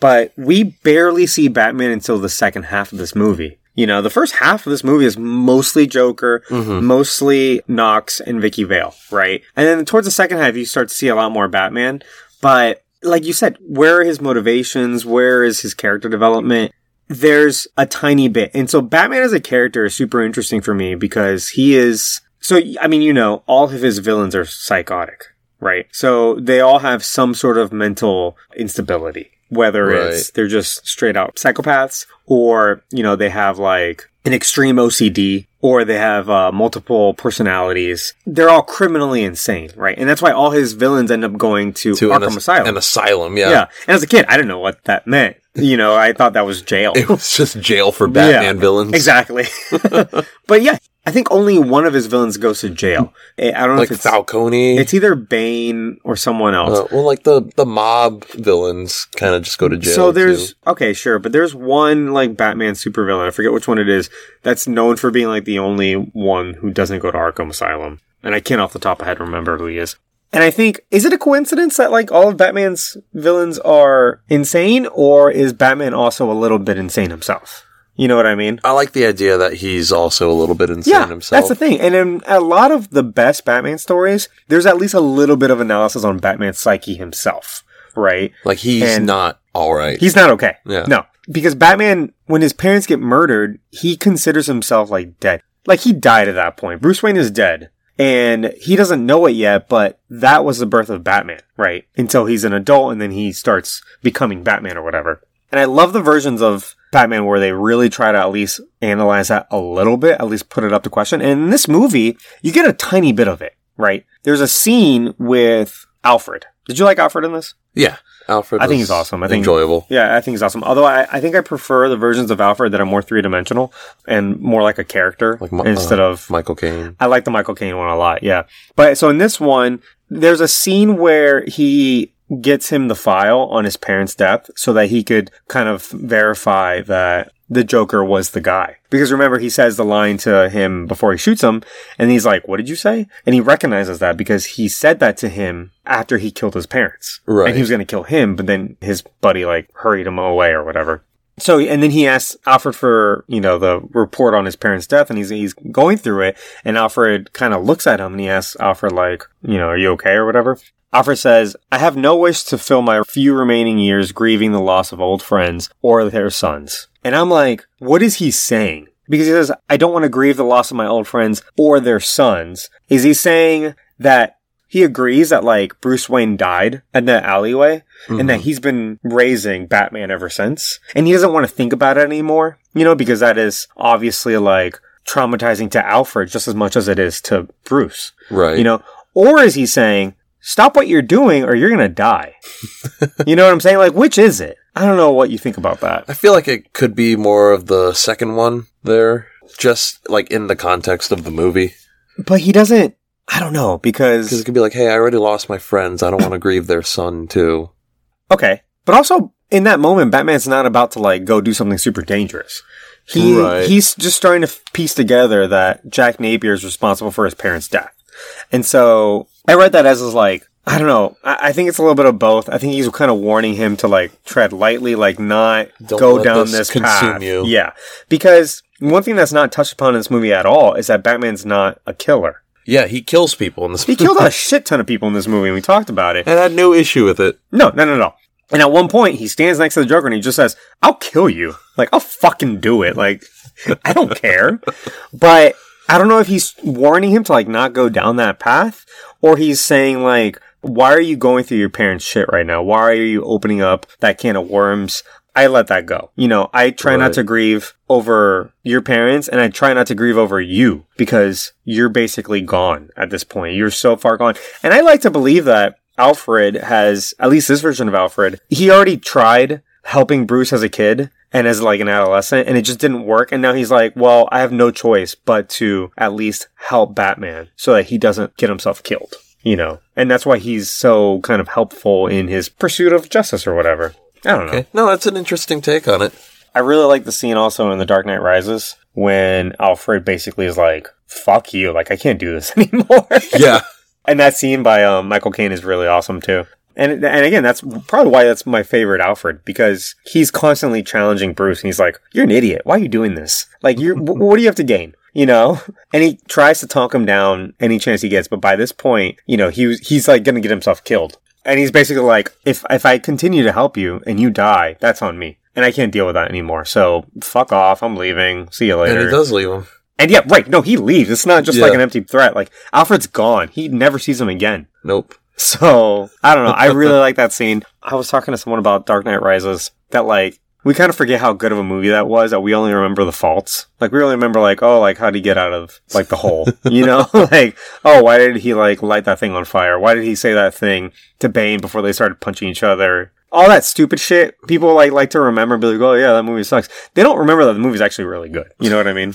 but we barely see Batman until the second half of this movie. You know, the first half of this movie is mostly Joker, mm-hmm. mostly Knox and Vicki Vale, right? And then towards the second half, you start to see a lot more Batman. But like you said, where are his motivations? Where is his character development? There's a tiny bit. And so Batman as a character is super interesting for me because he is, so, I mean, you know, all of his villains are psychotic, right? So they all have some sort of mental instability, whether it's they're just straight out psychopaths or, you know, they have like an extreme OCD or they have uh, multiple personalities. They're all criminally insane, right? And that's why all his villains end up going to, To Arkham an, as- Asylum. an asylum, yeah. yeah. And as a kid, I didn't know what that meant. You know, I thought that was jail. It was just jail for Batman Yeah, villains. Exactly. but yeah, I think only one of his villains goes to jail. I I don't know Like if it's Falcone. it's either Bane or someone else. Uh, well, like the the mob villains kind of just go to jail. so there's too. okay, sure, but there's one like Batman supervillain. I forget which one it is. That's known for being like the only one who doesn't go to Arkham Asylum, and I can't off the top of my head remember who he is. And I think is it a coincidence that like all of Batman's villains are insane, or is Batman also a little bit insane himself? You know what I mean? I like the idea that he's also a little bit insane yeah, himself. that's the thing. And in a lot of the best Batman stories, there's at least a little bit of analysis on Batman's psyche himself, right? like he's and- not all right. He's not okay. Yeah. No. Because Batman, when his parents get murdered, he considers himself like dead. Like he died at that point. Bruce Wayne is dead. And he doesn't know it yet, but that was the birth of Batman, right? Until he's an adult and then he starts becoming Batman or whatever. And I love the versions of Batman where they really try to at least analyze that a little bit, at least put it up to question. And in this movie, you get a tiny bit of it, right? There's a scene with Alfred. Did you like Alfred in this? yeah, Alfred. I think he's awesome. I think- enjoyable. Yeah, I think he's awesome. Although I, I think I prefer the versions of Alfred that are more three dimensional and more like a character Like Mi- instead uh, of. Michael Caine. I like the Michael Caine one a lot. Yeah, but so in this one, there's a scene where he gets him the file on his parents' death so that he could kind of verify that the Joker was the guy. Because remember, he says the line to him before he shoots him, and he's like, "What did you say?" And he recognizes that because he said that to him after he killed his parents. Right. And he was going to kill him, but then his buddy like hurried him away or whatever. So, and then he asks Alfred for, you know, the report on his parents' death and he's, he's going through it. And Alfred kind of looks at him and he asks Alfred, like, you know, are you okay or whatever? Alfred says, I have no wish to fill my few remaining years grieving the loss of old friends or their sons. And I'm like, what is he saying? Because he says, I don't want to grieve the loss of my old friends or their sons. Is he saying that he agrees that like Bruce Wayne died in the alleyway and that mm-hmm. he's been raising Batman ever since. And he doesn't want to think about it anymore, you know, because that is obviously like traumatizing to Alfred just as much as it is to Bruce, Right. you know? Or is he saying, stop what you're doing or you're going to die? you know what I'm saying? Like, which is it? I don't know what you think about that. I feel like it could be more of the second one there, just like in the context of the movie. But he doesn't, I don't know, Because because, it could be like, hey, I already lost my friends. I don't want to grieve their son too. okay. But also, in that moment, Batman's not about to like go do something super dangerous. He Right. he's just starting to piece together that Jack Napier is responsible for his parents' death, and so I read that as is like I don't know. I, I think it's a little bit of both. I think he's kind of warning him to like tread lightly, like not Don't go down this this, consume path. you. Yeah, because one thing that's not touched upon in this movie at all is that Batman's not a killer. Yeah, he kills people in this. He killed a shit ton of people in this movie, and we talked about it. and I had no issue with it. No, no, no, no. And at one point, he stands next to the Joker and he just says, I'll kill you. Like, I'll fucking do it. Like, I don't care. But I don't know if he's warning him to, like, not go down that path or he's saying, like, why are you going through your parents' shit right now? Why are you opening up that can of worms? I let that go. You know, I try not to grieve over your parents and I try not to grieve over you because you're basically gone at this point. You're so far gone. And I like to believe that Alfred has, at least this version of Alfred, he already tried helping Bruce as a kid and as like an adolescent and it just didn't work. And now he's like, well, I have no choice but to at least help Batman so that he doesn't get himself killed, you know? And that's why he's so kind of helpful in his pursuit of justice or whatever. I don't know. No, that's an interesting take on it. I really like the scene also in The Dark Knight Rises when Alfred basically is like, fuck you, like I can't do this anymore. Yeah. and that scene by um, Michael Caine is really awesome too. And and again, that's probably why that's my favorite Alfred because he's constantly challenging Bruce, and he's like, "You're an idiot. Why are you doing this? Like, you're what do you have to gain?" You know. And he tries to talk him down any chance he gets, but by this point, you know, he was, he's like going to get himself killed. And he's basically like, "If if I continue to help you and you die, that's on me, and I can't deal with that anymore. So fuck off. I'm leaving. See you later." And he does leave him. And yeah, right. No, he leaves. It's not just like an empty threat. Like Alfred's gone. He never sees him again. Nope. So I don't know. I really like that scene. I was talking to someone about Dark Knight Rises that like we kind of forget how good of a movie that was. That we only remember the faults. Like we only remember like oh like how did he get out of like the hole? You know like oh why did he like light that thing on fire? Why did he say that thing to Bane before they started punching each other? All that stupid shit. People like like to remember and be like oh yeah that movie sucks. They don't remember that the movie's actually really good. You know what I mean?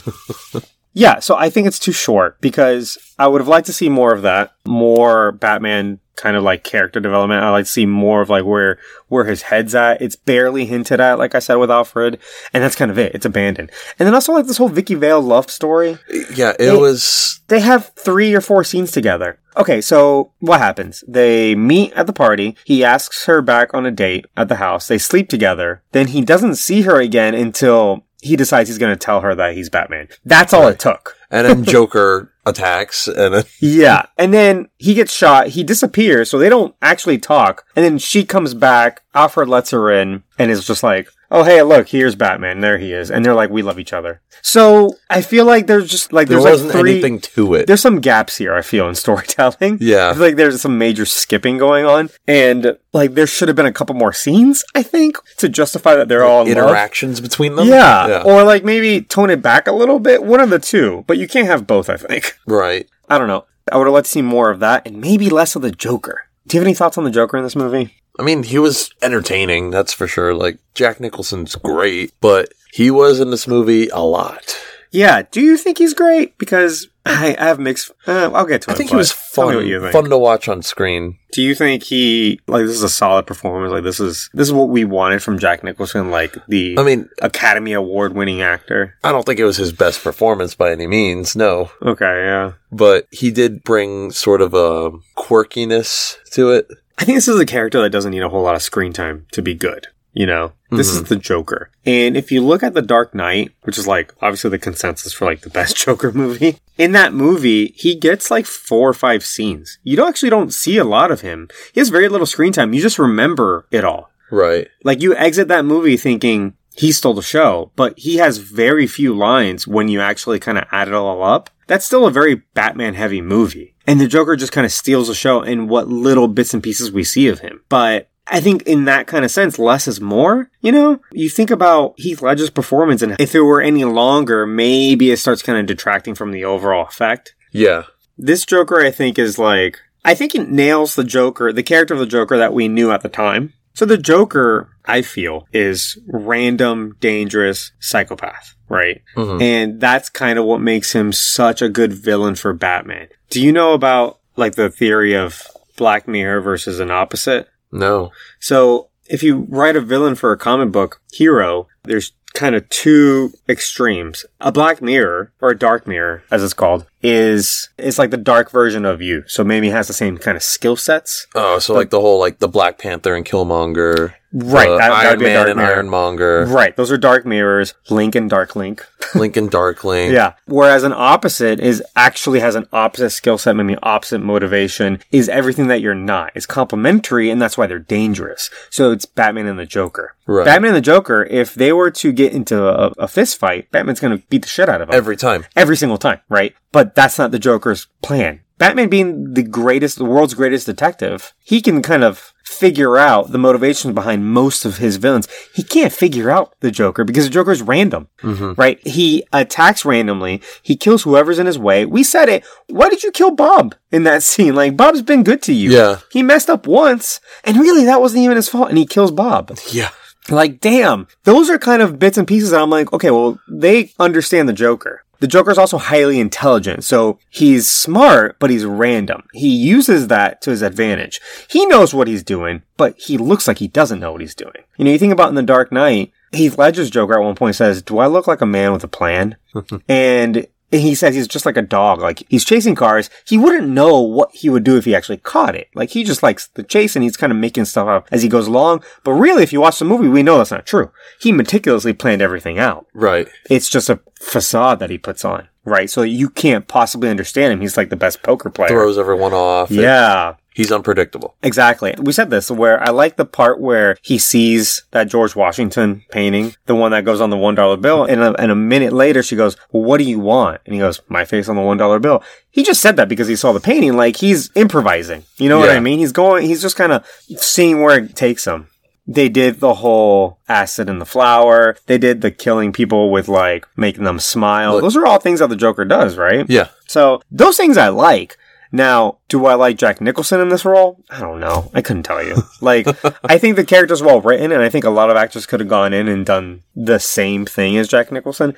Yeah, so I think it's too short because I would have liked to see more of that, more Batman kind of like character development. I'd like to see more of like where where his head's at. It's barely hinted at, like I said with Alfred, and that's kind of it. It's abandoned. And then also like this whole Vicki Vale love story. Yeah, it It- was. They have three or four scenes together. Okay, so what happens? They meet at the party. He asks her back on a date at the house. They sleep together. Then he doesn't see her again until he decides he's going to tell her that he's Batman. That's all it took. And then Joker attacks, and Yeah. And then he gets shot. He disappears. So they don't actually talk. And then she comes back. Alfred lets her in and is just like, oh, hey, look, here's Batman. There he is. And they're like, we love each other. So I feel like there's just like, there there's wasn't like three. anything to it. There's some gaps here, I feel, in storytelling. Yeah. I feel like there's some major skipping going on. And like, there should have been a couple more scenes, I think, to justify that they're all in love. Interactions between them. Yeah. Or like maybe tone it back a little bit. One of the two. But you can't have both, I think. right. I don't know. I would have liked to see more of that and maybe less of the Joker. Do you have any thoughts on the Joker in this movie? I mean, he was entertaining, that's for sure. Like, Jack Nicholson's great, but he was in this movie a lot. Yeah. Do you think he's great? Because I, I have mixed. Uh, I'll get to it. I think he was fun, what you think. fun to watch on screen. Do you think he like this is a solid performance? Like this is this is what we wanted from Jack Nicholson, like the I mean, Academy Award winning actor. I don't think it was his best performance by any means, no. Okay, yeah. But he did bring sort of a quirkiness to it. I think this is a character that doesn't need a whole lot of screen time to be good. You know, this is mm-hmm. the Joker. And if you look at The Dark Knight, which is like obviously the consensus for like the best Joker movie, in that movie, he gets like four or five scenes. You don't actually don't see a lot of him. He has very little screen time. You just remember it all. Right. Like you exit that movie thinking he stole the show, but he has very few lines when you actually kind of add it all up. That's still a very Batman heavy movie. And the Joker just kind of steals the show in what little bits and pieces we see of him. But I think in that kind of sense, less is more. You know, you think about Heath Ledger's performance and if it were any longer, maybe it starts kind of detracting from the overall effect Yeah. this Joker, I think, is like, I think it nails the Joker, the character of the Joker that we knew at the time. So the Joker, I feel, is random, dangerous psychopath, right? Mhm. And that's kind of what makes him such a good villain for Batman. Do you know about, like, the theory of Black Mirror versus an opposite? No. So if you write a villain for a comic book hero, there's kind of two extremes. A black mirror, or a dark mirror, as it's called, is is like the dark version of you. So maybe has the same kind of skill sets. Oh, so like the whole like the Black Panther and Killmonger, Right, that- Iron Man dark and mirror. Ironmonger, Right, those are dark mirrors. Link and Dark Link. Link and Dark Link. Yeah. Whereas an opposite is actually has an opposite skill set, maybe opposite motivation, is everything that you're not. It's complementary, and that's why they're dangerous. So it's Batman and the Joker. Right. Batman and the Joker, if they were to get into a, a fist fight, Batman's going to beat the shit out of them. Every time. Every single time, right? But that's not the Joker's plan. Batman being the greatest, the world's greatest detective, he can kind of figure out the motivations behind most of his villains. He can't figure out the Joker because the Joker is random, mm-hmm. right? He attacks randomly. He kills whoever's in his way. We said it. Why did you kill Bob in that scene? Like, Bob's been good to you. Yeah. He messed up once, and really that wasn't even his fault, and he kills Bob. Yeah. Like, damn. Those are kind of bits and pieces that I'm like, okay, well, they understand the Joker. The Joker is also highly intelligent, so he's smart, but he's random. He uses that to his advantage. He knows what he's doing, but he looks like he doesn't know what he's doing. You know, you think about in The Dark Knight, Heath Ledger's Joker at one point says, Do I look like a man with a plan? and he says he's just like a dog. Like he's chasing cars. He wouldn't know what he would do if he actually caught it. Like he just likes the chase and he's kind of making stuff up as he goes along. But really, if you watch the movie, we know that's not true. He meticulously planned everything out. Right. It's just a facade that he puts on, right? So you can't possibly understand him. He's like the best poker player. Throws everyone off. yeah. He's unpredictable. Exactly. We said this where I like the part where he sees that George Washington painting, the one that goes on the one dollar bill, and a, and a minute later she goes, well, "What do you want?" And he goes, "My face on the one dollar bill." He just said that because he saw the painting. Like he's improvising. You know what I mean? He's going. He's just kind of seeing where it takes him. They did the whole acid in the flower. They did the killing people with like making them smile. Look- Those are all things that the Joker does, right? Yeah. So those things I like. Now, do I like Jack Nicholson in this role? I don't know. I couldn't tell you. Like, I think the character's well written, and I think a lot of actors could have gone in and done the same thing as Jack Nicholson.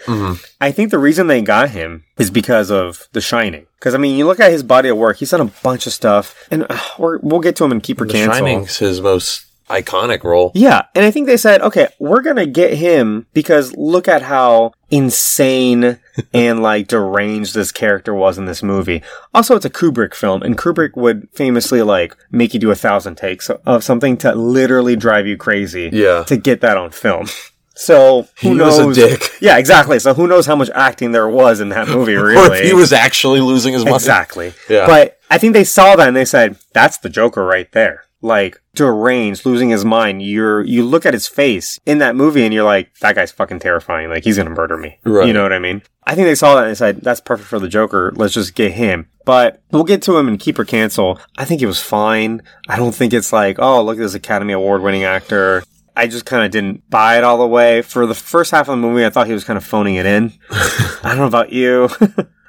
I think the reason they got him is because of The Shining. Because I mean, you look at his body of work; he's done a bunch of stuff, and uh, we're, we'll get to him in Keeper The Cancel. Shining's his most iconic role. Yeah, and I think they said, okay, we're gonna get him because look at how insane and like deranged this character was in this movie. Also, it's a Kubrick film, and Kubrick would famously like make you do a thousand takes of something to literally drive you crazy. Yeah. To get that on film. So who He knows? was a dick. Yeah, exactly. So who knows how much acting there was in that movie? Really, he was actually losing his money. Exactly. Yeah. But I think they saw that and they said, that's the Joker right there. Like, deranged, losing his mind. You're, you look at his face in that movie and you're like, that guy's fucking terrifying. Like, he's gonna murder me. Right. You know what I mean? I think they saw that and they said, that's perfect for the Joker. Let's just get him. But we'll get to him in Keep or Cancel. I think it was fine. I don't think it's like, oh, look at this Academy Award winning actor. I just kind of didn't buy it all the way. For the first half of the movie, I thought he was kind of phoning it in. I don't know about you.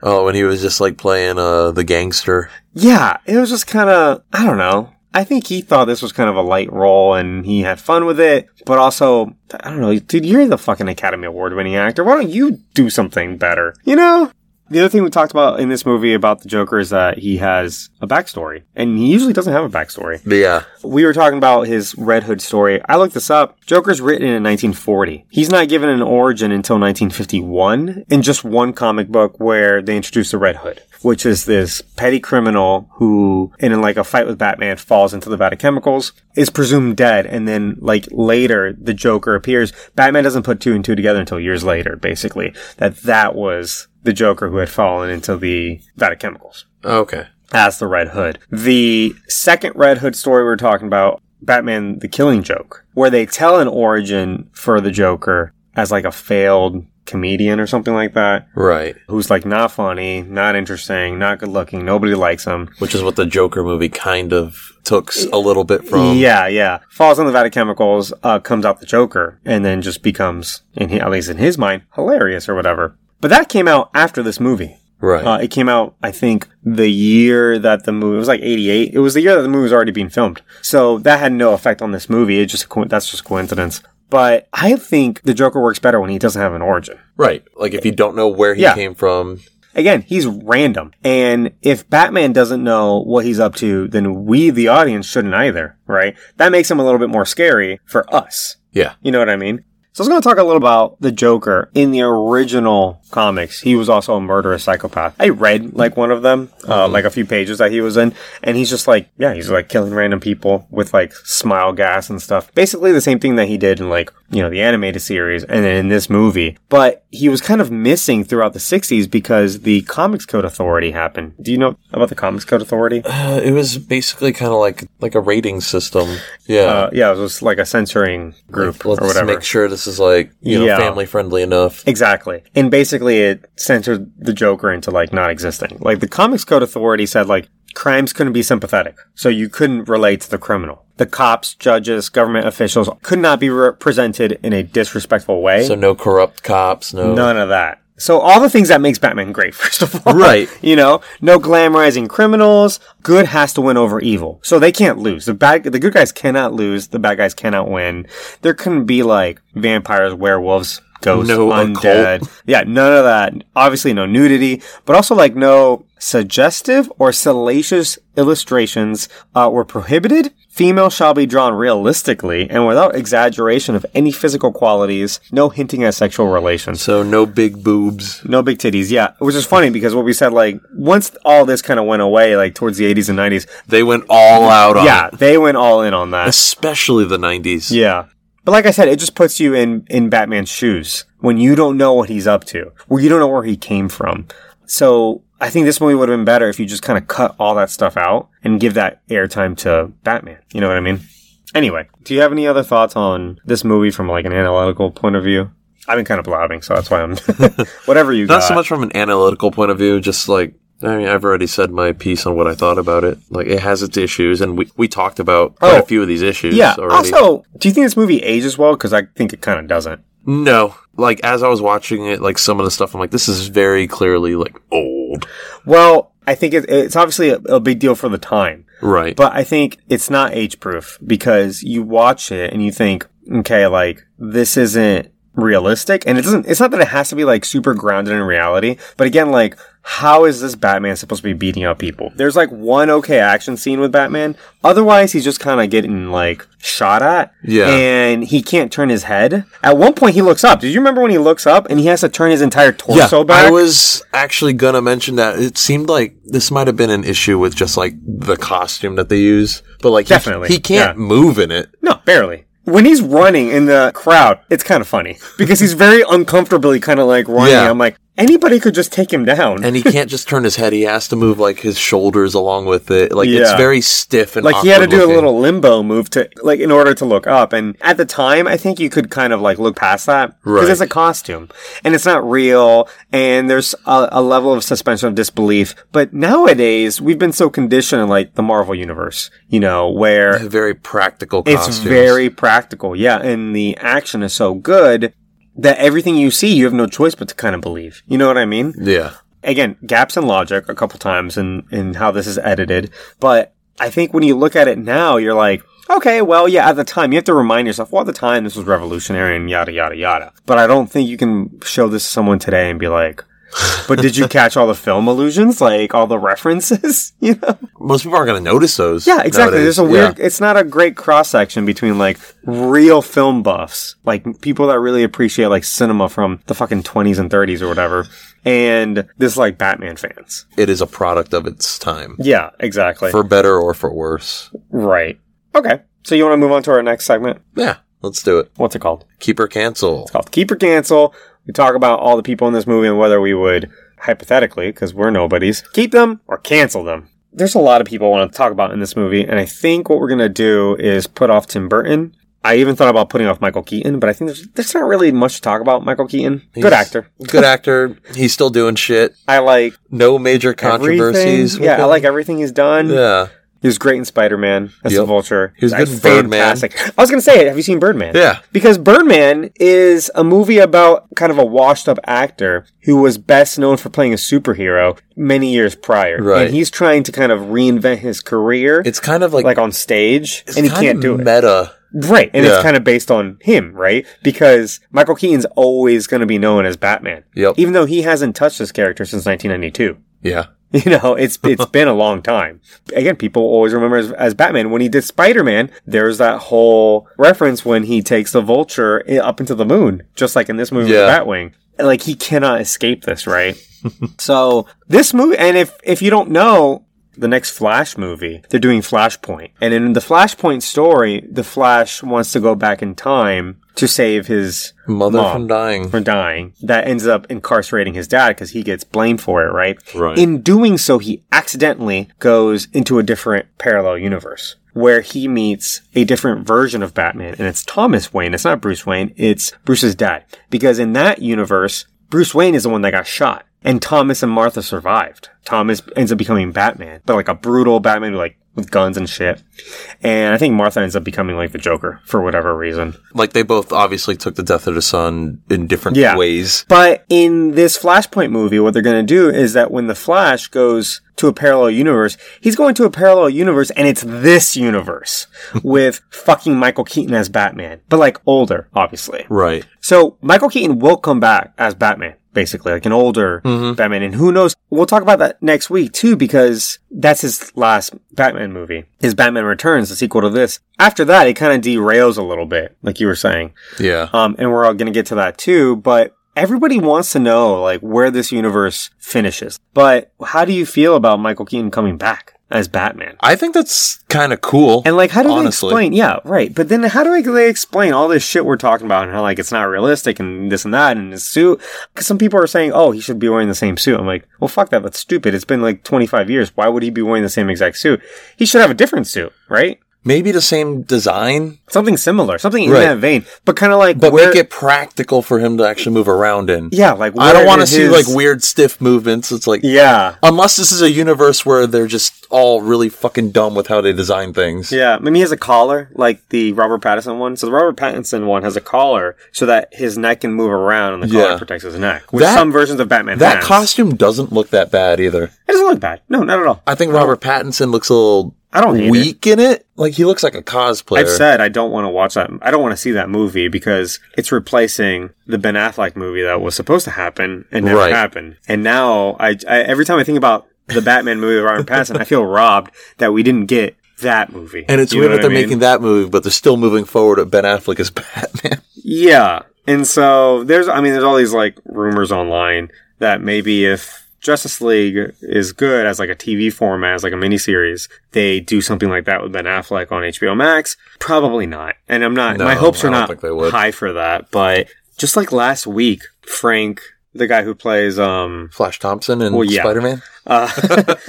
Oh, and he was just like playing uh the gangster. Yeah, it was just kind of, I don't know. I think he thought this was kind of a light role and he had fun with it, but also, I don't know, dude, you're the fucking Academy Award winning actor. Why don't you do something better? You know? The other thing we talked about in this movie about the Joker is that he has a backstory, and he usually doesn't have a backstory. Yeah. We were talking about his Red Hood story. I looked this up. Joker's written in 1940. He's not given an origin until 1951 in just one comic book where they introduce the Red Hood, which is this petty criminal who, in like a fight with Batman, falls into the vat of chemicals, is presumed dead, and then like later the Joker appears. Batman doesn't put two and two together until years later, basically, that that was the Joker who had fallen into the vat of chemicals Okay. as the Red Hood. The second Red Hood story we were talking about, Batman the Killing Joke, where they tell an origin for the Joker as like a failed comedian or something like that, Right. who's like not funny, not interesting, not good looking, nobody likes him. Which is what the Joker movie kind of took a little bit from. yeah, yeah. Falls in the vat of chemicals, uh, comes out the Joker, and then just becomes, in at least in his mind, hilarious or whatever. But that came out after this movie. Right. Uh, it came out, I think, the year that the movie it was like '88. It was the year that the movie was already being filmed, so that had no effect on this movie. It just that's just coincidence. But I think the Joker works better when he doesn't have an origin. right. Like if you don't know where he Yeah. came from. Again, he's random, and if Batman doesn't know what he's up to, then we, the audience, shouldn't either, right? That makes him a little bit more scary for us. Yeah. You know what I mean? So I was going to talk a little about the Joker in the original comics. He was also a murderous psychopath. I read like one of them, uh, like a few pages that he was in, and he's just like, yeah, he's like killing random people with like smile gas and stuff. Basically the same thing that he did in like, you know, the animated series and then in this movie. But he was kind of missing throughout the 60s because the Comics Code Authority happened. Do you know about the Comics Code Authority? Uh, it was basically kind of like like a rating system. Yeah. Uh, yeah, it was like a censoring group Let's or whatever. make sure to this is like you know Yeah. family friendly enough. Exactly. And basically it censored the Joker into like not existing. Like the Comics Code Authority said like crimes couldn't be sympathetic. So you couldn't relate to the criminal. The cops, judges, government officials could not be represented in a disrespectful way. So no corrupt cops, no. None of that. So all the things that makes Batman great, first of all. Right. You know, no glamorizing criminals. Good has to win over evil. So they can't lose. The bad, the good guys cannot lose. The bad guys cannot win. There couldn't be like vampires, werewolves, ghosts, No undead. Yeah, none of that. Obviously no nudity, but also like no suggestive or salacious illustrations uh, were prohibited. Female shall be drawn realistically and without exaggeration of any physical qualities, no hinting at sexual relations. So no big boobs. No big titties, yeah. Which is funny because what we said, like, once all this kind of went away, like, towards the 80s and 90s, They went all out on yeah, it. they went all in on that. Especially the 90s. Yeah. But like I said, it just puts you in, in Batman's shoes when you don't know what he's up to, where you don't know where he came from. So I think this movie would have been better if you just kind of cut all that stuff out and give that airtime to Batman. You know what I mean? Anyway, do you have any other thoughts on this movie from like an analytical point of view? I've been kind of blabbing, so that's why I'm whatever you Not got. so much from an analytical point of view, just like I mean, I've already said my piece on what I thought about it. Like, it has its issues, and we, we talked about quite Oh. a few of these issues Yeah. already. Also, do you think this movie ages well? Because I think it kind of doesn't. No, like as I was watching it, like some of the stuff, I'm like, this is very clearly like old, Well, I think it, it's obviously a, a big deal for the time, right? but I think it's not age proof because you watch it and you think, okay, like this isn't realistic, and it doesn't. It's not that it has to be like super grounded in reality, but again, like how is this Batman supposed to be beating up people? There's like one okay action scene with Batman. Otherwise, he's just kind of getting like shot at. Yeah. And he can't turn his head. At one point, he looks up. Did you remember when he looks up and he has to turn his entire torso yeah, back? I was actually gonna mention that it seemed like this might have been an issue with just like the costume that they use, but like he- Definitely, he, can't yeah. move in it. No, barely. When he's running in the crowd, it's kind of funny because he's very uncomfortably kind of like running. Yeah. I'm like, anybody could just take him down. and he can't just turn his head. He has to move like his shoulders along with it. Like it's very stiff and like he had to do a little limbo move to like in order to look up. And at the time, I think you could kind of like look past that because Right. it's a costume and it's not real. And there's a, a level of suspension of disbelief. But nowadays, we've been so conditioned in like the Marvel universe, you know, where very practical. It's very practical, yeah, and the action is so good that everything you see, you have no choice but to kind of believe. You know what I mean? yeah. Again, gaps in logic a couple times in in how this is edited, but I think when you look at it now, you're like, okay, well, yeah, at the time, you have to remind yourself, well, at the time, this was revolutionary and yada yada yada. But I don't think you can show this to someone today and be like. But did you catch all the film allusions, like all the references? You know, Most people aren't going to notice those. yeah, exactly. nowadays. There's a weird. It's not a great cross section between like real film buffs, like people that really appreciate like cinema from the fucking 20s and 30s or whatever, and this like Batman fans. It is a product of its time, Yeah, exactly. for better or for worse. right. Okay. So you want to move on to our next segment? Yeah, let's do it. What's it called? Keep or cancel. It's called Keep or Cancel. We talk about all the people in this movie and whether we would hypothetically, because we're nobodies, keep them or cancel them. There's a lot of people I want to talk about in this movie, and I think what we're gonna do is put off Tim Burton. I even thought about putting off Michael Keaton, but I think there's there's not really much to talk about Michael Keaton. Good actor. Good actor. He's still doing shit. I like No major controversies. Yeah, I like everything he's done. Yeah. He was great in Spider Man as the Vulture. He was good in Birdman. fantastic. I was gonna say, have you seen Birdman? Yeah. Because Birdman is a movie about kind of a washed up actor who was best known for playing a superhero many years prior. Right. And he's trying to kind of reinvent his career, It's kind of like, like on stage, and he can't do it. meta. Right. And Yeah. it's kind of based on him, right? Because Michael Keaton's always going to be known as Batman. Yep. Even though he hasn't touched this character since 1992. Yeah. You know, it's it's been a long time. Again, people always remember as, as Batman. When he did Spider Man, there's that whole reference when he takes the Vulture up into the moon, just like in this movie Yeah. with Batwing. Like he cannot escape this, right? so this movie, and if if you don't know, the next Flash movie, they're doing Flashpoint. And in the Flashpoint story, the Flash wants to go back in time to save his Mother from dying. from dying. That ends up incarcerating his dad because he gets blamed for it, right? Right. In doing so, he accidentally goes into a different parallel universe where he meets a different version of Batman. And it's Thomas Wayne. It's not Bruce Wayne. It's Bruce's dad. Because in that universe, Bruce Wayne is the one that got shot. And Thomas and Martha survived. Thomas ends up becoming Batman, but like a brutal Batman, like with guns and shit. And I think Martha ends up becoming like the Joker for whatever reason. Like they both obviously took the death of the son in different Yeah. ways. But in this Flashpoint movie, what they're going to do is that when the Flash goes to a parallel universe, he's going to a parallel universe and it's this universe with fucking Michael Keaton as Batman, but like older, obviously. Right. So Michael Keaton will come back as Batman, basically, like an older Mm-hmm. Batman. And who knows? We'll talk about that next week too, because that's his last Batman movie. His Batman Returns, the sequel to this. After that, it kind of derails a little bit, like you were saying. Yeah. Um, and we're all going to get to that too, but everybody wants to know like where this universe finishes. But how do you feel about Michael Keaton coming back as Batman? I think that's kind of cool. And like, how do Honestly. they explain? Yeah, right. But then how do they explain all this shit we're talking about and how like it's not realistic and this and that and his suit? Because some people are saying, oh, he should be wearing the same suit. I'm like, well, fuck that. That's stupid. It's been like 25 years. Why would he be wearing the same exact suit? He should have a different suit, right? Maybe the same design, Something similar, something in Right. that vein, but kind of like, but where, make it practical for him to actually move around in. yeah, like I don't want to see his- like weird stiff movements. It's like yeah, unless this is a universe where they're just all really fucking dumb with how they design things. Yeah, maybe he has a collar like the Robert Pattinson one. So the Robert Pattinson one has a collar so that his neck can move around and the collar Yeah. protects his neck. Which That- some versions of Batman That has. costume doesn't look that bad either. it doesn't look bad. No, not at all. I think Robert Pattinson looks a little I don't hate it. weak in it. Like he looks like a cosplayer. I've said I don't want to watch that. I don't want to see that movie because it's replacing the Ben Affleck movie that was supposed to happen and never Right. happened. And now I, I every time I think about the Batman movie with Robert Pattinson, I feel robbed that we didn't get that movie. and it's You weird that they're mean? making that movie, but they're still moving forward at Ben Affleck as Batman. Yeah. And so there's, I mean, there's all these like rumors online that maybe if Justice League is good as like a TV format, as like a miniseries, they do something like that with Ben Affleck on HBO Max. Probably not. And I'm not, No, my hopes I are not think they would. high for that. But just like last week, Frank, the guy who plays, um, Flash Thompson and Well, yeah. Spider Man. uh,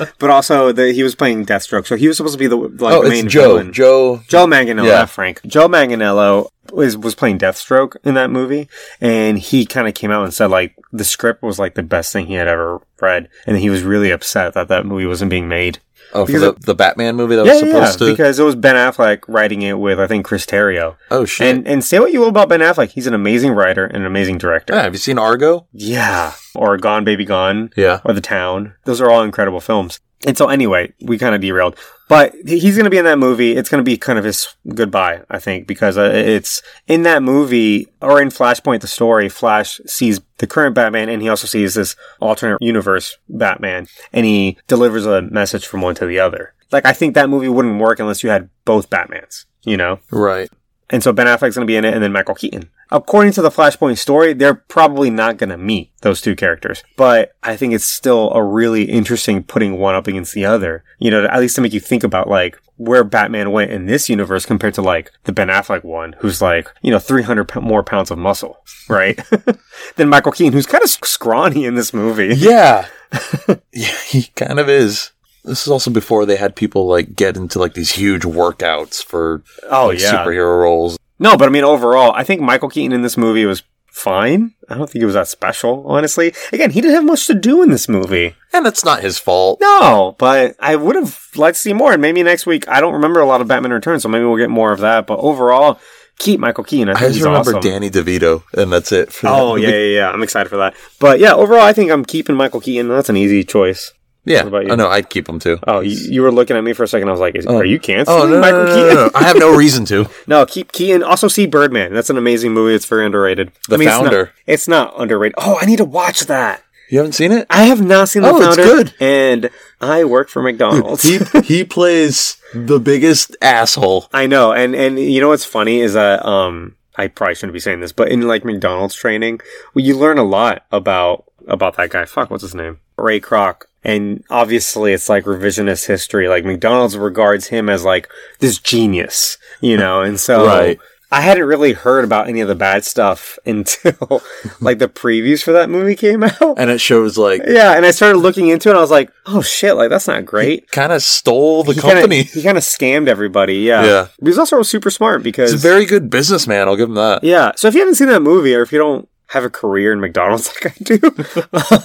but also the, he was playing Deathstroke. So he was supposed to be the, like, Oh, the main it's Joe. villain. Joe. Joe Manganiello, Yeah. Frank. Joe Manganiello was was playing Deathstroke in that movie, and he kind of came out and said like the script was like the best thing he had ever read, and he was really upset that that movie wasn't being made. Oh, for Because the, the Batman movie that Yeah, was yeah, supposed to. because it was Ben Affleck writing it with I think Chris Terrio. oh shit. And and say what you will about Ben Affleck, he's an amazing writer and an amazing director. yeah, have you seen Argo? Yeah, or Gone Baby Gone. Yeah. or The Town. Those are all incredible films. And so anyway, we kind of derailed, but he's going to be in that movie. It's going to be kind of his goodbye, I think, because uh, it's in that movie or in Flashpoint, the story, Flash sees the current Batman and he also sees this alternate universe Batman and he delivers a message from one to the other. Like, I think that movie wouldn't work unless you had both Batmans, you know? Right. And so Ben Affleck's going to be in it and then Michael Keaton. According to the Flashpoint story, they're probably not going to meet those two characters. But I think it's still a really interesting putting one up against the other. You know, at least to make you think about like where Batman went in this universe compared to like the Ben Affleck one, who's like, you know, 300 p- more pounds of muscle, right? than Michael Keaton, who's kind of scrawny in this movie. Yeah. yeah, he kind of is. This is also before they had people like get into like these huge workouts for Oh, like, yeah. superhero roles. No, but I mean, overall, I think Michael Keaton in this movie was fine. I don't think it was that special, honestly. Again, he didn't have much to do in this movie. And that's not his fault. No, but I would have liked to see more. And maybe next week, I don't remember a lot of Batman Returns, so maybe we'll get more of that. But overall, keep Michael Keaton. I I just he's remember awesome. Danny DeVito, and that's it. For Oh, yeah, yeah, yeah. I'm excited for that. But yeah, overall, I think I'm keeping Michael Keaton. That's an easy choice. Yeah. What about you? I know, I'd keep them too. Oh, you, you were looking at me for a second. I was like, is, are you canceling Oh, no, Michael no, no, Keaton? I have no reason to. No, keep Keaton. Also, see Birdman. That's an amazing movie. It's very underrated. The it's not- Founder. It's not, underrated. Oh, I need to watch that. You haven't seen it? I have not seen The Oh, it's Founder. good. And I work for McDonald's. He he plays the biggest asshole. I know, and and you know what's funny is that um I probably shouldn't be saying this, but in like McDonald's training, well, you learn a lot about about that guy. Fuck, what's his name? Ray Kroc. And obviously it's like revisionist history. Like McDonald's regards him as like this genius, you know, and so Right. I hadn't really heard about any of the bad stuff until like the previews for that movie came out. And it shows like Yeah, and I started looking into it and I was like, oh shit, like that's not great. kind of stole the He kinda- company. he kind of scammed everybody, yeah. Yeah. But he's also super smart because He's a very good businessman. I'll give him that. yeah. So if you haven't seen that movie, or if you don't have a career in McDonald's like I do,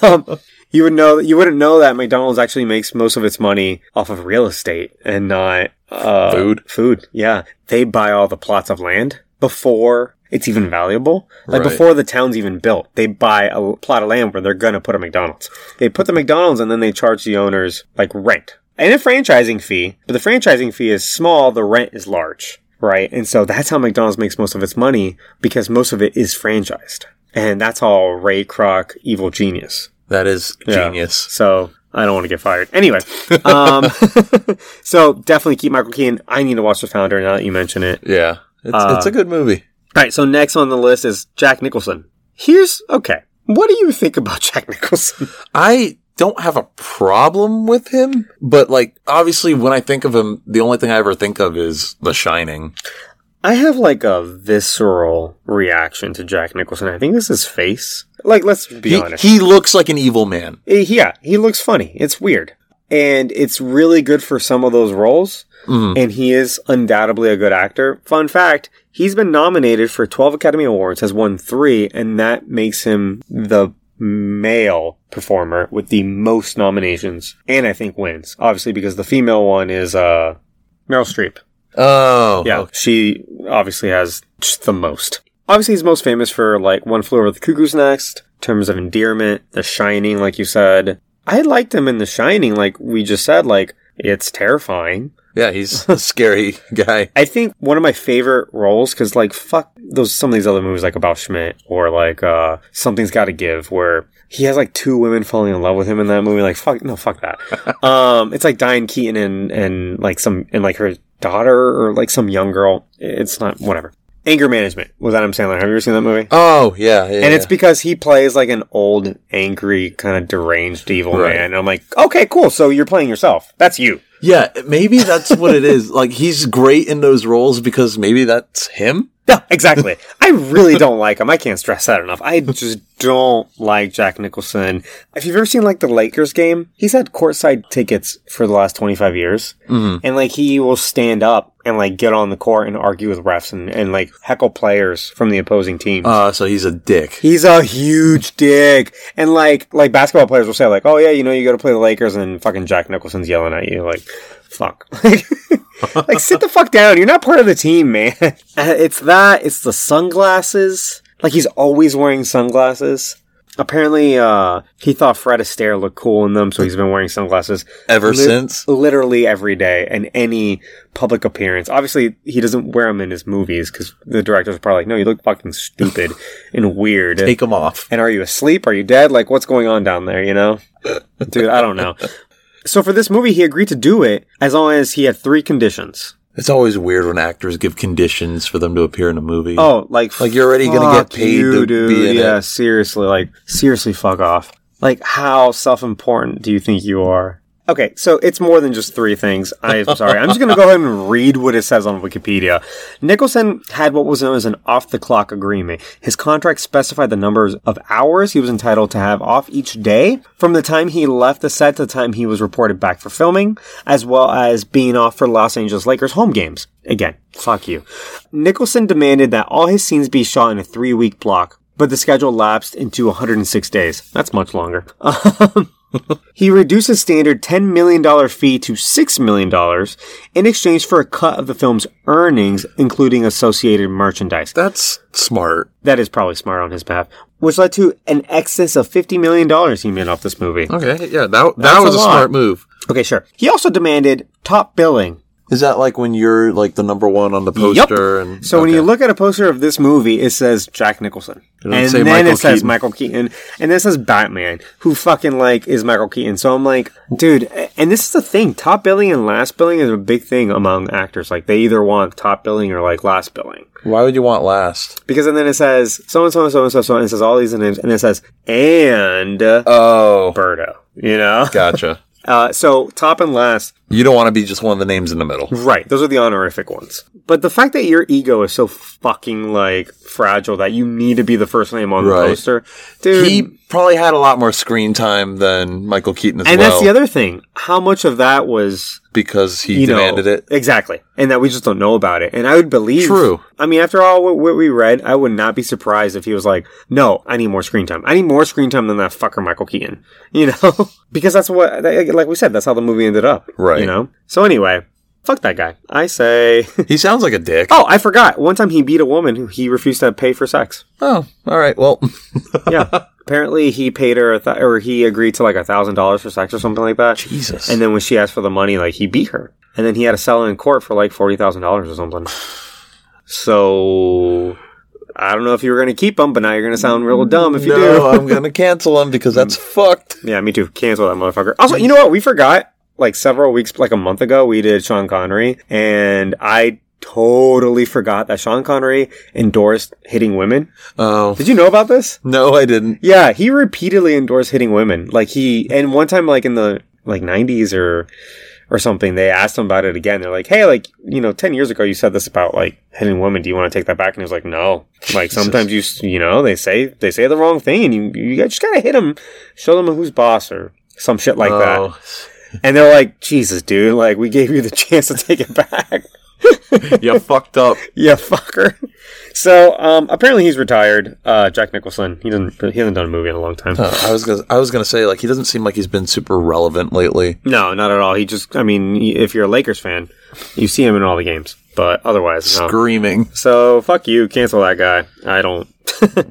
um, you would know you wouldn't know that McDonald's actually makes most of its money off of real estate and not uh, Food. Food, yeah. They buy all the plots of land before it's even valuable. Like Right. before the town's even built, they buy a plot of land where they're gonna put a McDonald's. They put the McDonald's and then they charge the owners like rent and a franchising fee. But the franchising fee is small, the rent is large, right? And so that's how McDonald's makes most of its money because most of it is franchised. And that's all Ray Kroc, evil genius. That is Yeah. genius. So I don't want to get fired. Anyway, um, so definitely keep Michael Keaton. I need to watch The Founder now that you mention it. Yeah. It's, Uh, it's a good movie. All right, so next on the list is Jack Nicholson. Here's okay. What do you think about Jack Nicholson? I don't have a problem with him, but like obviously when I think of him, the only thing I ever think of is The Shining. I have like a visceral reaction to Jack Nicholson. I think this is face. Like, let's be He, honest. he looks like an evil man. Yeah, he looks funny. It's weird. And it's really good for some of those roles. Mhm. And he is undoubtedly a good actor. Fun fact, he's been nominated for 12 Academy Awards, has won three, and that makes him the male performer with the most nominations. And I think wins. Obviously, because the female one is, uh, Meryl Streep. Oh, Yeah, okay. she obviously has the most. Obviously, he's most famous for like One Flew Over the Cuckoo's Nest, terms of endearment, The Shining, like you said. I liked him in The Shining, like we just said. Like it's terrifying. yeah. He's a scary guy. I think one of my favorite roles because like fuck those some of these other movies like about Schmidt or like uh Something's Got to Give where he has like two women falling in love with him in that movie. Like fuck no fuck that. um, it's like Diane Keaton and and like some and like her daughter or like some young girl. It's not whatever. Anger Management with Adam Sandler. Have you ever seen that movie? Oh, yeah. yeah And it's yeah. because he plays like an old, angry, kind of deranged evil Right. man. And I'm like, okay, cool. So you're playing yourself. That's you. yeah, maybe that's what it is. Like he's great in those roles because maybe that's him. Yeah, exactly. I really don't like him. I can't stress that enough. I just don't like Jack Nicholson. If you've ever seen like the Lakers game, he's had courtside tickets for the last 25 years. Mhm. And like he will stand up and like get on the court and argue with refs and, and like heckle players from the opposing team. Uh, so he's a dick. He's a huge dick. And like like basketball players will say like, "Oh yeah, you know you got to play the Lakers," and fucking Jack Nicholson's yelling at you like, "Fuck." like sit the fuck down. You're not part of the team, man. Uh, it's that, it's the sunglasses. Like he's always wearing sunglasses. Apparently, uh, he thought Fred Astaire looked cool in them, so he's been wearing sunglasses Ever Lit- since. literally every day and any public appearance. Obviously, he doesn't wear them in his movies because the directors are probably like, "No, you look fucking stupid and weird." Take him off. And are you asleep? Are you dead? Like, what's going on down there, you know? Dude, I don't know. So for this movie, he agreed to do it as long as he had three conditions. It's always weird when actors give conditions for them to appear in a movie. Oh, like, Like, you're already gonna get paid you, to dude. be in yeah, it. seriously, like, seriously, fuck off. Like, how self-important do you think you are? Okay, so it's more than just three things. I'm sorry. I'm just going to go ahead and read what it says on Wikipedia. Nicholson had what was known as an off the clock agreement. His contract specified the numbers of hours he was entitled to have off each day from the time he left the set to the time he was reported back for filming, as well as being off for Los Angeles Lakers home games. Again, fuck you. Nicholson demanded that all his scenes be shot in a three week block, but the schedule lapsed into 106 days. That's much longer. Um, He reduced his standard $10 million fee to $6 million in exchange for a cut of the film's earnings, including associated merchandise. That's smart. That is probably smart on his behalf, which led to an excess of $50 million he made off this movie. Okay, yeah, that that That's was a a, smart move. Okay, sure. He also demanded top billing Is that like when you're like the number one on the poster? And So when you look at a poster of this movie, it says Jack Nicholson, and say then Michael it says Michael Keaton, and then it says Batman, who fucking like is Michael Keaton. So I'm like, dude, and this is the thing: top billing and last billing is a big thing among actors. Like they either want top billing or like last billing. why would you want last? Because and then it says so and so and so and so so and it says all these names, and it says and Oh, Birdo. you know? Gotcha. Uh, so top and last, You don't want to be just one of the names in the middle. right? Those are the honorific ones. But the fact that your ego is so fucking like fragile that you need to be the first name on the poster, dude. He probably had a lot more screen time than Michael Keaton as and well. And that's the other thing. How much of that was because he you know, demanded it. exactly, and that we just don't know about it. And I would believe True. I mean, after all what, what we read, I would not be surprised if he was like, "No, I need more screen time. I need more screen time than that fucker Michael Keaton." You know, because that's what, like we said, that's how the movie ended up. Right. You know. So anyway, fuck that guy. I say. He sounds like a dick. oh, I forgot. One time he beat a woman who he refused to pay for sex. Oh, all right. Well, Yeah. Apparently, he paid her, a th- or he agreed to like a thousand dollars for sex or something like that. Jesus. And then when she asked for the money, like he beat her, and then he had to sell it in court for like forty thousand dollars or something. So I don't know if you were going to keep him, but now you're going to sound real dumb if you no, do. I'm gonna cancel him because that's fucked. yeah, me too. Cancel that motherfucker. Also, you know what? We forgot like several weeks, like a month ago, we did Sean Connery, and I totally forgot that Sean Connery endorsed hitting women. Oh Did you know about this? no, I didn't. Yeah, he repeatedly endorsed hitting women. Like he, and one time, like in the like '90s or or something, they asked him about it again. They're like, "Hey, like you know, ten years ago, you said this about like hitting women. Do you want to take that back?" And he was like, "No. Like sometimes you, you know, they say they say the wrong thing, and you you just gotta hit them, show them who's boss or some shit like that." Oh. Oh, And they're like, "Jesus, dude! Like we gave you the chance to take it back." you fucked up. Yeah, fucker. So um, apparently he's retired. Uh, Jack Nicholson. He doesn't. He hasn't done a movie in a long time. Uh, I was gonna, I was gonna say like he doesn't seem like he's been super relevant lately. No, not at all. He just. I mean, if you're a Lakers fan, you see him in all the games. But otherwise, no. Screaming. So fuck you. Cancel that guy. I don't.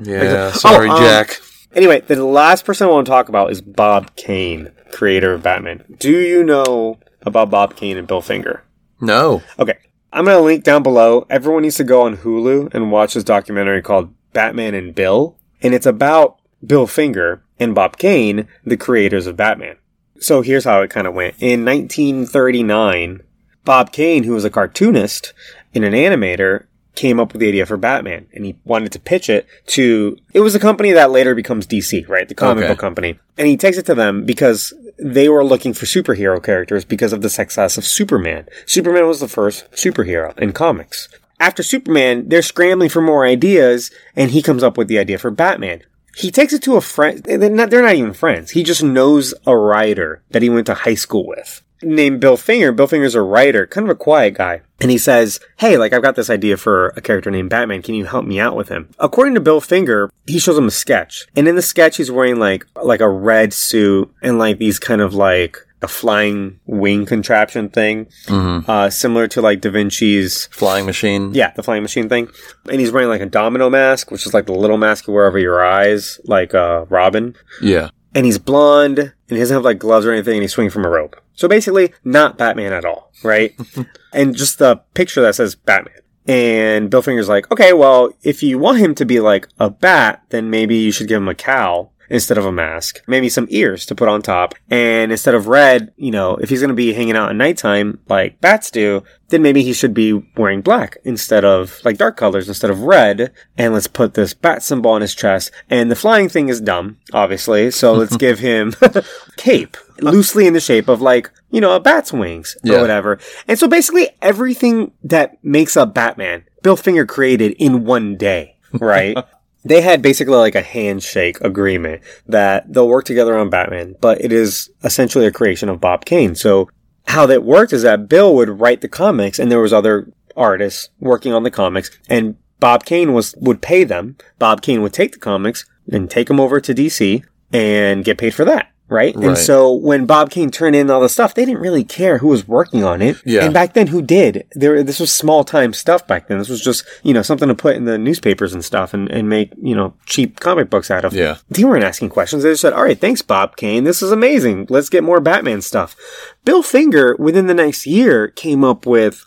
Yeah, sorry, um, Jack. anyway, the last person I want to talk about is Bob Kane, creator of Batman. Do you know about Bob Kane and Bill Finger? No. Okay. I'm going to link down below. Everyone needs to go on Hulu and watch this documentary called Batman and Bill. And it's about Bill Finger and Bob Kane, the creators of Batman. So here's how it kind of went. In 1939, Bob Kane, who was a cartoonist and an animator, came up with the idea for Batman and he wanted to pitch it to it was a company that later becomes DC, right? The comic Okay. book company. And he takes it to them because they were looking for superhero characters because of the success of Superman. Superman was the first superhero in comics. After Superman, they're scrambling for more ideas and he comes up with the idea for Batman. He takes it to a friend. They're not, they're not even friends. He just knows a writer that he went to high school with named Bill Finger. Bill Finger's a writer, kind of a quiet guy. And he says, Hey, like, I've got this idea for a character named Batman. Can you help me out with him? According to Bill Finger, he shows him a sketch. And in the sketch, he's wearing like, like a red suit and like these kind of like a flying wing contraption thing, uh, similar to like Da Vinci's Flying machine. yeah, the flying machine thing. And he's wearing like a domino mask, which is like the little mask you wear over your eyes, like uh, Robin. Yeah. And he's blonde, and he doesn't have like gloves or anything, and he's swinging from a rope. So basically, not Batman at all, right? and just the picture that says Batman. And Bill Finger's like, okay, well, if you want him to be like a bat, then maybe you should give him a cowl instead of a mask. Maybe some ears to put on top. And instead of red, you know, if he's going to be hanging out at nighttime like bats do, then maybe he should be wearing black instead of like dark colors instead of red. And let's put this bat symbol on his chest. And the flying thing is dumb, obviously. So let's give him cape loosely in the shape of like, you know, a bat's wings or Yeah. whatever. And so basically everything that makes up Batman, Bill Finger created in one day, right? they had basically like a handshake agreement that they'll work together on Batman, but it is essentially a creation of Bob Kane. So how that worked is that Bill would write the comics and there was other artists working on the comics and Bob Kane was, would pay them. Bob Kane would take the comics and take them over to DC and get paid for that. Right? And so when Bob Kane turned in all the stuff, they didn't really care who was working on it. Yeah. And back then, who did? There, this was small time stuff back then. This was just, you know, something to put in the newspapers and stuff and, and make, you know, cheap comic books out of. Yeah. They weren't asking questions. They just said, all right, thanks, Bob Kane. This is amazing. Let's get more Batman stuff. Bill Finger, within the next year, came up with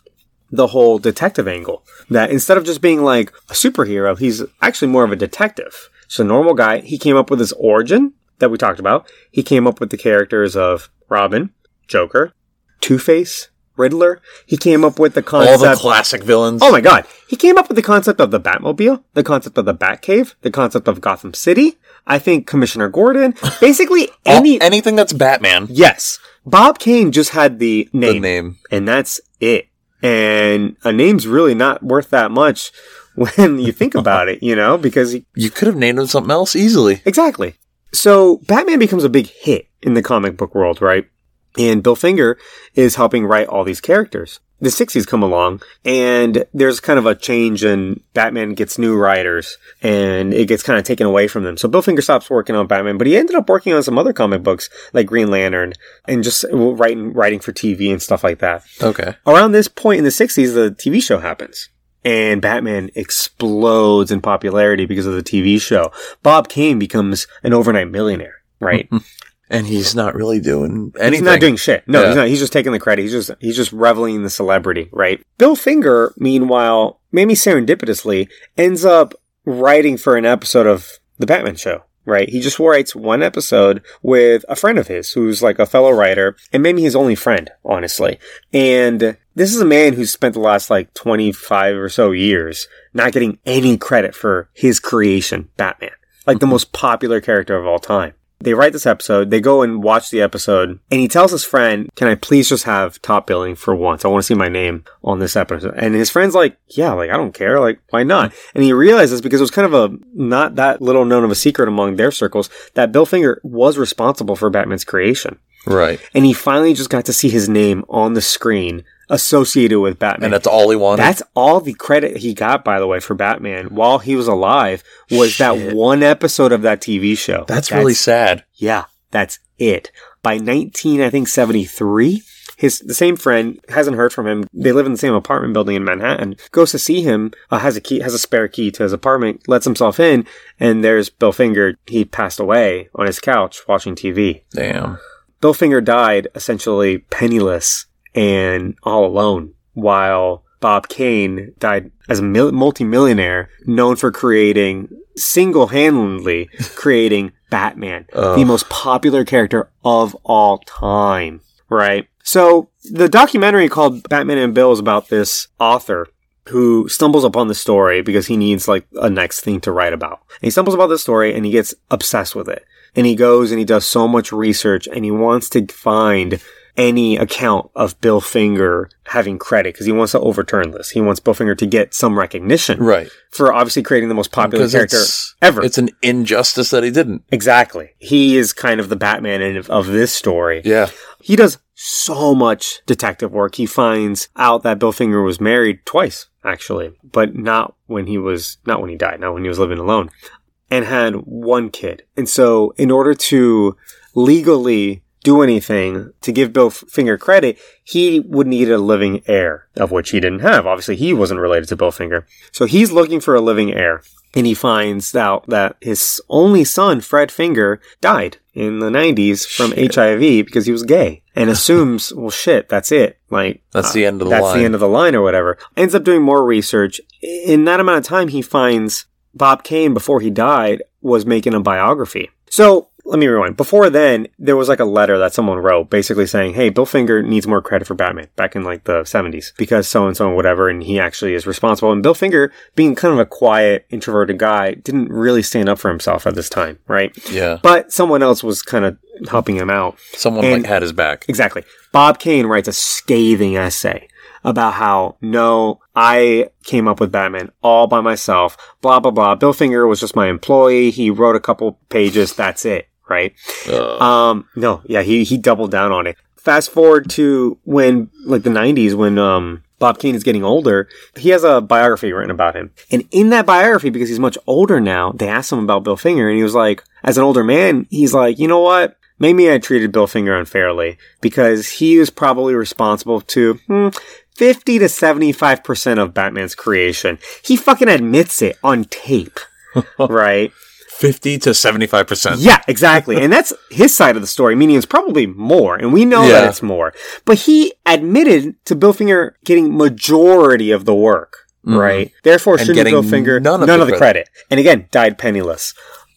the whole detective angle. That instead of just being like a superhero, he's actually more of a detective. So normal guy. He came up with his origin that we talked about. He came up with the characters of Robin, Joker, Two Face, Riddler. He came up with the concept. All the classic villains. Oh my god. He came up with the concept of the Batmobile, the concept of the Batcave, the concept of Gotham City, I think Commissioner Gordon, basically any. anything that's Batman. yes. Bob Kane just had the name, The name. and that's it. And a name's really not worth that much when you think about it, you know, because he, You could have named him something else easily. Exactly. So Batman becomes a big hit in the comic book world, right? And Bill Finger is helping write all these characters. The 60s come along and there's kind of a change and Batman gets new writers and it gets kind of taken away from them. So Bill Finger stops working on Batman, but he ended up working on some other comic books like Green Lantern and just writing, writing for TV and stuff like that. Okay. Around this point in the 60s, the TV show happens. And Batman explodes in popularity because of the TV show. Bob Kane becomes an overnight millionaire, right? And he's not really doing anything. He's not doing shit. No, Yeah. he's not. He's just taking the credit. He's just he's just reveling in the celebrity, right? Bill Finger, meanwhile, maybe serendipitously, ends up writing for an episode of the Batman show. Right? He just writes one episode with a friend of his who's like a fellow writer and maybe his only friend, honestly. And this is a man who's spent the last like 25 or so years not getting any credit for his creation, Batman. Like the mm-hmm. most popular character of all time. They write this episode, they go and watch the episode, and he tells his friend, Can I please just have top billing for once? I want to see my name on this episode. And his friend's like, Yeah, like, I don't care. Like, why not? And he realizes because it was kind of a not that little known of a secret among their circles that Bill Finger was responsible for Batman's creation. Right. And he finally just got to see his name on the screen associated with Batman. And that's all he wanted. That's all the credit he got, by the way, for Batman while he was alive was that one episode of that TV show. that's really sad. yeah, that's it. By 19, I think 73, his the same friend hasn't heard from him. They live in the same apartment building in Manhattan. Goes to see him. Uh, has a key, has a spare key to his apartment. Lets himself in, and there's Bill Finger. He passed away on his couch watching TV. Damn. Bill Finger died essentially penniless and all alone, while Bob Kane died as a mil- multimillionaire known for creating single-handedly creating Batman, Ugh. the most popular character of all time, right? So the documentary called Batman and Bill is about this author who stumbles upon the story because he needs like a next thing to write about. And he stumbles about the story and he gets obsessed with it. And he goes and he does so much research and he wants to find any account of Bill Finger having credit because he wants to overturn this. He wants Bill Finger to get some recognition Right. for obviously creating the most popular Because character it's, ever. It's an injustice that he didn't. exactly. He is kind of the Batman of, of this story. Yeah. He does so much detective work. He finds out that Bill Finger was married twice, actually, but not when he was, not when he died, not when he was living alone, and had one kid. And so in order to legally do anything to give Bill Finger credit, he would need a living heir, of which he didn't have. Obviously, he wasn't related to Bill Finger. So he's looking for a living heir. And he finds out that his only son, Fred Finger, died in the 90s from Shit. HIV because he was gay and assumes, well, shit, that's it. Like, That's uh, the end of the that's line. the end of the line or whatever. Ends up doing more research. In that amount of time, he finds Bob Kane, before he died, was making a biography. So, let me rewind. Before then, there was like a letter that someone wrote basically saying, hey, Bill Finger needs more credit for Batman back in like the 70s because so and so and whatever, and he actually is responsible. And Bill Finger, being kind of a quiet, introverted guy, didn't really stand up for himself at this time, right? Yeah. But someone else was kind of helping him out. Someone And- like had his back. Exactly. Bob Kane writes a scathing essay about how, no, I came up with Batman all by myself, blah, blah, blah. Bill Finger was just my employee. He wrote a couple pages. That's it. Right. Ugh. Um, no, yeah, he, he doubled down on it. Fast forward to when, like the 90s, when, um, Bob Kane is getting older, he has a biography written about him. And in that biography, because he's much older now, they asked him about Bill Finger, and he was like, as an older man, he's like, you know what? Maybe I treated Bill Finger unfairly because he was probably responsible to hmm, 50 to 75% of Batman's creation. He fucking admits it on tape. right? 50 to 75%. Yeah, exactly. and that's his side of the story, meaning it's probably more, and we know that it's more. But he admitted to Bill Finger getting majority of the work, mm-hmm. right? Therefore, And shouldn't Bill Finger none none of of the the, credit. And again, died penniless.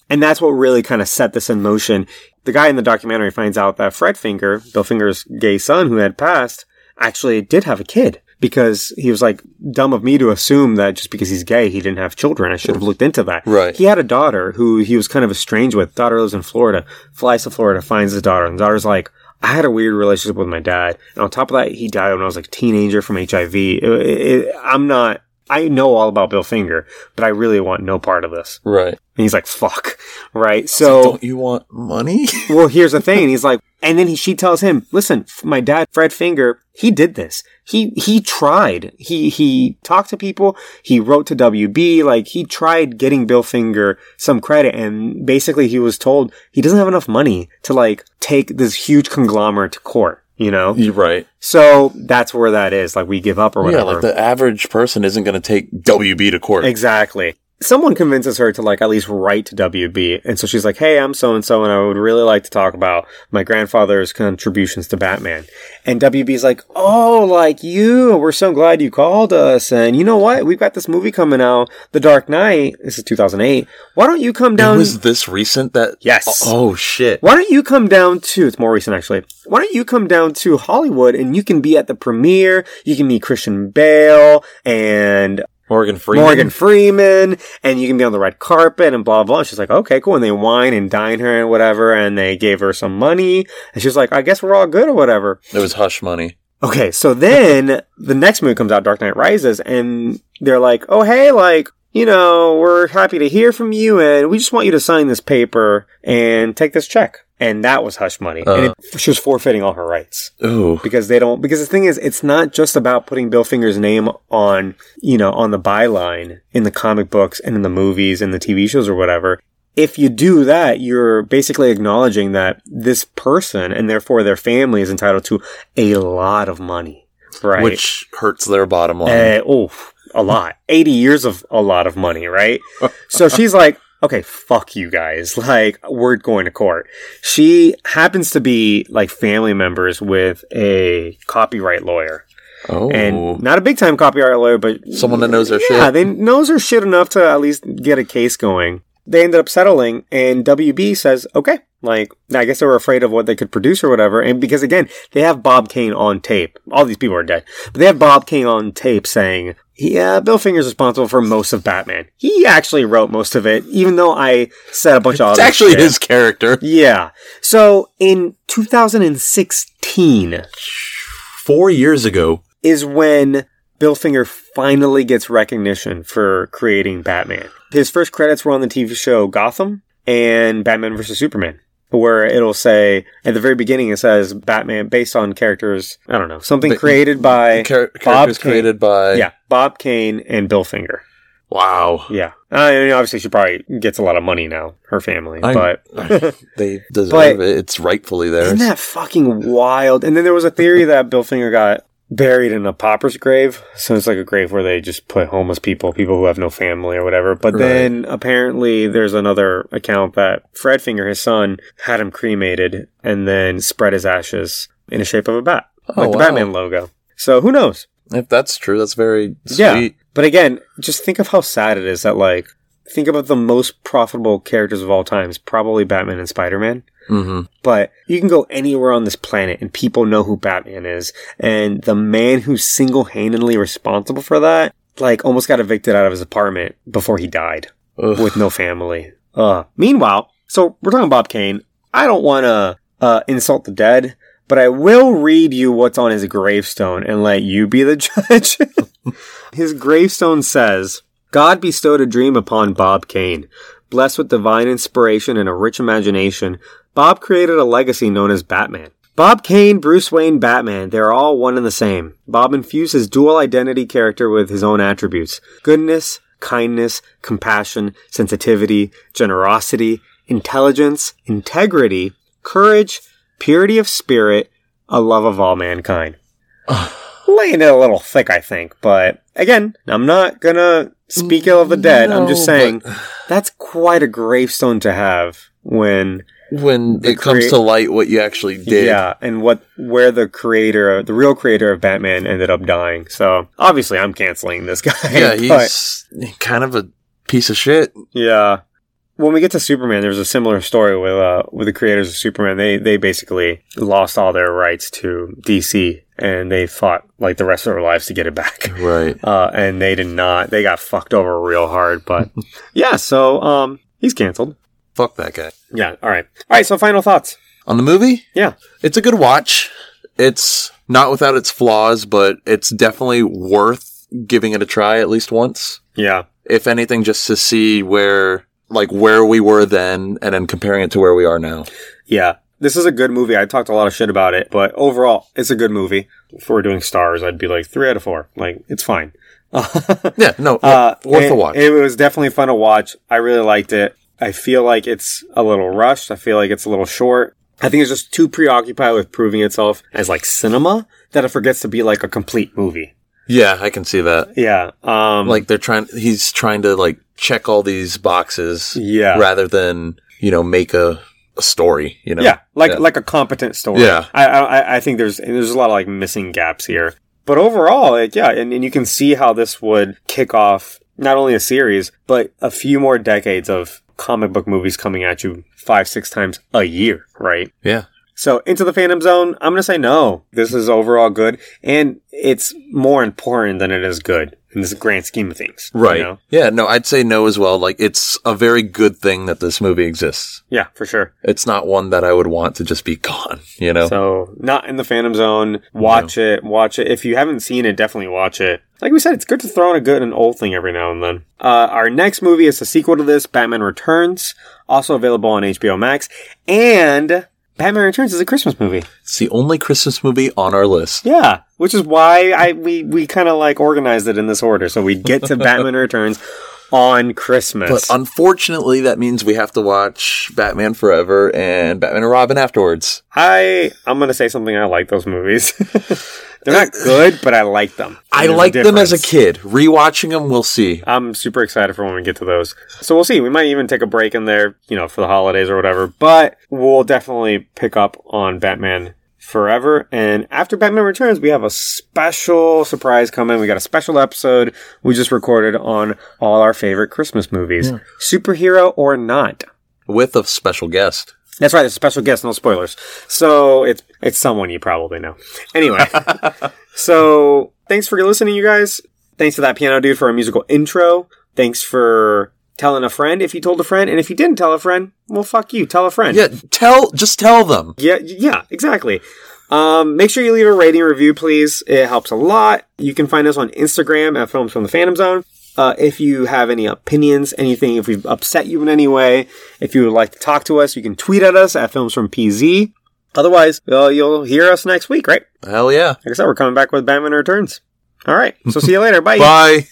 And that's what really kind of set this in motion. The guy in the documentary finds out that Fred Finger, Bill Finger's gay son who had passed, actually did have a kid because he was like dumb of me to assume that just because he's gay he didn't have children. I should have looked into that. Right. He had a daughter who he was kind of estranged with. Daughter lives in Florida. Flies to Florida, finds his daughter, and the daughter's like, I had a weird relationship with my dad, and on top of that, he died when I was like a teenager from HIV. It- it- I'm not. I know all about Bill Finger, but I really want no part of this. Right. And he's like, "Fuck," right? So Don't you want money? well, here's the thing. He's like, and then he, she tells him, listen, my dad, Fred Finger, he did this. He, he tried. He, he talked to people. He wrote to WB. Like, he tried getting Bill Finger some credit. And basically he was told he doesn't have enough money to like take this huge conglomerate to court, you know? You're right. So that's where that is. Like, we give up or whatever. Yeah, like the average person isn't going to take WB to court. Exactly. Someone convinces her to like at least write to WB. And so she's like, Hey, I'm so and so, and I would really like to talk about my grandfather's contributions to Batman. And WB's like, Oh, like you, we're so glad you called us. And you know what? We've got this movie coming out, The Dark Knight. This is 2008. Why don't you come down? It was this recent that. Yes. Oh, oh, shit. Why don't you come down to, it's more recent actually. Why don't you come down to Hollywood and you can be at the premiere, you can meet Christian Bale and Morgan Freeman. Morgan Freeman, and you can be on the red carpet and blah blah. blah. She's like, okay, cool. And they wine and dine her and whatever, and they gave her some money, and she's like, I guess we're all good or whatever. It was hush money. Okay, so then the next movie comes out, Dark Knight Rises, and they're like, oh hey, like. You know, we're happy to hear from you, and we just want you to sign this paper and take this check. And that was hush money. and Uh. it, she was forfeiting all her rights Ooh. because they don't because the thing is it's not just about putting bill finger's name on you know on the byline in the comic books and in the movies and the tv shows or whatever if you do that you're basically acknowledging that this person and therefore their family is entitled to a lot of money right Which hurts their bottom line. uh, oh, a lot. 80 years of a lot of money, right? so she's like, okay, fuck you guys. Like, we're going to court. She happens to be like family members with a copyright lawyer. oh. And not a big time copyright lawyer, but Someone that knows their yeah, shit. they knows her shit enough to at least get a case going. They ended up settling, and WB says, okay. Like, I guess they were afraid of what they could produce or whatever. And because again, they have Bob Kane on tape. All these people are dead. But they have Bob Kane on tape saying, yeah, Bill Finger's responsible for most of Batman. He actually wrote most of it, even though I said a bunch of It's actually shit. his character. Yeah. So in 2016 Four years ago. is when Bill Finger finally gets recognition for creating Batman. His first credits were on the TV show Gotham and Batman vs. Superman. Where it'll say at the very beginning, it says Batman based on characters. I don't know something Ba- created by Char- characters Kane. created by. yeah Bob Kane and Bill Finger. Wow. Yeah, I mean, obviously she probably gets a lot of money now. Her family, I- but They deserve But- it. It's rightfully theirs. Isn't that fucking wild? And then there was a theory that Bill Finger got buried in a pauper's grave. So it's like a grave where they just put homeless people, people who have no family or whatever. But Right. then apparently there's another account that Fred Finger, his son, had him cremated and then spread his ashes in the shape of a bat. Oh, like the. Batman logo. So who knows? If that's true, that's very sweet. Yeah. But again, just think of how sad it is that like think about the most profitable characters of all times, probably Batman and Spider-Man. Hmm But you can go anywhere on this planet and people know who Batman is. And the man who's single handedly responsible for that, like, almost got evicted out of his apartment before he died Ugh. with no family. Uh, meanwhile, so we're talking Bob Kane. I don't want to uh, insult the dead, but I will read you what's on his gravestone and let you be the judge. his gravestone says, God bestowed a dream upon Bob Kane. Blessed with divine inspiration and a rich imagination, Bob created a legacy known as Batman. Bob Kane, Bruce Wayne, Batman, they are all one and the same. Bob infused his dual identity character with his own attributes. Goodness, kindness, compassion, sensitivity, generosity, intelligence, integrity, courage, purity of spirit, a love of all mankind. Laying it a little thick, I think, but again, I'm not gonna speak ill of the dead. I'm just saying but- that's quite a gravestone to have when When it comes to light what you actually did. yeah, and what where the creator, the real creator of Batman, ended up dying. So obviously, I'm canceling this guy. Yeah, but- he's kind of a piece of shit. yeah. When we get to Superman, there's a similar story with uh, with the creators of Superman. They they basically lost all their rights to DC and they fought like the rest of their lives to get it back. Right. Uh, and they did not. They got fucked over real hard. But yeah, so um, he's canceled. Fuck that guy. Yeah. All right. All right. So final thoughts. On the movie, Yeah. it's a good watch. It's not without its flaws, but it's definitely worth giving it a try at least once. Yeah. If anything, just to see where, like, where we were then and then comparing it to where we are now. Yeah. This is a good movie. I talked a lot of shit about it, but overall, it's a good movie. If we're doing stars, I'd be like three out of four. Like, it's fine. Yeah, no, Uh, worth it, a watch. It was definitely fun to watch. I really liked it. I feel like it's a little rushed. I feel like it's a little short. I think it's just too preoccupied with proving itself as like cinema that it forgets to be like a complete movie. yeah, I can see that. Yeah. Um, Like they're trying, he's trying to like check all these boxes yeah. rather than, you know, make a, a story, you know? Yeah, like Yeah. like a competent story. Yeah. I, I I think there's there's a lot of like missing gaps here, but overall, like yeah, and, and you can see how this would kick off not only a series but a few more decades of comic book movies coming at you five six times a year, right? Yeah. So into the Phantom Zone, I'm gonna say no. This is overall good, and it's more important than it is good in this grand scheme of things. you Right. know? Yeah, no, I'd say no as well. Like, it's a very good thing that this movie exists. Yeah, for sure. It's not one that I would want to just be gone, you know? So, not in the Phantom Zone. Watch it. Watch it. If you haven't seen it, definitely watch it. Like we said, it's good to throw in a good and old thing every now and then. Uh, our next movie is a sequel to this, Batman Returns, also available on HBO Max. And Batman Returns is a Christmas movie. it's the only Christmas movie on our list. Yeah, which is why I we we kind of like organized it in this order, so we get to Batman Returns on Christmas. But unfortunately, that means we have to watch Batman Forever and Batman and Robin afterwards. I I'm gonna say something. I like those movies. They're not good, but I like them. I There's a them as a difference. kid. Rewatching them, we'll see. I'm super excited for when we get to those. So we'll see. We might even take a break in there, you know, for the holidays or whatever. But we'll definitely pick up on Batman Forever. And after Batman Returns, we have a special surprise coming. We got a special episode we just recorded on all our favorite Christmas movies, superhero or not. With a special guest. That's right. It's a special guest, no spoilers. So it's it's someone you probably know. Anyway, so thanks for listening, you guys. Thanks to that piano dude for a musical intro. Thanks for telling a friend if you told a friend, and if you didn't tell a friend, well, fuck you. Tell a friend. Yeah, tell, just tell them. Yeah, yeah, exactly. Um, make sure you leave a rating review, please. It helps a lot. You can find us on Instagram at Films from the Phantom Zone. Uh, if you have any opinions, anything, if we've upset you in any way, if you would like to talk to us, you can tweet at us at Films from PZ. Otherwise, well, you'll hear us next week, right? Hell yeah. Like I said, we're coming back with Batman Returns. All right. So see you later. Bye. Bye.